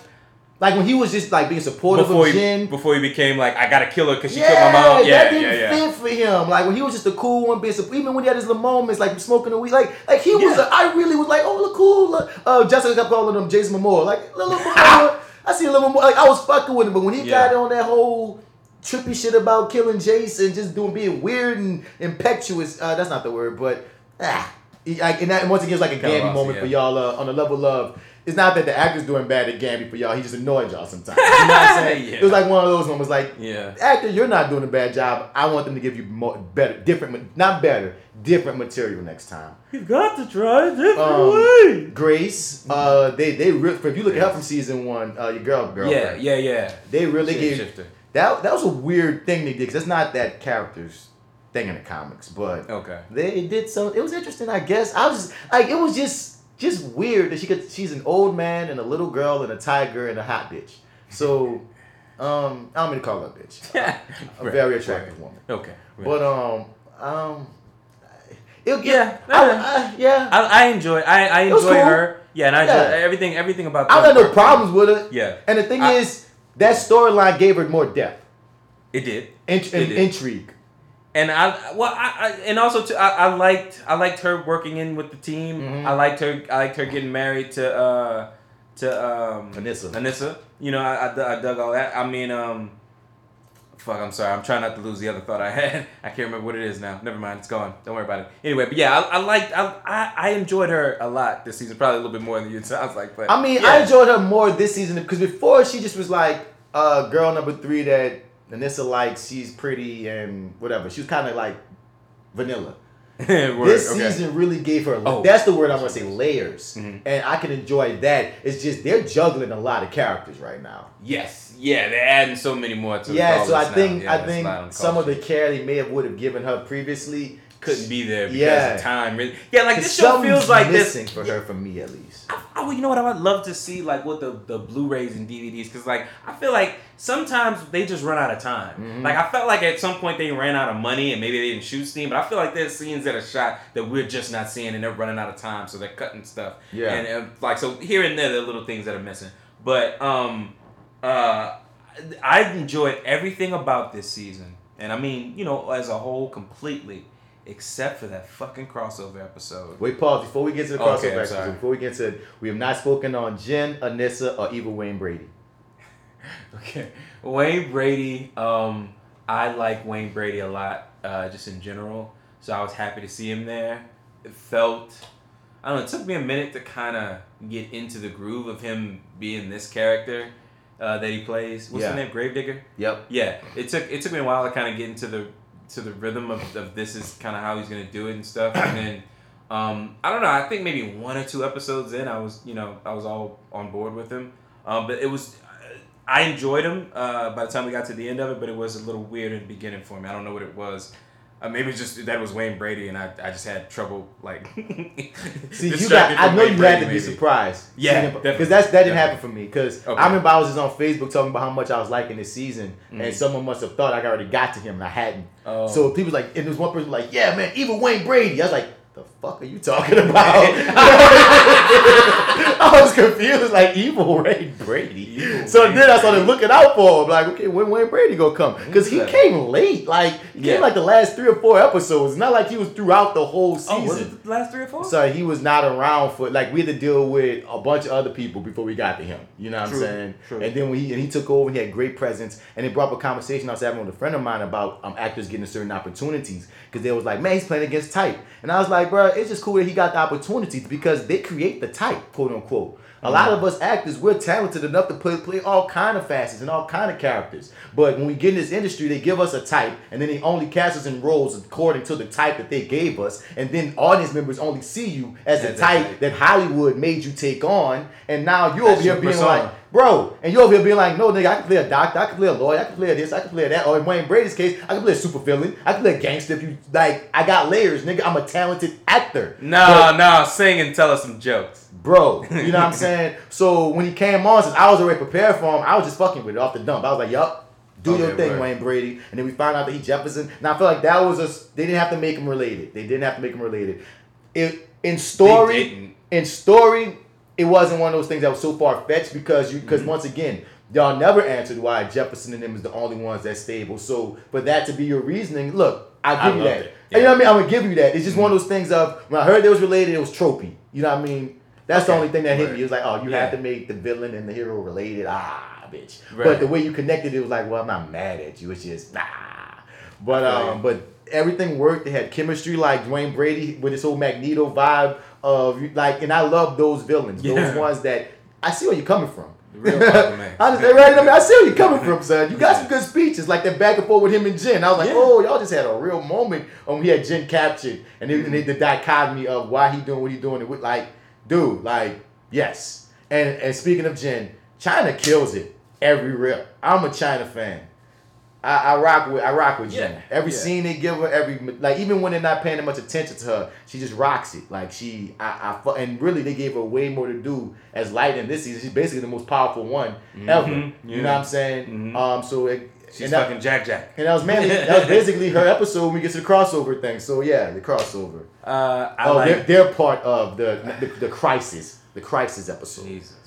like when he was just like being supportive before of he Jen. before he became like I gotta kill her because she yeah, killed my mom. Yeah, that didn't yeah, yeah. fit for him. Like when he was just a cool one, being sup- even when he had his little moments, like smoking the weed, like like he was. Yeah. A, I really was like, oh look cool. Look. Uh, Jessica kept calling him Jason Momoa, like little Momoa. I see a little more. Like I was fucking with him, but when he got on that whole trippy shit about killing Jason, just doing being weird and impetuous. Uh, that's not the word, but ah, he, like, and that once again, it's like a Gambi moment for y'all uh, on the level of. It's not that the actor's doing bad at Gambi for y'all. He just annoyed y'all sometimes. You know what I'm saying? Yeah. It was like one of those moments, like Yeah. actor, you're not doing a bad job. I want them to give you more, better, different, not better, different material next time. You've got to try a different Um, Grace, uh, they they re- if you look at her from season one, uh, your girl, girl, Yeah, yeah, yeah. they really gave Shapeshifter. that. That was a weird thing they did because that's not that character's thing in the comics, but Okay. they did some. It was interesting, I guess. I was just like, it was just just weird that she could. She's an old man and a little girl and a tiger and a hot bitch. So, um, I don't mean to call her a bitch. a Right, very attractive woman. Okay. But um, um, it, Yeah, I, yeah. I, yeah. I, I enjoy I, I enjoy cool. her. Yeah, and I enjoy everything everything about I got no problems with it. Yeah. And the thing I- is, that storyline gave her more depth, It did. int- It and did. intrigue. And I well I, I and also too, I, I liked I liked her working in with the team. Mhm. I liked her I liked her getting married to uh to um Anissa. Anissa. You know, I, I, I dug all that. I mean, um fuck, I'm sorry. I'm trying not to lose the other thought I had. I can't remember what it is now. Never mind, it's gone. Don't worry about it. Anyway, but yeah, I, I liked I, I I enjoyed her a lot this season. Probably a little bit more than you. Sounds like, but I mean, yeah. I enjoyed her more this season because before she just was like uh, girl number three that Anissa likes. She's pretty and whatever. She was kind of like vanilla. This okay. season really gave her. Oh. That's the word I'm gonna say. Layers, Mhm. and I can enjoy that. It's just they're juggling a lot of characters right now. Yes, yeah, they're adding so many more to the Yeah, so I think now. I think a lot on some of the care they may have would have given her previously couldn't be there because Yeah. of time. Really. Yeah, Like this show feels like this. missing for her, for me at least. Oh, well, you know what? I would love to see like what the the Blu-rays and DVDs because like I feel like sometimes they just run out of time. Mhm. Like I felt like at some point they ran out of money and maybe they didn't shoot scene, but I feel like there's scenes that are shot that we're just not seeing and they're running out of time, so they're cutting stuff. Yeah. and, uh, like so here and there, there are little things that are missing. But um, uh, I enjoyed everything about this season, and I mean, you know, as a whole, completely, except for that fucking crossover episode. Wait, pause before we get to the crossover. I'm episode, before we get to, it, we have not spoken on Jen, Anissa, or even Wayne Brady. Okay, Wayne Brady. Um, I like Wayne Brady a lot, uh, just in general. So I was happy to see him there. It felt, I don't know. It took me a minute to kind of get into the groove of him being this character uh, that he plays. What's Yeah. his name? Gravedigger. Yep. Yeah, it took it took me a while to kind of get into the to the rhythm of, of this is kind of how he's gonna do it and stuff. And then um, I don't know. I think maybe one or two episodes in, I was you know I was all on board with him. Um, but it was I enjoyed him uh, by the time we got to the end of it, but it was a little weird in the beginning for me. I don't know what it was. Uh, maybe it's just that was Wayne Brady, and I, I just had trouble like. See, you got. I know Wayne you Brady, had to be maybe. surprised. Yeah, because that's that didn't definitely. happen for me. Because Okay. I remember I was just on Facebook talking about how much I was liking this season, Mhm. and someone must have thought I already got to him, and I hadn't. Oh. So people like, and there was one person like, "Yeah, man, even Wayne Brady." I was like, "The fuck are you talking about?" I confused, like Evil Wayne Brady. Evil so then I started looking out for him, like, okay, when Wayne Brady gonna come? Because he came late, like he Yeah. came like the last three or four episodes. Not like he was throughout the whole season. oh, was it the last three or four? So he was not around for like we had to deal with a bunch of other people before we got to him. You know what True, I'm saying? true. And then when he and he took over, he had great presence, and it brought up a conversation I was having with a friend of mine about um, actors getting certain opportunities because they was like, man, he's playing against type, and I was like, bro, it's just cool that he got the opportunity because they create the type, quote unquote. A lot mm. of us actors, we're talented enough to play, play all kind of facets and all kind of characters. But when we get in this industry, they give us a type, and then they only cast us in roles according to the type that they gave us. And then audience members only see you as the type that Hollywood made you take on. And now you're over here being persona. like, bro, and you over here being like, no, nigga, I can play a doctor, I can play a lawyer, I can play this, I can play that. Or in Wayne Brady's case, I can play a super villain, I can play a gangster. If you like, I got layers, nigga. I'm a talented actor. No, no, sing and tell us some jokes. bro. You know what I'm saying? So when he came on, since I was already prepared for him, I was just fucking with it off the dump. I was like, yup, do your thing, word. Wayne Brady. And then we found out that he Jefferson. And I feel like that was a. They didn't have to make him related. They didn't have to make him related. It in story, in story, it wasn't one of those things that was so far fetched because you Mm-hmm. because once again. Y'all never answered why Jefferson and them is the only ones that's stable. So for that to be your reasoning, look, I'll I give you that. And You know what I mean? I'm gonna give you that. It's just one of those things of when I heard they was related, it was tropey. You know what I mean? That's the only thing that hit Right. me. It was like, oh, you Yeah. have to make the villain and the hero related. Ah, bitch. Right. But the way you connected, it was like, well, I'm not mad at you. It's just nah. But um, you. but everything worked. They had chemistry, like Wayne Brady with his whole Magneto vibe of like, and I love those villains. Yeah. Those ones that I see where you're coming from. Real Aquaman. I just, right, I, mean, I see where you're coming from, son. You got some good speeches, like that back and forth with him and Jen. I was like, Yeah. oh, y'all just had a real moment when we had Jen captured, and then the dichotomy of why he doing what he doing. And with, like, dude, like, yes. And and speaking of Jen, China kills it every rip. I'm a China fan. I, I rock with I rock with Jen. Yeah, Every yeah. scene they give her, every like even when they're not paying that much attention to her, she just rocks it. Like she, I, I fu- and really they gave her way more to do as light in this season. She's basically the most powerful one ever. Mhm, You yeah. know what I'm saying? Mhm. Um, so it, She's and that, fucking Jack Jack. and that was mainly that was basically her episode when we get to the crossover thing. So yeah, the crossover. Uh, I oh, like. they're, they're part of the, the the crisis, the crisis episode. Jesus, fucking,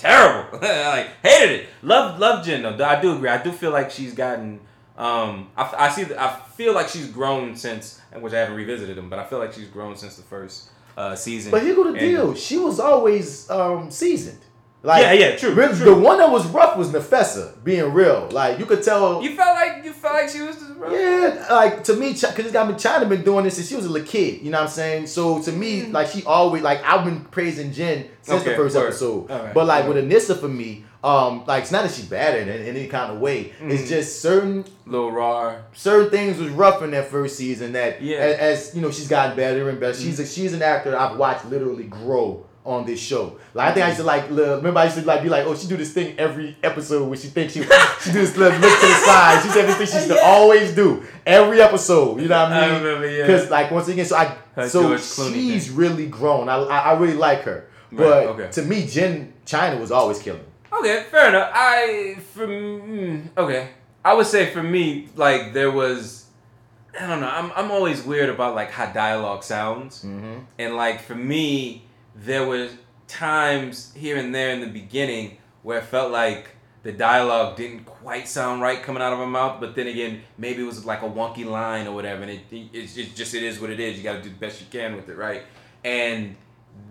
terrible. like hated it. Love, love Jen though. I do agree. I do feel like she's gotten. Um, I, I see. I feel like she's grown since, which I haven't revisited them, but I feel like she's grown since the first uh, season. But here go the And- deal. She was always um, seasoned. Like, Yeah, yeah, true, really, true. The one that was rough was Nafessa, being real. Like you could tell. You felt like you felt like she was just bro. yeah, like to me, because it's got me. China been doing this since she was a little kid. You know what I'm saying? So to me, like she always like I've been praising Jen since the first word. episode. Right, But like all with Anissa, for me, um, like it's not that she's bad it in any kind of way. Mm. It's just certain Lil Raw. certain things was rough in that first season that Yeah. as, as, you know she's gotten better and better. She's a, she's an actor I've watched literally grow on this show. Like I think I used to like li- remember I used to like be like oh she do this thing every episode where she thinks she she do this little look to the side. She said this thing she used to always do every episode. You know what I mean? I remember, yeah. Because like once again, so I Her so she's thing. really grown. I, I I really like her. Right, But okay. to me, Jen China was always killing. Okay, fair enough. I for mm, okay, I would say for me, like there was, I don't know. I'm I'm always weird about like how dialogue sounds, Mm-hmm. and like for me, there was times here and there in the beginning where it felt like the dialogue didn't quite sound right coming out of her mouth, but then again, maybe it was like a wonky line or whatever, and it, it's just, just it is what it is. You got to do the best you can with it, right? And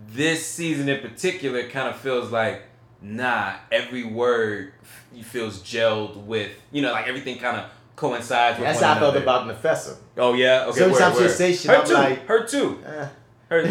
this season in particular kind of feels like nah every word f- feels gelled with you know like everything kind of coincides with That's how I felt about Nafessa. oh yeah okay Sometimes word, she'll say shit, her I'm too like- her too Eh. Her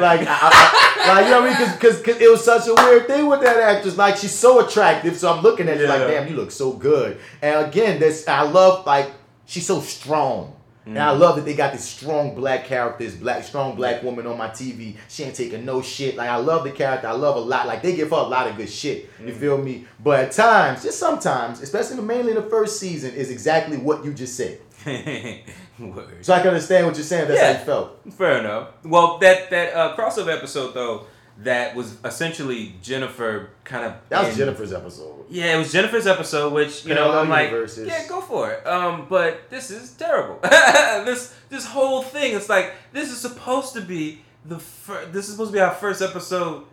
like, I, I, like you know what I mean? Because because it was such a weird thing with that actress. Like she's so attractive, so I'm looking at it like, damn, you look so good. And again, this I love like she's so strong. And I mm. love that they got this strong black character, this black strong black woman on my TV. She ain't taking no shit. Like I love the character. I love a lot. Like they give her a lot of good shit. You mm. feel me? But at times, just sometimes, especially mainly in the first season, is exactly what you just said. Word. So I can understand what you're saying. That's Yeah. how you felt. Fair enough. Well, that that uh, crossover episode though, that was essentially Jennifer kind of. That was in- Jennifer's episode. Yeah, it was Jennifer's episode, which you know I'm like, yeah, go for it. Um, but this is terrible. this this whole thing, it's like this is supposed to be the fir- this is supposed to be our first episode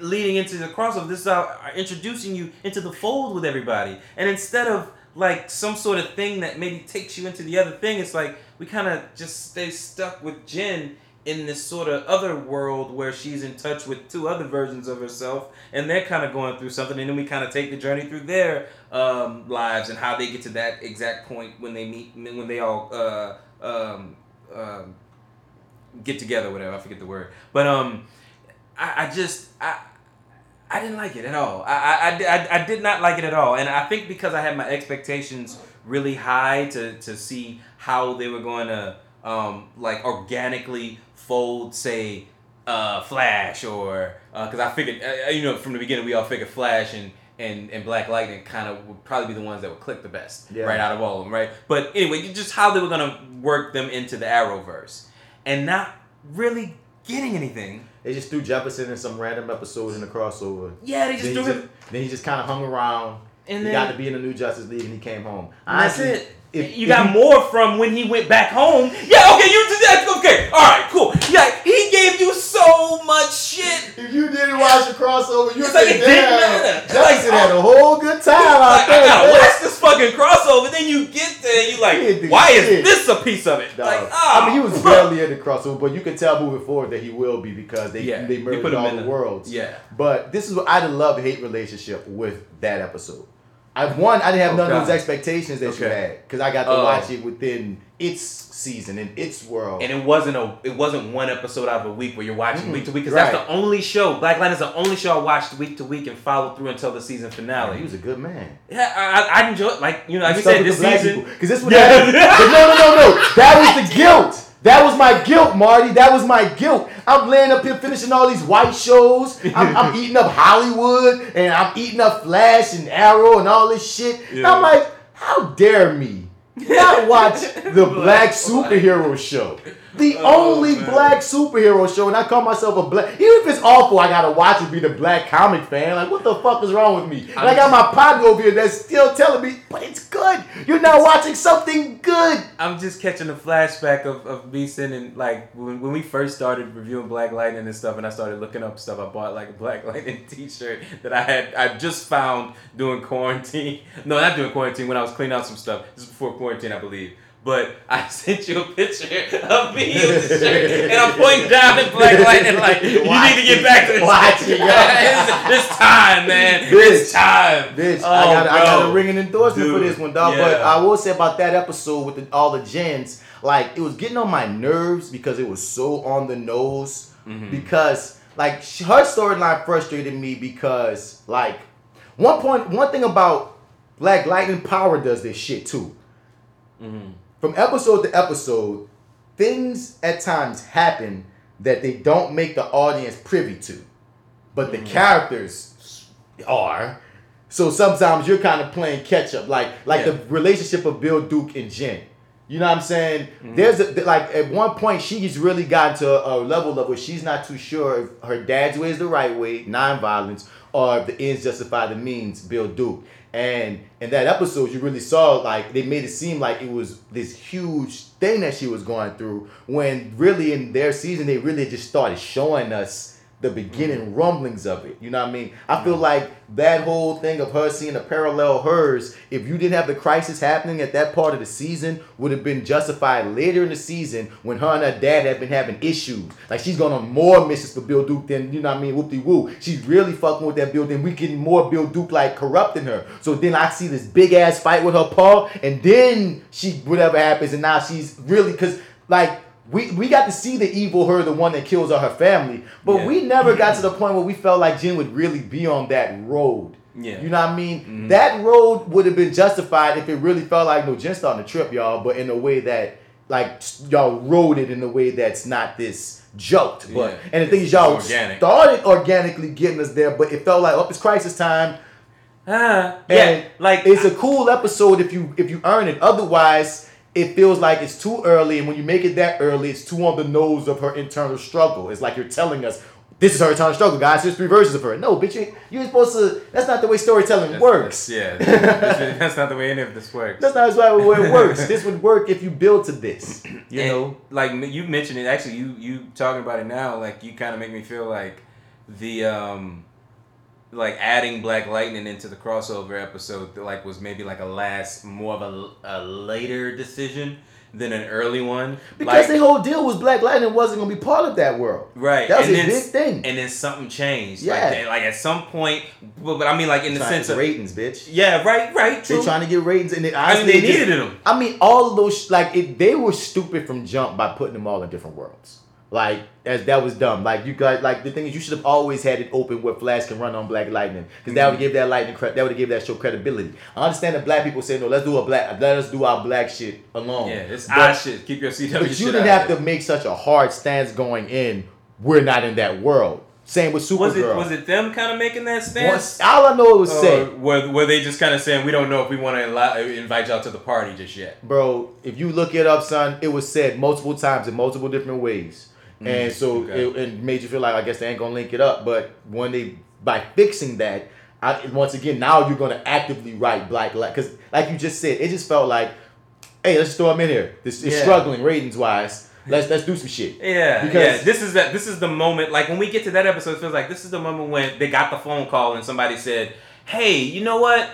leading into the crossover. This is our, our introducing you into the fold with everybody, and instead of like some sort of thing that maybe takes you into the other thing, it's like we kind of just stay stuck with Jen in this sort of other world where she's in touch with two other versions of herself and they're kind of going through something and then we kind of take the journey through their um, lives and how they get to that exact point when they meet when they all uh, um, um, get together, whatever. I forget the word, but um, I, I just I. I didn't like it at all. I, I, I, I, did not like it at all. And I think because I had my expectations really high to, to see how they were going to um, like organically fold, say, uh, Flash or because I figured uh, you know from the beginning we all figured Flash and and, and Black Lightning kind of would probably be the ones that would click the best Yeah. right out of all of them, right? But anyway, just how they were gonna work them into the Arrowverse and not really getting anything. They just threw Jefferson in some random episode in the crossover. Yeah, they just then, threw he him. just, then he just kind of hung around. And he then- got to be in the new Justice League and he came home. And that's it. if- you if got more from when he went back home. Yeah, okay, you that's okay. All right, cool. Yeah, he gave you so much shit. If you didn't watch the crossover, you It's like it didn't matter. Jackson Like, had a whole good time out Like, I there. gotta watch this fucking crossover. Then you get there, and you like, why is this a piece of it? Like, ah, I mean, he was barely in the crossover, but you can tell moving forward that he will be because they Yeah, they merged all the the- worlds. yeah. But this is what I love hate relationship with that episode. I one, I didn't have Oh, none of those expectations that you had because I got to Oh. watch it within its season in its world. And it wasn't a it wasn't one episode out of a week where you're watching Mm-mm. week to week because Right. that's the only show. Black Lightning is the only show I watched week to week and followed through until the season finale. he was a good man. yeah, I, I, I enjoy it. Like you know, like You you said, this season. Because this was Yeah. no, no, no, no. That was the guilt. That was my guilt, Marty. That was my guilt. I'm laying up here finishing all these white shows. I'm, I'm eating up Hollywood and I'm eating up Flash and Arrow and all this shit. And I'm like, how dare me not watch the black superhero show? The Oh, only man. black superhero show, and I call myself a black. Even if it's awful, I gotta watch it. Be the black comic fan. Like, what the fuck is wrong with me? And I got my partner over here that's still telling me, but it's good. You're not watching something good. I'm just catching a flashback of, of me sending like when, when we first started reviewing Black Lightning and stuff, and I started looking up stuff. I bought like a Black Lightning T-shirt that I had I just found doing quarantine. No, not doing quarantine. When I was cleaning out some stuff. This is before quarantine, I believe. But I sent you a picture of me with the shirt, and I'm pointing down at Black Lightning like, you need to get back to this. Watch it, it's time, man. It's time. Bitch, Oh, I got I got a ringing endorsement for this one, dog. yeah. But I will say about that episode with the, all the gens, like it was getting on my nerves because it was so on the nose. Mm-hmm. Because like her storyline frustrated me because like one point, one thing about Black Lightning Power does this shit too. Mm-hmm. From episode to episode, things at times happen that they don't make the audience privy to, but the hmm. characters are. So sometimes you're kind of playing catch up, like like Yeah. the relationship of Bill Duke and Jen. You know what I'm saying? Hmm. There's a, like at one point she's really gotten to a level of where she's not too sure if her dad's way is the right way, non-violence, or if the ends justify the means, Bill Duke. And in that episode, you really saw like they made it seem like it was this huge thing that she was going through. When really in their season, they really just started showing us the beginning mm-hmm. rumblings of it. You know what I mean? I feel mm-hmm. like that whole thing of her seeing a parallel hers, if you didn't have the crisis happening at that part of the season, would have been justified later in the season when her and her dad had been having issues. Like she's going on more missions for Bill Duke than you know what I mean, whoop woo. She's really fucking with that Bill Duke. We getting more Bill Duke like corrupting her. So then I see this big ass fight with her paw, and then she whatever happens, and now she's really cause like we, we got to see the evil her, the one that kills all her family, but Yeah. we never got to the point where we felt like Jen would really be on that road. Yeah. You know what I mean? Mm-hmm. That road would have been justified if it really felt like no Jen on the trip y'all, but in a way that like y'all rode it in a way that's not this joked. But Yeah. and the thing is y'all organic. started organically getting us there, but it felt like oh it's crisis time. Uh, and yeah, like it's a cool episode if you if you earn it. Otherwise, it feels like it's too early, and when you make it that early, it's too on the nose of her internal struggle. It's like you're telling us this is her internal struggle, guys. Here's three versions of her. No, bitch, you, you're supposed to. That's not the way storytelling That's- works. that's- yeah, that's, that's not the way any of this works. That's not the way it works. this would work if you build to this. You And, know. like you mentioned it. Actually, you you talking about it now, like you kind of make me feel like the um, like adding Black Lightning into the crossover episode, like was maybe like a last, more of a, a later decision than an early one. Because like, the whole deal was Black Lightning wasn't gonna be part of that world. Right. That was and a then, big thing. And then something changed. Yeah. Like, they- like at some point, but, but I mean, like in the sense get of ratings, bitch. yeah, right, right, true. They trying to get ratings, and it, I mean, honestly, they it just- needed them. I mean, all of those like it, they were stupid from jump by putting them all in different worlds. Like as that was dumb. Like you got like the thing is you should have always had it open where Flash can run on Black Lightning because that would mm-hmm. give that lightning cre- that would give that show credibility. I understand that black people say no, let's do a black let us do our black shit alone. Yeah, it's But- our shit. Keep your CW But you didn't have to make such a hard stance going in. We're not in that world. Same with Supergirl. Was it was it them kind of making that stance? Once, all I know was Or say, were, were they just kind of saying we don't know if we want to uh, invite y'all to the party just yet? bro, if you look it up, son, it was said multiple times in multiple different ways. And so Mm, okay. it, it made you feel like I guess they ain't gonna link it up. But when they by fixing that, I, once again now you're gonna actively write black like because like you just said, it just felt like, hey, let's throw them in here. This is Yeah. struggling ratings wise. Let's let's do some shit. Yeah, Because- yeah. This is that. This is the moment. Like when we get to that episode, it feels like this is the moment when they got the phone call and somebody said, "Hey, you know what?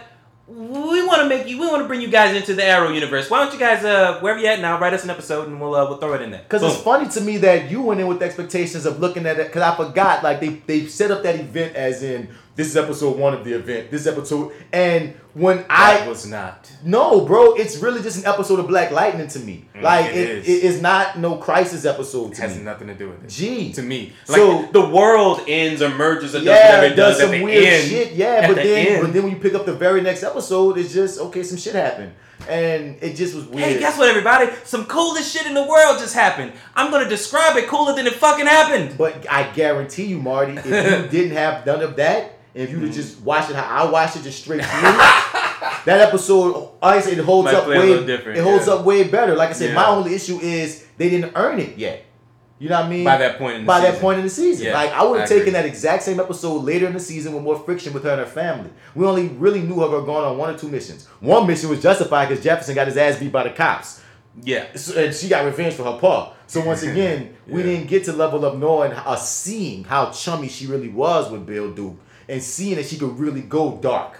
We want to make you. We want to bring you guys into the Arrow universe. Why don't you guys, uh, wherever you at now, write us an episode and we'll uh, we'll throw it in there." Because it's funny to me that you went in with expectations of looking at it. Because I forgot, like they they set up that event as in this is episode one of the event. This episode, and when That I was not. no, bro, it's really just an episode of Black Lightning to me. Mm, like it it, is. it is not no crisis episode It has me. nothing to do with it. Gee, To me, like So- the world ends or merges or does yeah, whatever it it does does, some at the weird end. shit. Yeah, but the then end. but then when you pick up the very next episode, it's just okay, some shit happened, and it just was weird. Hey, guess what, everybody? Some coolest shit in the world just happened. I'm gonna describe it cooler than it fucking happened. But I guarantee you, Marty, if you didn't have none of that, and if you'd Mm. have just watch it how I watched it just straight through, that episode, I say it holds Might up way, it holds yeah. up way better. Like I said, my only issue is they didn't earn it yet. You know what I mean? By that point in the By that season. point in the season, Yeah, like I would have taken agree. that exact same episode later in the season with more friction with her and her family. We only really knew of her going on one or two missions. One mission was justified because Jefferson got his ass beat by the cops. Yeah. So- and she got revenge for her paw. So once again, we didn't get to level of knowing, uh, seeing how chummy she really was with Bill Duke, and seeing that she could really go dark.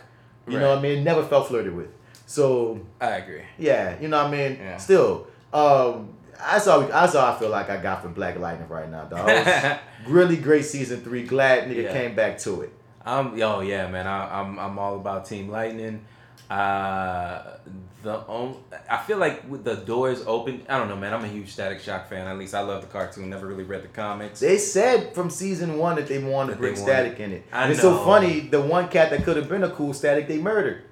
You know what I mean? Never felt flirted with. So I agree. yeah, you know what I mean. Yeah. Still, um, that's all. That's all I feel like I got from Black Lightning right now, dog. Really great season three. Glad nigga Yeah. came back to it. I'm yo yeah man. I, I'm I'm all about Team Lightning. Uh, the on, I feel like with the doors open. I don't know, man. I'm a huge Static Shock fan. At least I love the cartoon. Never really read the comics. They said from season one that they wanted to bring Static in it. I And it's so funny. The one cat that could have been a cool Static, they murdered.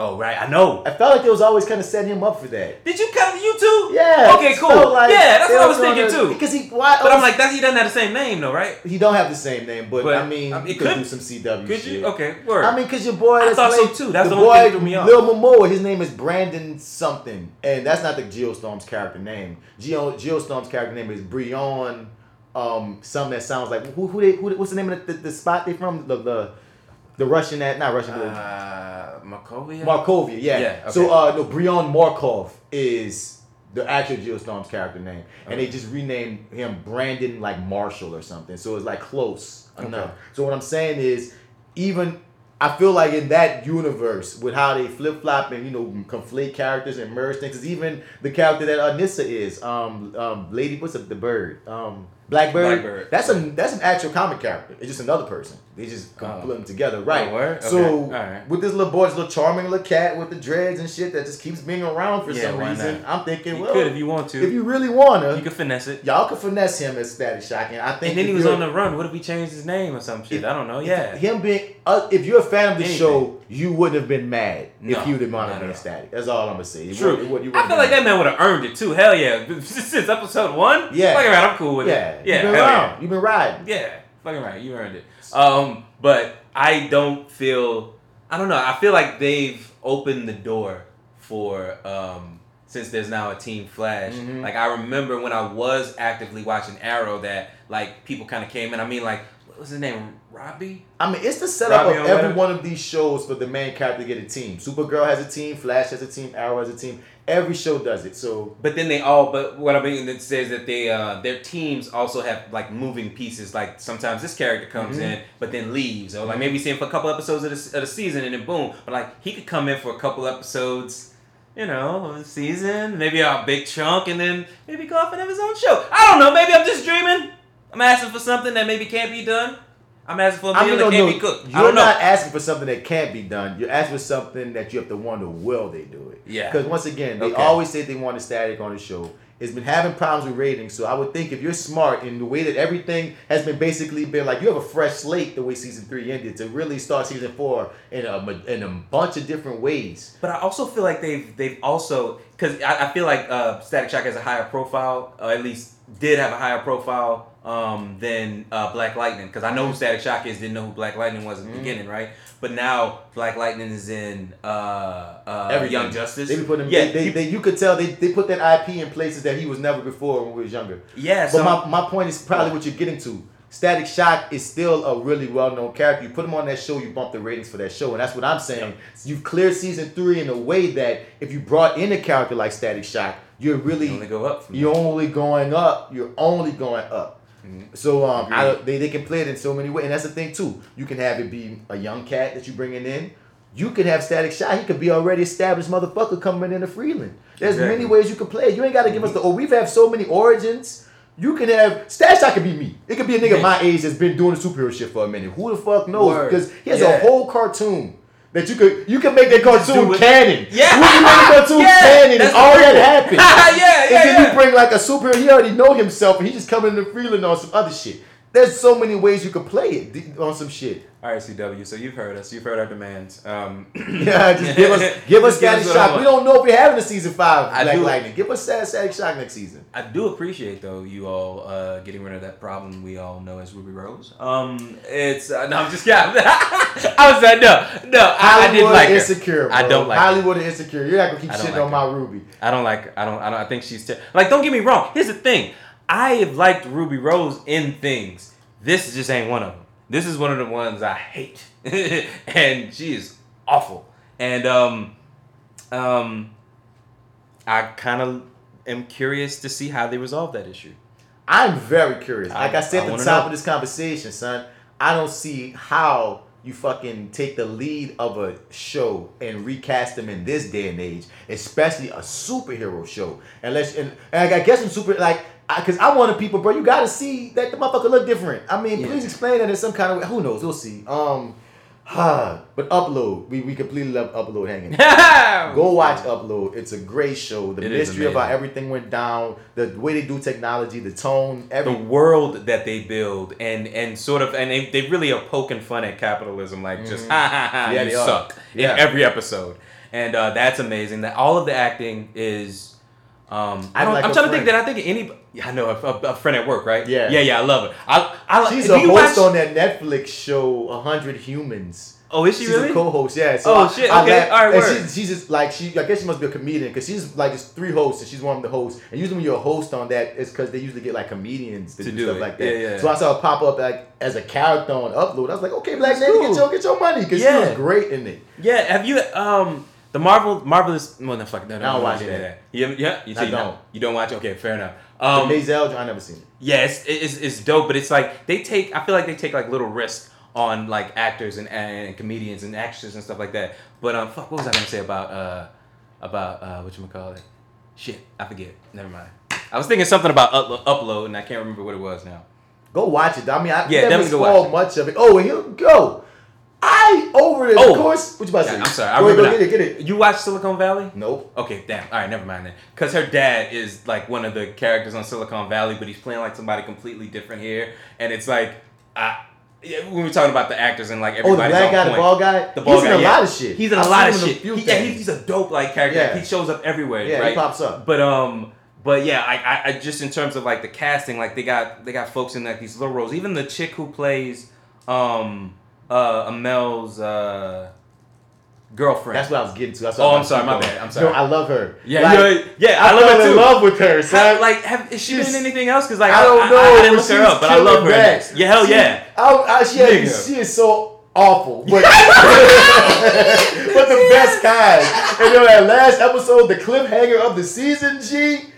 Oh right, I know. I felt like they was always kind of setting him up for that. Did you come you too? Yeah. Okay, cool. like yeah, that's what I was thinking too. Because he, why? But I'm like, that he doesn't have the same name though, right? he don't have the same name, but, But, I mean, I mean, you it could, could- do some CW Could shit. you? Okay, word. I mean, because your boy. I that's thought so, played- too. That's the the boy, threw me off. Lil Momoa. His name is Brandon something, and that's not the Geostorm's character name. Geo Geostorm's character name is Brion. Um, something that sounds like who? Who they? Who, what's the name of the, the, the spot they from? The the the Russian that not Russian. but uh, Makovia. Markovia, yeah. Yeah, okay. So uh no, Brion Markov is the actual Geostorm's character name. And they just renamed him Brandon like Marshall or something. So it's like close enough. Okay. So what I'm saying is even I feel like in that universe with how they flip flop and you know conflate characters and merge things, 'cause even the character that Anissa is, um, um, Lady, what's up, the bird, um, Blackbird. Blackbird. That's a that's an actual comic character. It's just another person. They just Oh. put them together, right? Oh. So Okay. With this little boy, this little charming little cat with the dreads and shit that just keeps being around for Yeah, some reason, not? I'm thinking, You well, could if you want to. if you really wanna, You could finesse it. y'all can finesse him as Static Shock. And I think And then he was on the run. What if we changed his name or some shit? If- I don't know. Yeah. him being, uh, if you're a fan of the Anything. show, you wouldn't have been mad No, if you'd have not to be. Static. That's all I'm gonna say. True. wouldn't- you I feel like mad. that man would have earned it too. Hell yeah. Since episode one. Yeah. Fucking right. I'm cool with Yeah, it. Yeah. you've been around. yeah. You've been riding. Yeah, fucking right. You earned it. Um, but I don't feel. I don't know. I feel like they've opened the door for um since there's now a Team Flash. Mhm. Like I remember when I was actively watching Arrow that like people kind of came in. I mean like what was his name? Robbie. I mean, it's the setup Robbie of every one of these shows for the main character to get a team. Supergirl has a team, Flash has a team, Arrow has a team. Every show does it. So But then they all, but what I mean it says that they, uh, their teams also have like moving pieces. Like sometimes this character comes Mhm. in, but then leaves, or like maybe see him for a couple episodes of the, of the season, and then boom. But like he could come in for a couple episodes, you know, of the season, maybe a big chunk, and then maybe go off and have his own show. I don't know. Maybe I'm just dreaming. I'm asking for something that maybe can't be done. I'm asking for a I meal mean, that no, can't no, be cooked. You're don't know. asking for something that can't be done. You're asking for something that you have to wonder, will they do it? Yeah. Because once again, they Okay. always say they want a static on the show. It's been having problems with ratings. So I would think if you're smart in the way that everything has been basically been like you have a fresh slate the way season three ended to really start season four in a in a bunch of different ways. But I also feel like they've they've also because I, I feel like uh, Static Shock has a higher profile, or at least did have a higher profile um, than uh, Black Lightning. Because I know who Static Shock is, didn't know who Black Lightning was at the beginning, right? But now Black Lightning is in uh, uh, Everything. Young Justice. They be putting yeah, they, they, he- they- you could tell they, they put that IP in places that he was never before when we was younger. yeah. But So my, my point is probably what you're getting to. Static Shock is still a really well known character. You put him on that show, you bump the ratings for that show, and that's what I'm saying. You've cleared season three in a way that if you brought in a character like Static Shock, you're really You only go up You're only going up. You're only going up. So um, I, they they can play it in so many ways, and that's the thing too. You can have it be a young cat that you bringing in. You could have Static Shock. He could be already established motherfucker coming into Freeland. There's Exactly. many ways you can play. it. You ain't got to give us the. Oh, we've had so many origins. You can have Static Shock could be me. It could be a nigga my age that's been doing the superhero shit for a minute. Who the fuck knows? Word. Because he has Yeah. a whole cartoon. That you could you can make that cartoon canon. Yeah. you can make the cartoon Yeah. canon. That's and all that happened. yeah, yeah, And then yeah. you bring like a superhero, he already know himself, and he just coming in the feeling on some other shit. There's so many ways you could play it on some shit. All right, CW. So you've heard us. You've heard our demands. Um, Yeah, just give us give us Static us what I Shock. We don't know if we're having a season five I Black do- Lightning. Give us Static Static Shock next season. I do appreciate though you all uh, getting rid of that problem we all know as Ruby Rose. Um, it's uh, no, I'm just kidding. I was like, no, no, I, I didn't Hollywood like her. insecure. Bro. I don't like. Hollywood and insecure. You're not gonna keep shitting like on my Ruby. I don't like. I don't. I don't. I think she's ter- like. Don't get me wrong. Here's the thing. I have liked Ruby Rose in things. This just ain't one of them. This is one of the ones I hate, and she is awful. And um, um, I kind of am curious to see how they resolve that issue. I'm very curious. Like I, I- said I at the top know. of this conversation, son, I don't see how you fucking take the lead of a show and recast them in this day and age, especially a superhero show. Unless, and, and I guess in super, like, because I, wanted people, bro, you gotta see that the motherfucker look different. I mean, Yeah. please explain that in some kind of way. Who knows? We'll see. Um, but upload, we, we completely love upload hanging. Go watch Upload. It's a great show. The It mystery of how everything went down, the way they do technology, the tone, the world that they build and and sort of and they, they really are poking fun at capitalism like just ha ha ha Mm-hmm. Yeah, you are. suck Yeah. in every episode and uh, that's amazing that all of the acting is um, I I'm don't, like I'm a trying to think friend. that I think any I know a, a, a friend at work right Yeah. yeah yeah I love it. I, I She's a host watch- on that Netflix show, A Hundred Humans. oh is she She's really a co-host, yeah. So Oh, I- shit, I okay, laugh- alright, and word. she's, she's just like she. I guess she must be a comedian because she's like just three hosts and she's one of the hosts. And usually when you're a host on that, it's because they usually get like comedians to, To do, do stuff it. like that. Yeah, yeah. So I saw her pop up like as a character on Upload. I was like, okay, Black That's Lady, cool. get your get your money because Yeah. she was great in it. yeah have you um the Marvel Marvelous well no fuck no, no, I don't watch that. yeah, yeah you, I you don't. you don't watch okay fair enough Um, the Maisel, I never seen it. Yeah, it's, it's, it's dope, but it's like they take. I feel like they take like little risks on like actors and, and comedians and actresses and stuff like that. But um, fuck, what was I gonna say about uh about uh what you call it? Shit, I forget. Never mind. I was thinking something about upload, upload, and I can't remember what it was now. Go watch it. I mean, I Yeah, never definitely go spoiled much of it. Oh, here go. I over it. Oh. of course. What you about to Yeah, say? I'm sorry, I Go remember go get it. Get it. You watch Silicon Valley? Nope. Okay, damn. All right, never mind then. Because her dad is like one of the characters on Silicon Valley, but he's playing like somebody completely different here, and it's like, I. Yeah, when we were talking about the actors and like Oh, the black guy, the point. bald guy. The bald he's guy, in a yeah. lot of shit. He's in a I've lot of seen him in shit. He- yeah, he's, he's a dope like character. Yeah. He shows up everywhere, Yeah, he pops up. But um, but yeah, I, I, I just in terms of like the casting, like they got they got folks in like these little roles. Even the chick who plays um uh Amell's uh girlfriend. That's what I was getting to. That's Oh, I'm sorry, my going. bad, I'm sorry. No, I love her. yeah, Like, yeah, I, I, love her in love with her. How- like, have, is she been in anything else? Because like I don't know. I, I didn't look her up, but I love her. this. Yeah, hell She- yeah. I, I, she, she is so awful, but but the best kind. And you know that last episode, the cliffhanger of the season, G.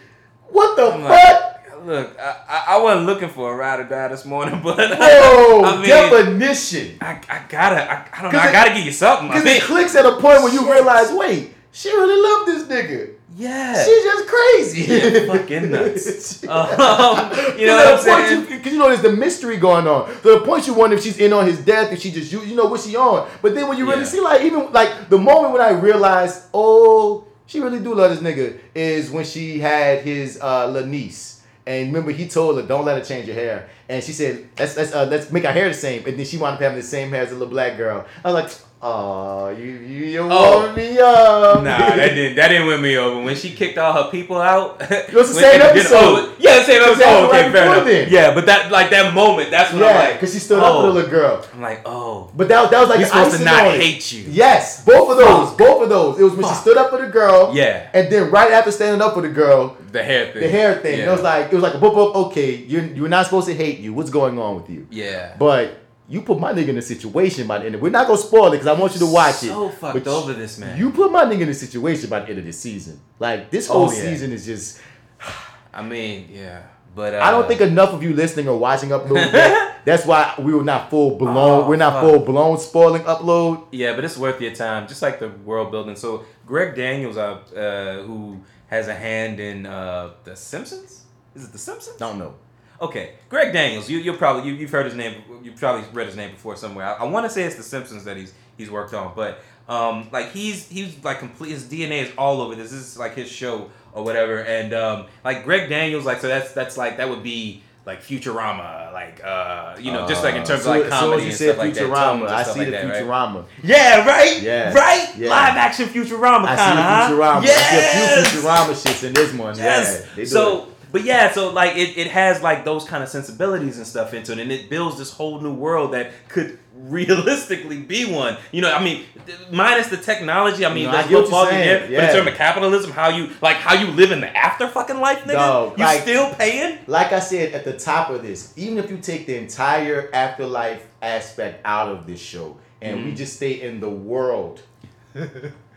What the I'm like, fuck? Look, I, I wasn't looking for a ride or die this morning, but Whoa, I mean, definition. I, I gotta, I, I don't know, I gotta give you something. Because it clicks at a point where you realize, wait, she really loved this nigga. yeah, She's just crazy. Yeah, fucking nuts. um, you know what I'm saying? Because you know there's the mystery going on. To the point you wonder if she's in on his death, if she just you, you know what she on. But then when you really Yeah. see like even like the moment when I realized, oh, she really do love this nigga is when she had his uh little niece. And remember, he told her, "Don't let her change your hair." And she said, "Let's let's uh, let's make our hair the same." And then she wound up having the same hair as a little black girl. I was like, "Oh, you you you Oh. warmed me up." Nah, that didn't that didn't win me over. When she kicked all her people out, it was the same episode. Oh, yeah, the same episode. Oh, okay, right fair enough. then. Yeah, but that like that moment, that's I'm yeah, like, because she stood up oh. for the oh. little girl. I'm like, oh, But that, that was like You're supposed to not it. hate you. Yes, both of those, Fuck. both of those. It was when she stood up for the girl. Yeah. And then right after standing up for the girl, the hair thing, the hair thing. Yeah. It was like it was like a boop boop. Okay, you're you're not supposed to hate you. What's going on with you? yeah, But you put my nigga in a situation by the end. Of, we're not gonna spoil it because I want you to watch it. So fucked But over this man. You put my nigga in a situation by the end of this season. Like this whole Oh, yeah. season is just. I mean, yeah, but uh, I don't think enough of you listening or watching upload. That, that's why we were not full blown. Oh, we're not fuck. full blown spoiling upload. Yeah, but it's worth your time. Just like the world building. So Greg Daniels, uh, uh who has a hand in uh, the Simpsons. Is it the Simpsons? Don't know. Okay, Greg Daniels. You you'll probably you, you've heard his name. You've probably read his name before somewhere. I, I want to say it's The Simpsons that he's he's worked on, but um like he's he's like complete. His DNA is all over this. This is like his show or whatever. And um like Greg Daniels, like so that's that's like that would be like Futurama, like uh you know just like in terms so, of like so comedy you and stuff like that. Futurama, I see like the that, right? Futurama. Yeah, right. Yeah, right. yeah. Live action Futurama I kind of. see the Futurama. Yes. I see a few Futurama shits in this one. Yes. Yeah, they do so. But yeah, so like it, it has like those kind of sensibilities and stuff into it, and it builds this whole new world that could realistically be one. You know, I mean, th- minus the technology. I mean, No, I there's get what football you're in saying, there, but in terms of capitalism, how you like how you live in the after fucking life, nigga, No, you like- still paying. like I said at the top of this, even if you take the entire afterlife aspect out of this show and we mm. just stay in the world,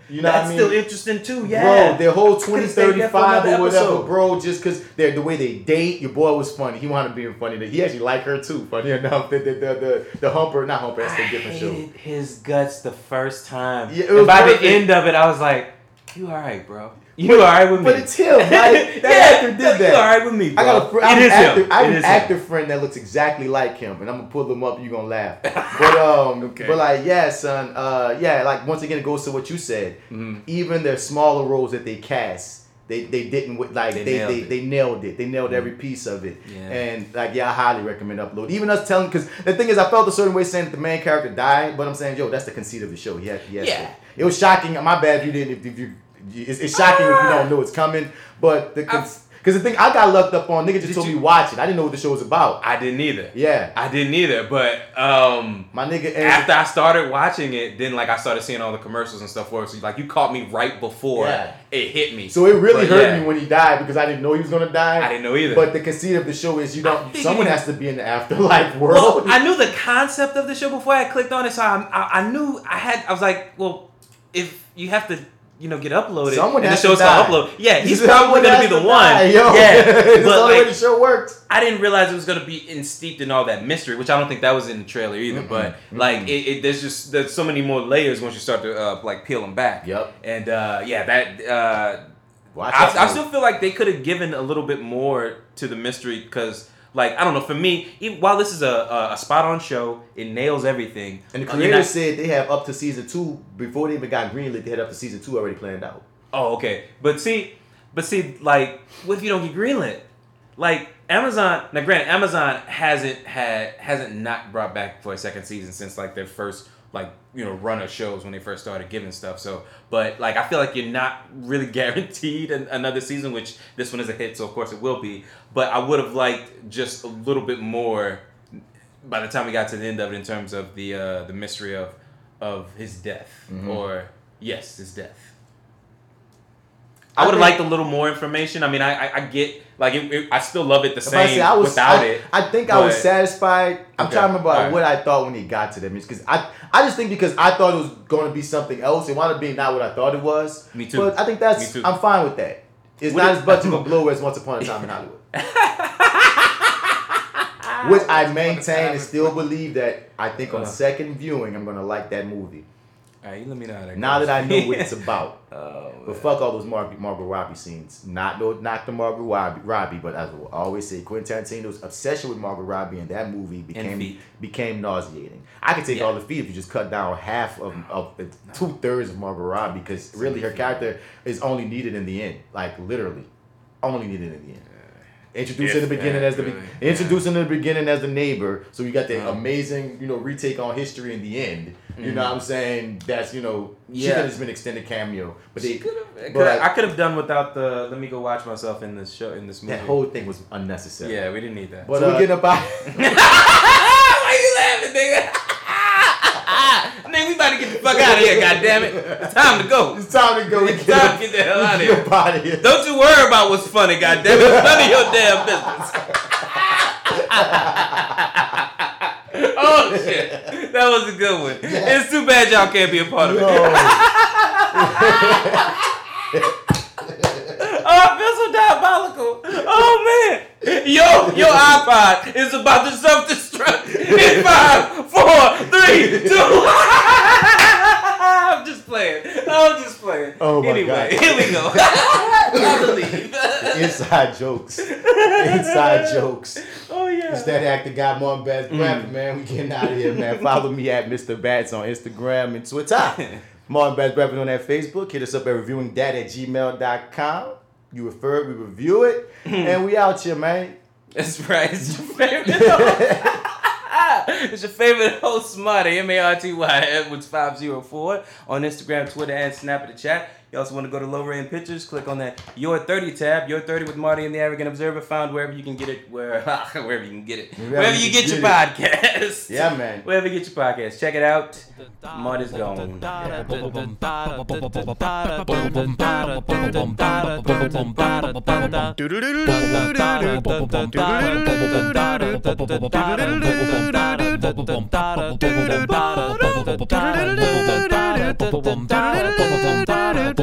you know That's what I mean? still interesting too. Yeah, Bro, their whole Could've stayed there for 2035 or whatever, episode. bro, just because they're the way they date, your boy was funny. He wanted to be funny. He actually liked her too, funny enough. The, the, the, the, the Humper, not Humper, that's a different show. his guts the first time. Yeah, it and by perfect. the end of it, I was like, "You all right, bro? You are all right with me?" But it's him, right? That yeah, actor did that. You that. all right with me, bro? I got a fr- I have an is actor, him. I have It an is him. actor friend that looks exactly like him, and I'm gonna pull him up. You are gonna laugh, but um, Okay. but like yeah, son, uh, yeah, like once again it goes to what you said. Mhm. Even their smaller roles that they cast, they they didn't like They they nailed they, it. they nailed it. They nailed every piece of it. Yeah. And like yeah, I highly recommend upload. Even us telling because the thing is, I felt a certain way saying that the main character died, but I'm saying yo, that's the conceit of the show. He had, he Yeah. to- It was shocking. My bad if you didn't. If, if you, it's, it's shocking if you don't know it's coming. But the because the thing I got lucked up on, nigga just Did told you- me watch it. I didn't know what the show was about. I didn't either. Yeah, I didn't either. But um, my nigga. After I started watching it, then like I started seeing all the commercials and stuff for it. So like you caught me right before Yeah. it hit me. so it really But, hurt yeah, me when he died because I didn't know he was gonna die. I didn't know either. But the conceit of the show is you don't. Someone has to be in the afterlife well, world. I knew the concept of the show before I clicked on it, so I, I, I knew I had. I was like, well, if you have to. You know, get uploaded. Someone and has the show's gonna die. upload. Yeah, he's Someone probably gonna be the to one. die, Yo. Yeah, it's the but only way like, the show worked. I didn't realize it was gonna be in steeped in all that mystery, which I don't think that was in the trailer either. Mm-mm, But mm-mm. like, it, it, there's just there's so many more layers once you start to uh, like peel them back. Yep. And uh, yeah, that uh, I, that I still feel like they could have given a little bit more to the mystery because. Like I don't know, for me, even, while this is a, a, a spot on show, it nails everything. And the Uh, creators not- said they have up to season two before they even got greenlit. They had up to season two already planned out. Oh, okay. But see, but see, like, what if you don't get greenlit? Like Amazon. Now, granted, Amazon hasn't had hasn't not brought back for a second season since like their first like you know run of shows when they first started giving stuff. So, but like I feel like you're not really guaranteed an, another season, which this one is a hit, so of course it will be. But I would have liked just a little bit more by the time we got to the end of it in terms of the uh, the mystery of of his death Mhm. or yes, his death. I I would have liked a little more information. I mean, I I, I get like it, it- I still love it the If I same say I was, without I, it. I think I was satisfied. I'm Okay, trying to remember like, alright. what I thought when he got to them. Because I, I just think because I thought it was going to be something else, it wound up being not what I thought it was. Me too. But I think that's Me too. I'm fine with that. It's What not if- as much of a blow as Once Upon a Time in Hollywood. Which I maintain and still believe that I think on Uh. second viewing I'm gonna like that movie. You let me know how that Now that I know what it's about. Oh, But fuck all those Mar- Margot Robbie scenes. Not no, not the Margot Robbie, Robbie, but as I will always say, Quentin Tarantino's obsession with Margot Robbie in that movie became became nauseating. I could take Yeah. all the feet if you just cut down half of, of uh, two thirds of Margot Robbie because really her character is only needed in the end, like literally, only needed in the end. Introduced in the beginning as the really. introduced in the beginning as the neighbor, so you got the Uh-huh. amazing you know retake on history in the end. You know what I'm saying? That's you know she Mm-hmm. Could have been extended cameo, but they but I could have done without the. Let me go watch myself in this show in this movie. that whole thing was unnecessary. yeah, we didn't need that. But So uh, we getting about Why you laughing, nigga? We about to get the fuck out of here, goddammit. It's time to go. it's time to go. It's time to get the hell out of here. Out of here. Don't you worry about what's funny, goddammit. It's none of your damn business. oh shit. That was a good one. It's too bad y'all can't be a part of it. Oh, I feel so diabolical. Oh man. Yo, your iPod is about to self-destruct in five, four, three, two. I'm just playing. I'm just playing. Oh, my anyway, God. here we go. I believe. Inside jokes. Inside jokes. oh yeah. It's that actor got Mom Bats Bradford, man. We getting out of here, man. Follow me at Mr. Bats on Instagram and Twitter. Martin Bats Bradford on that Facebook. Hit us up at reviewingdat at gmail.com. You refer it, we review it. Hmm. and we out here, man. That's right. It's your favorite host. it's your favorite host, Smarty, M A R T Y, Edwards 504 on Instagram, Twitter, and Snap at the chat. You also want to go to lower end pictures, click on that Your 30 tab. Your 30 with Marty and the Arrogant Observer, found wherever you can get it, where wherever you can get it. Wherever, you get, your podcast. Yeah, man. Wherever you get your podcast. Check it out. Marty's gone. Do